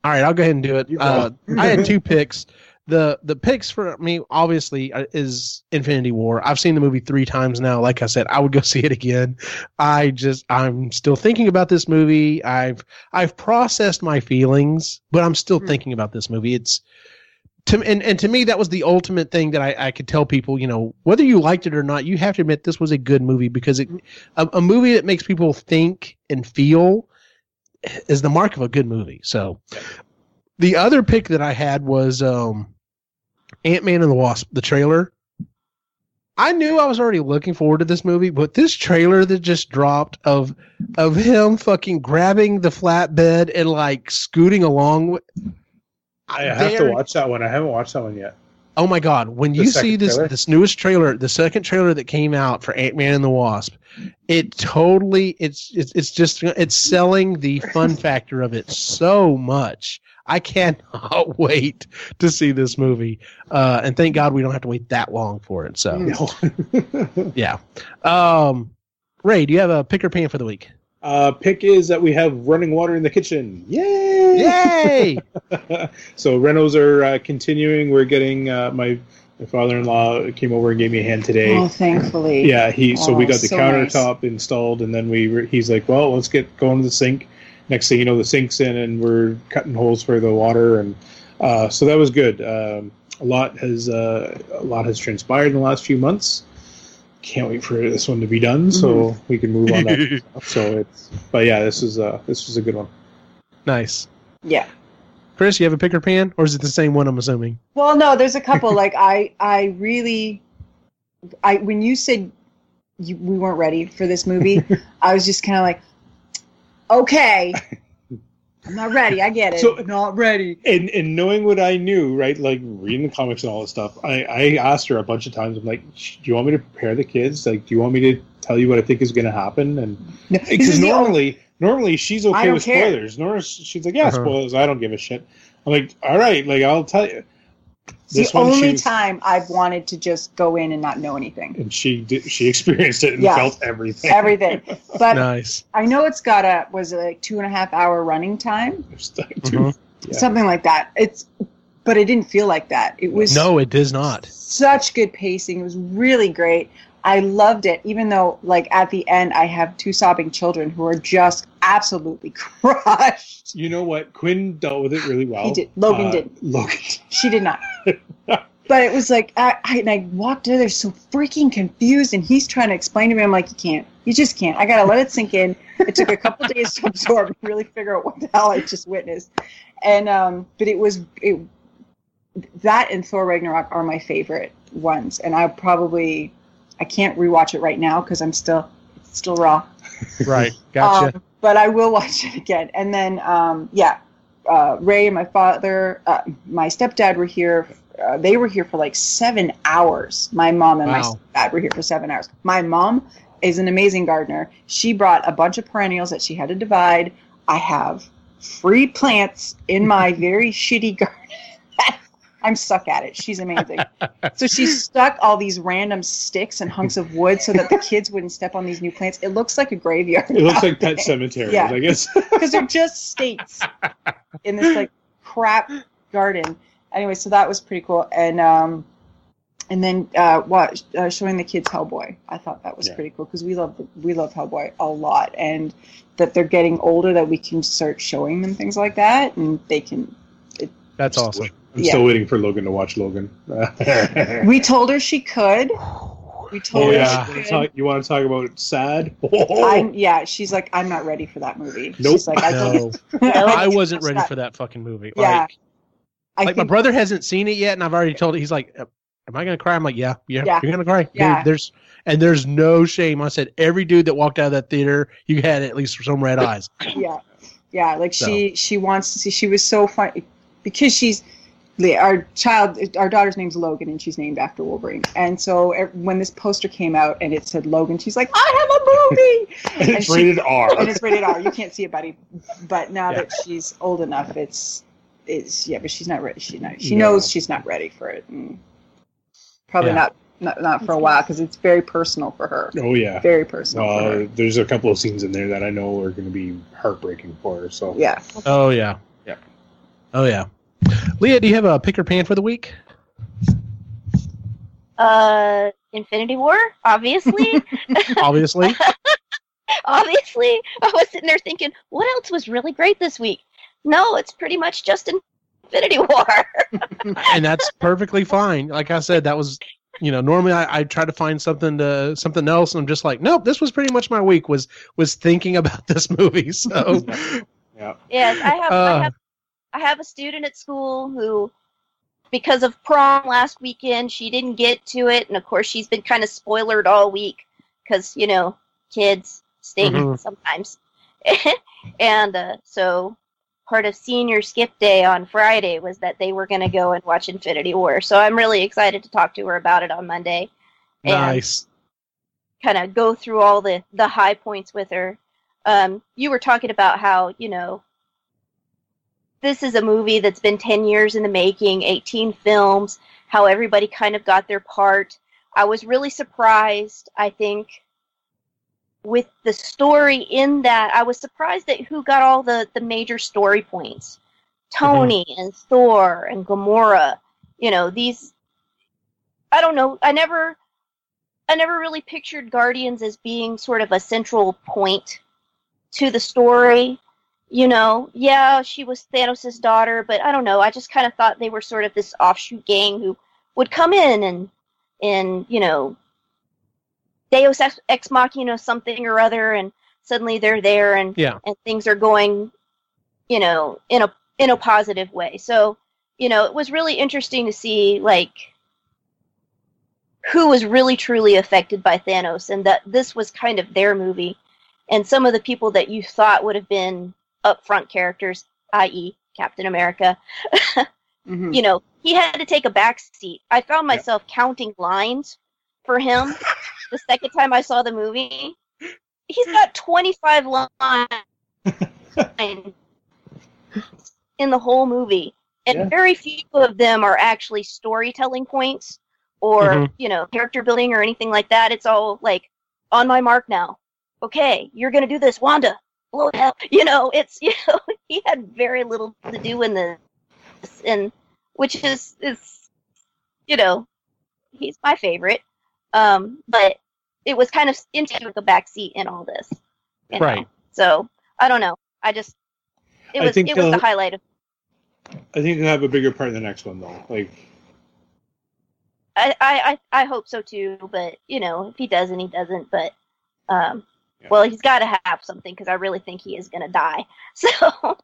All right, I'll go ahead and do it. Uh, [laughs] I had two picks. The the picks for me obviously uh, is Infinity War. I've seen the movie three times now. Like I said, I would go [laughs] see it again. I just I'm still thinking about this movie. I've I've processed my feelings, but I'm still Hmm. thinking about this movie. It's to and, and to me that was the ultimate thing that I, I could tell people you know whether you liked it or not you have to admit this was a good movie because it a, a movie that makes people think and feel is the mark of a good movie so the other pick that i had was um ant-man and the wasp the trailer i knew i was already looking forward to this movie but this trailer that just dropped of of him fucking grabbing the flatbed and like scooting along I have to watch that one. I haven't watched that one yet. Oh my god! When you see this trailer? this newest trailer, the second trailer that came out for Ant Man and the Wasp, it totally it's it's it's just it's selling the fun [laughs] factor of it so much. I cannot [laughs] wait to see this movie, uh, and thank God we don't have to wait that long for it. So [laughs] yeah, um, Ray, do you have a pick or pan for the week? Uh, pick is that we have running water in the kitchen. Yay! Yay! [laughs] so renos are uh, continuing. We're getting uh, my my father-in-law came over and gave me a hand today. Oh, thankfully. Yeah, he. So we Oh, got the so countertop installed, and then we. Were, he's like, "Well, let's get going to the sink." Next thing you know, the sink's in, and we're cutting holes for the water, and uh, so that was good. Um, a lot has uh, a lot has transpired in the last few months. Can't wait for this one to be done, so we can move on. [laughs] That. So it's, but yeah, this is uh, this was a good one. nice, Yeah. Chris. You have a pick or pan, or is it the same one? I'm assuming. Well, no, there's a [laughs] couple. like I, I really, I when you said you, we weren't ready for this movie, [laughs] I was just kind of like, okay. I'm not ready. I get it. So- not ready. and and knowing what I knew, right, like reading the comics and all this stuff, I, I asked her a bunch of times. I'm like, "Do you want me to prepare the kids? Like, do you want me to tell you what I think is going to happen?" And because is only- normally, normally she's okay with care. spoilers. Nor she's like, "Yeah, Uh-huh. spoilers. I don't give a shit." I'm like, "All right, like I'll tell you." It's the one, only she's- time I've wanted to just go in and not know anything. and she did, she experienced it and Yeah. felt everything. Everything. [laughs] But Nice. I know it's got a was it like two and a half hour running time, It's like, Mhm. Yeah. something like that. It's, but it didn't feel like that. It was No, it does not. such good pacing. It was really great. I loved it, even though like at the end I have two sobbing children who are just absolutely [laughs] crushed. You know what? Quinn dealt with it really well. He did. Logan Uh, did. Logan. She did not. [laughs] but it was like I, I and I walked in there so freaking confused, and he's trying to explain to me. I'm like, you can't. You just can't. I gotta let it sink in. It took a couple days to absorb and really figure out what the hell I just witnessed. And um, but it was it. That and Thor Ragnarok are my favorite ones, and I probably I can't rewatch it right now because I'm still it's still raw. [laughs] Right. Gotcha. Um, but I will watch it again. And then, um, yeah, uh, Ray and my father, uh, my stepdad were here. Uh, they were here for like seven hours. My mom and my Wow. stepdad were here for seven hours. My mom is an amazing gardener. She brought a bunch of perennials that she had to divide. I have free plants in my very shitty [laughs] garden. I'm stuck at it. She's amazing. so she stuck all these random sticks and hunks of wood so that the kids wouldn't step on these new plants. It looks like a graveyard. It looks out like Pet there Cemetery. Yeah. I guess. [laughs] because they're just stakes in this like crap garden. Anyway, so that was pretty cool, and um, and then uh, what uh, showing the kids Hellboy. I thought that was Yeah. pretty cool because we love we love Hellboy a lot, and that they're getting older that we can start showing them things like that, and they can. That's awesome. I'm Yeah. still waiting for Logan to watch Logan. [laughs] We told her she could. We told oh her yeah, she You could. talk- you want to talk about sad? Oh, [laughs] I'm, yeah, she's like, I'm not ready for that movie. Nope. She's like, I No, [laughs] think I wasn't ready for that fucking movie. Yeah. Like, I like my think- brother hasn't seen it yet, and I've already told. it. He's like, uh, "Am I gonna cry?" I'm like, "Yeah, yeah, Yeah. you're gonna cry." Dude, Yeah. there's and there's no shame. I said every dude that walked out of that theater, you had at least some red eyes. yeah yeah like So. she she wants to see she was so funny because she's the- our child our daughter's name's logan and she's named after wolverine and so eh, when this poster came out and it said logan she's like i have a movie [laughs] and it's and she- rated R. and it's rated r you can't see it buddy but now Yeah. that she's old enough it's it's yeah but she's not ready she's not she No. knows she's not ready for it and probably Yeah. not, not not for a while because it's very personal for her oh yeah. very personal for her. Uh, there's a couple of scenes in there that I know are going to be heartbreaking for her. So yeah Oh yeah, Yeah. Oh yeah. Leah, do you have a pick or pan for the week? Uh, Infinity War, obviously. [laughs] Obviously. [laughs] obviously, I was sitting there thinking, what else was really great this week? No, it's pretty much just Infinity War. [laughs] and that's perfectly fine. Like I said, that was you know normally I, I try to find something to something else, and I'm just like, nope, this was pretty much my week was was thinking about this movie. So yeah. yes, I have, Uh. I have, I have a student at school who, because of prom last weekend, she didn't get to it, and of course she's been kind of spoilered all week because you know kids stink Mhm. sometimes, [laughs] and uh, so part of senior skip day on Friday was that they were going to go and watch Infinity War. So I'm really excited to talk to her about it on Monday. And nice. kind of go through all the the high points with her. Um, you were talking about how you know this is a movie that's been 10 years in the making, 18 films, how everybody kind of got their part. I was really surprised, I think, with the story in that. I was surprised at who got all the, the major story points. Mm-hmm. Tony and Thor and Gamora, you know, these I don't know, I never I never really pictured Guardians as being sort of a central point to the story. You know, yeah, she was Thanos' daughter, but I don't know. I just kind of thought they were sort of this offshoot gang who would come in and, and you know, Deus ex, machina something or other, and suddenly they're there, and Yeah. and things are going, you know, in a in a positive way. So, you know, it was really interesting to see like who was really truly affected by Thanos, and that this was kind of their movie. and some of the people that you thought would have been upfront characters, i.e., Captain America, [laughs] Mhm. you know, he had to take a back seat. I found myself counting lines for him [laughs] the second time I saw the movie. He's got 25 lines [laughs] in the whole movie, and Yeah. very few of them are actually storytelling points or, Mhm. you know, character building or anything like that. It's all like, on my mark now. Okay, you're going to do this, Wanda. Up. You know, it's, [laughs] you know, he had very little to do in this, and which is, is, you know, he's my favorite. Um, but it was kind of into the back seat in all this. you know. Right. So I don't know. I just it was it was the highlight of I think he'll have a bigger part in the next one though. Like I, I, I I hope so too, but you know, if he doesn't, he doesn't. But um, Yeah. well, he's got to have something because I really think he is going to die. [laughs] So,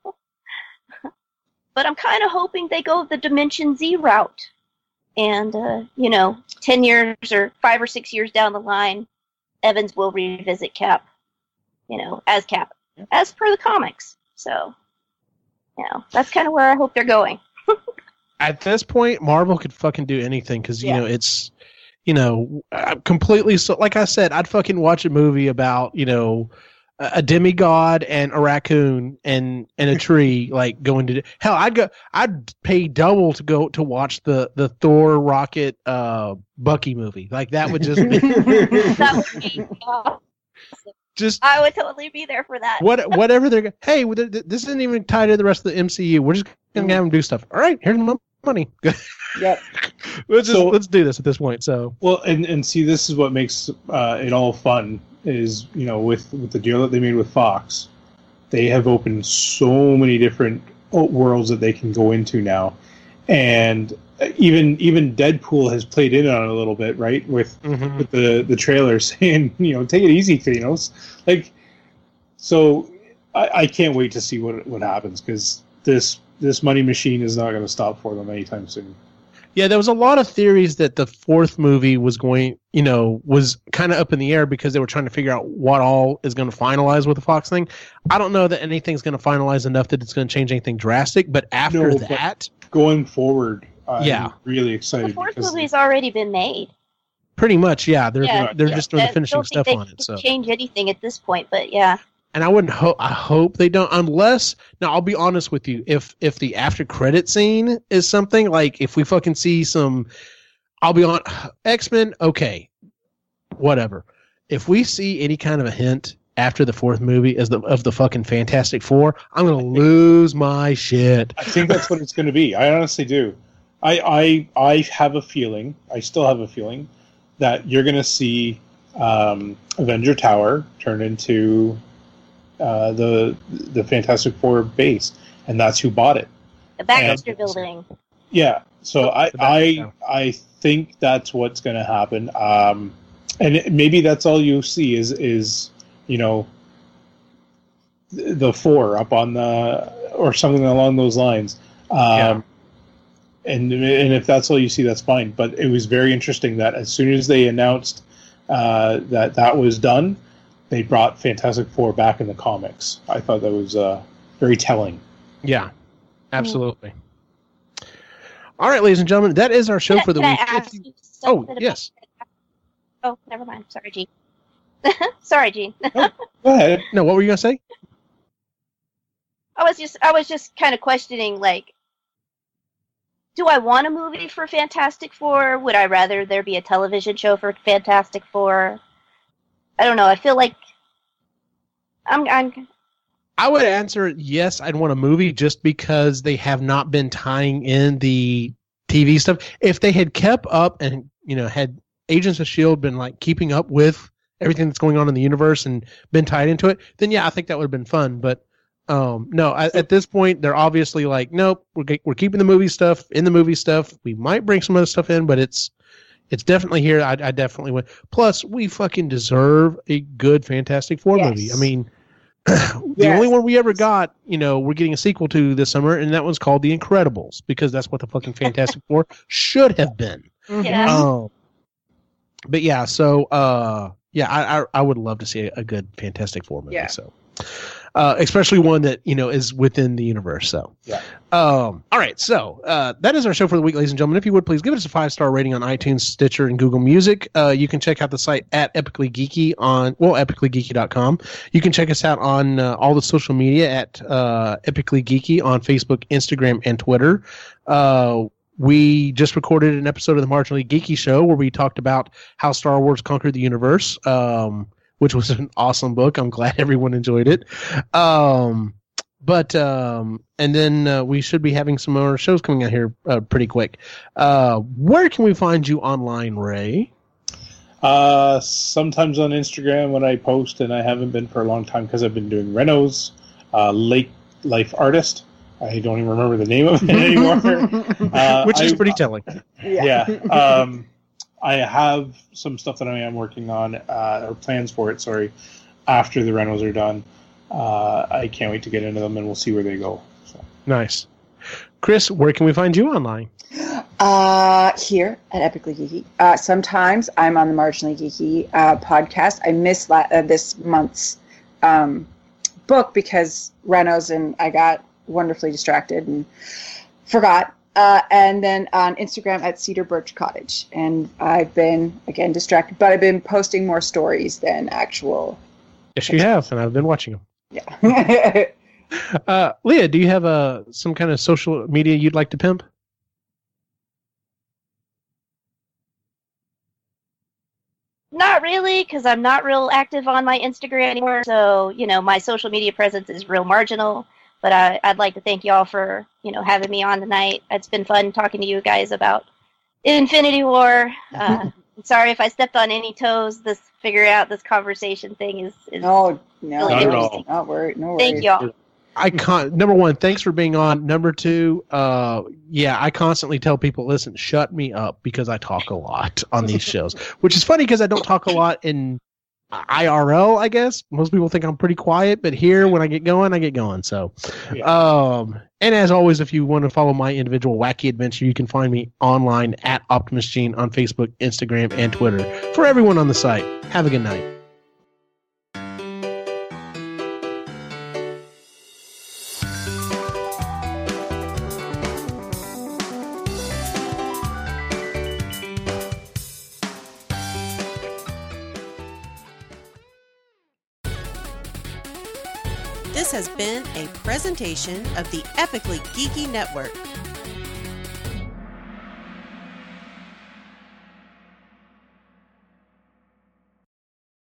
but I'm kind of hoping they go the Dimension Z route, and uh, you know, ten years or five or six years down the line, Evans will revisit Cap, you know, as Cap, as per the comics. So, you know, that's kind of where I hope they're going. [laughs] At this point, Marvel could fucking do anything because you Yeah. know it's, you know, uh, completely. So, like I said, I'd fucking watch a movie about you know a a demigod and a raccoon and and a [laughs] tree like going to hell. I'd go. I'd pay double to go to watch the the Thor Rocket uh Bucky movie. Like that would just be [laughs] That would be. awesome. [laughs] just I would totally be there for that. what whatever they're. Hey, th- th- this isn't even tied to the rest of the MCU. We're just gonna have them do stuff. All right, here's my money. Yep. let's just, So- let's do this at this point. So Well, and and see, this is what makes uh, it all fun. Is you know with with the deal that they made with Fox, they have opened so many different worlds that they can go into now, and even even Deadpool has played in on it a little bit, right? With with the the trailer [laughs] saying, you know, take it easy, Thanos. Like, so I, I can't wait to see what what happens because this this money machine is not going to stop for them anytime soon. Yeah, there was a lot of theories that the fourth movie was going, you know, was kind of up in the air because they were trying to figure out what all is going to finalize with the Fox thing. I don't know that anything's going to finalize enough that it's going to change anything drastic, but after No, but- that, Going forward, I'm Yeah. really excited. The fourth because movie's already been made. pretty much, yeah, they're Yeah, they're yeah. just doing the finishing don't think stuff they on it. can So, change anything at this point, but yeah. And I wouldn't hope. I hope they don't, unless now I'll be honest with you. If if the after credit scene is something like if we fucking see some, I'll be on [sighs] X Men. Okay, whatever. If we see any kind of a hint after the fourth movie as the of the fucking Fantastic Four, I'm gonna lose my shit. I think that's what it's going to be. I honestly do. I I I have a feeling. I still have a feeling that you're going to see um, Avenger Tower turn into uh, the the Fantastic Four base, and that's who bought it. The Baxter And- building. Yeah. So I I. I think that's what's going to happen. Um, and it, maybe that's all you see is is you know the four up on the or something along those lines. Um, Yeah. And and if that's all you see, that's fine. But it was very interesting that as soon as they announced uh, that that was done, they brought Fantastic Four back in the comics. I thought that was uh, very telling. Yeah, absolutely. All right, ladies and gentlemen, that is our show Can for the can I week. ask you- you Oh, something about- yes. Oh, never mind. Sorry, Gene. [laughs] Sorry, Gene. Go ahead. No, what were you gonna say? I was just I was just kind of questioning like do I want a movie for Fantastic Four? Would I rather there be a television show for Fantastic Four? I don't know. I feel like I'm I'm I would answer yes. I'd want a movie just because they have not been tying in the TV stuff. If they had kept up and you know had Agents of Shield been like keeping up with everything that's going on in the universe and been tied into it, then yeah, I think that would have been fun. But um, no, at, at this point, they're obviously like, nope, we're we're keeping the movie stuff in the movie stuff. We might bring some other stuff in, but it's it's definitely here. I, I definitely would. Plus, we fucking deserve a good Fantastic Four Yes. movie. I mean, [clears throat] the Yes. only one we ever got, you know, we're getting a sequel to this summer, and that one's called The Incredibles because that's what the fucking Fantastic [laughs] Four should have been. Mhm. Yeah. Um, but yeah, so uh, yeah, I, I I would love to see a, a good Fantastic Four movie. Yeah. So, uh, especially one that you know is within the universe. So, Yeah. Um. All right. So uh, that is our show for the week, ladies and gentlemen. If you would please give us a five star rating on iTunes, Stitcher, and Google Music. Uh, you can check out the site at Epically Geeky on well epicallygeeky.com. You can check us out on uh, all the social media at uh, Epically Geeky on Facebook, Instagram, and Twitter. Uh, we just recorded an episode of the Marginally Geeky Show where we talked about how Star Wars conquered the universe, um, which was an awesome book. I'm glad [laughs] everyone enjoyed it. Um, but um, and then uh, we should be having some more shows coming out here uh, pretty quick. Uh, where can we find you online, Ray? Uh, sometimes on Instagram when I post, and I haven't been for a long time because I've been doing Renos, uh, Lake Life Artist. I don't even remember the name of it [laughs] anymore. [laughs] Uh, which is I- pretty telling. yeah. Um, I have some stuff that I am working on, uh, or plans for it. Sorry, after the rentals are done. Uh, I can't wait to get into them, and we'll see where they go. So. Nice. Chris, where can we find you online? Uh, here at Epically Geeky. Uh, sometimes I'm on the Marginally Geeky uh, podcast. I missed la- uh, this month's um, book because Renos and I got wonderfully distracted and forgot. Uh, and then on Instagram at Cedar Birch Cottage. And I've been, again, distracted, but I've been posting more stories than actual. Yes, you have, and I've been watching them. Yeah. [laughs] Uh, Leah, do you have uh, some kind of social media you'd like to pimp? Not really, because I'm not real active on my Instagram anymore. So, you know, my social media presence is real marginal. But I, I'd like to thank y'all for, you know, having me on tonight. It's been fun talking to you guys about Infinity War. [laughs] Uh, sorry if I stepped on any toes. This figure out this conversation thing is, is no, no, Really Not at all. not worried. No worries. thank y'all. I con- number one, thanks for being on. Number two, uh, yeah, I constantly tell people, listen, shut me up because I talk a lot on these [laughs] shows, which is funny because I don't talk a lot in IRL. I guess most people think I'm pretty quiet, but here when I get going, I get going. So, Yeah. um, and as always, if you want to follow my individual wacky adventure, you can find me online at Optimus Gene on Facebook, Instagram, and Twitter. For everyone on the site, have a good night. Presentation of the Epically Geeky Network.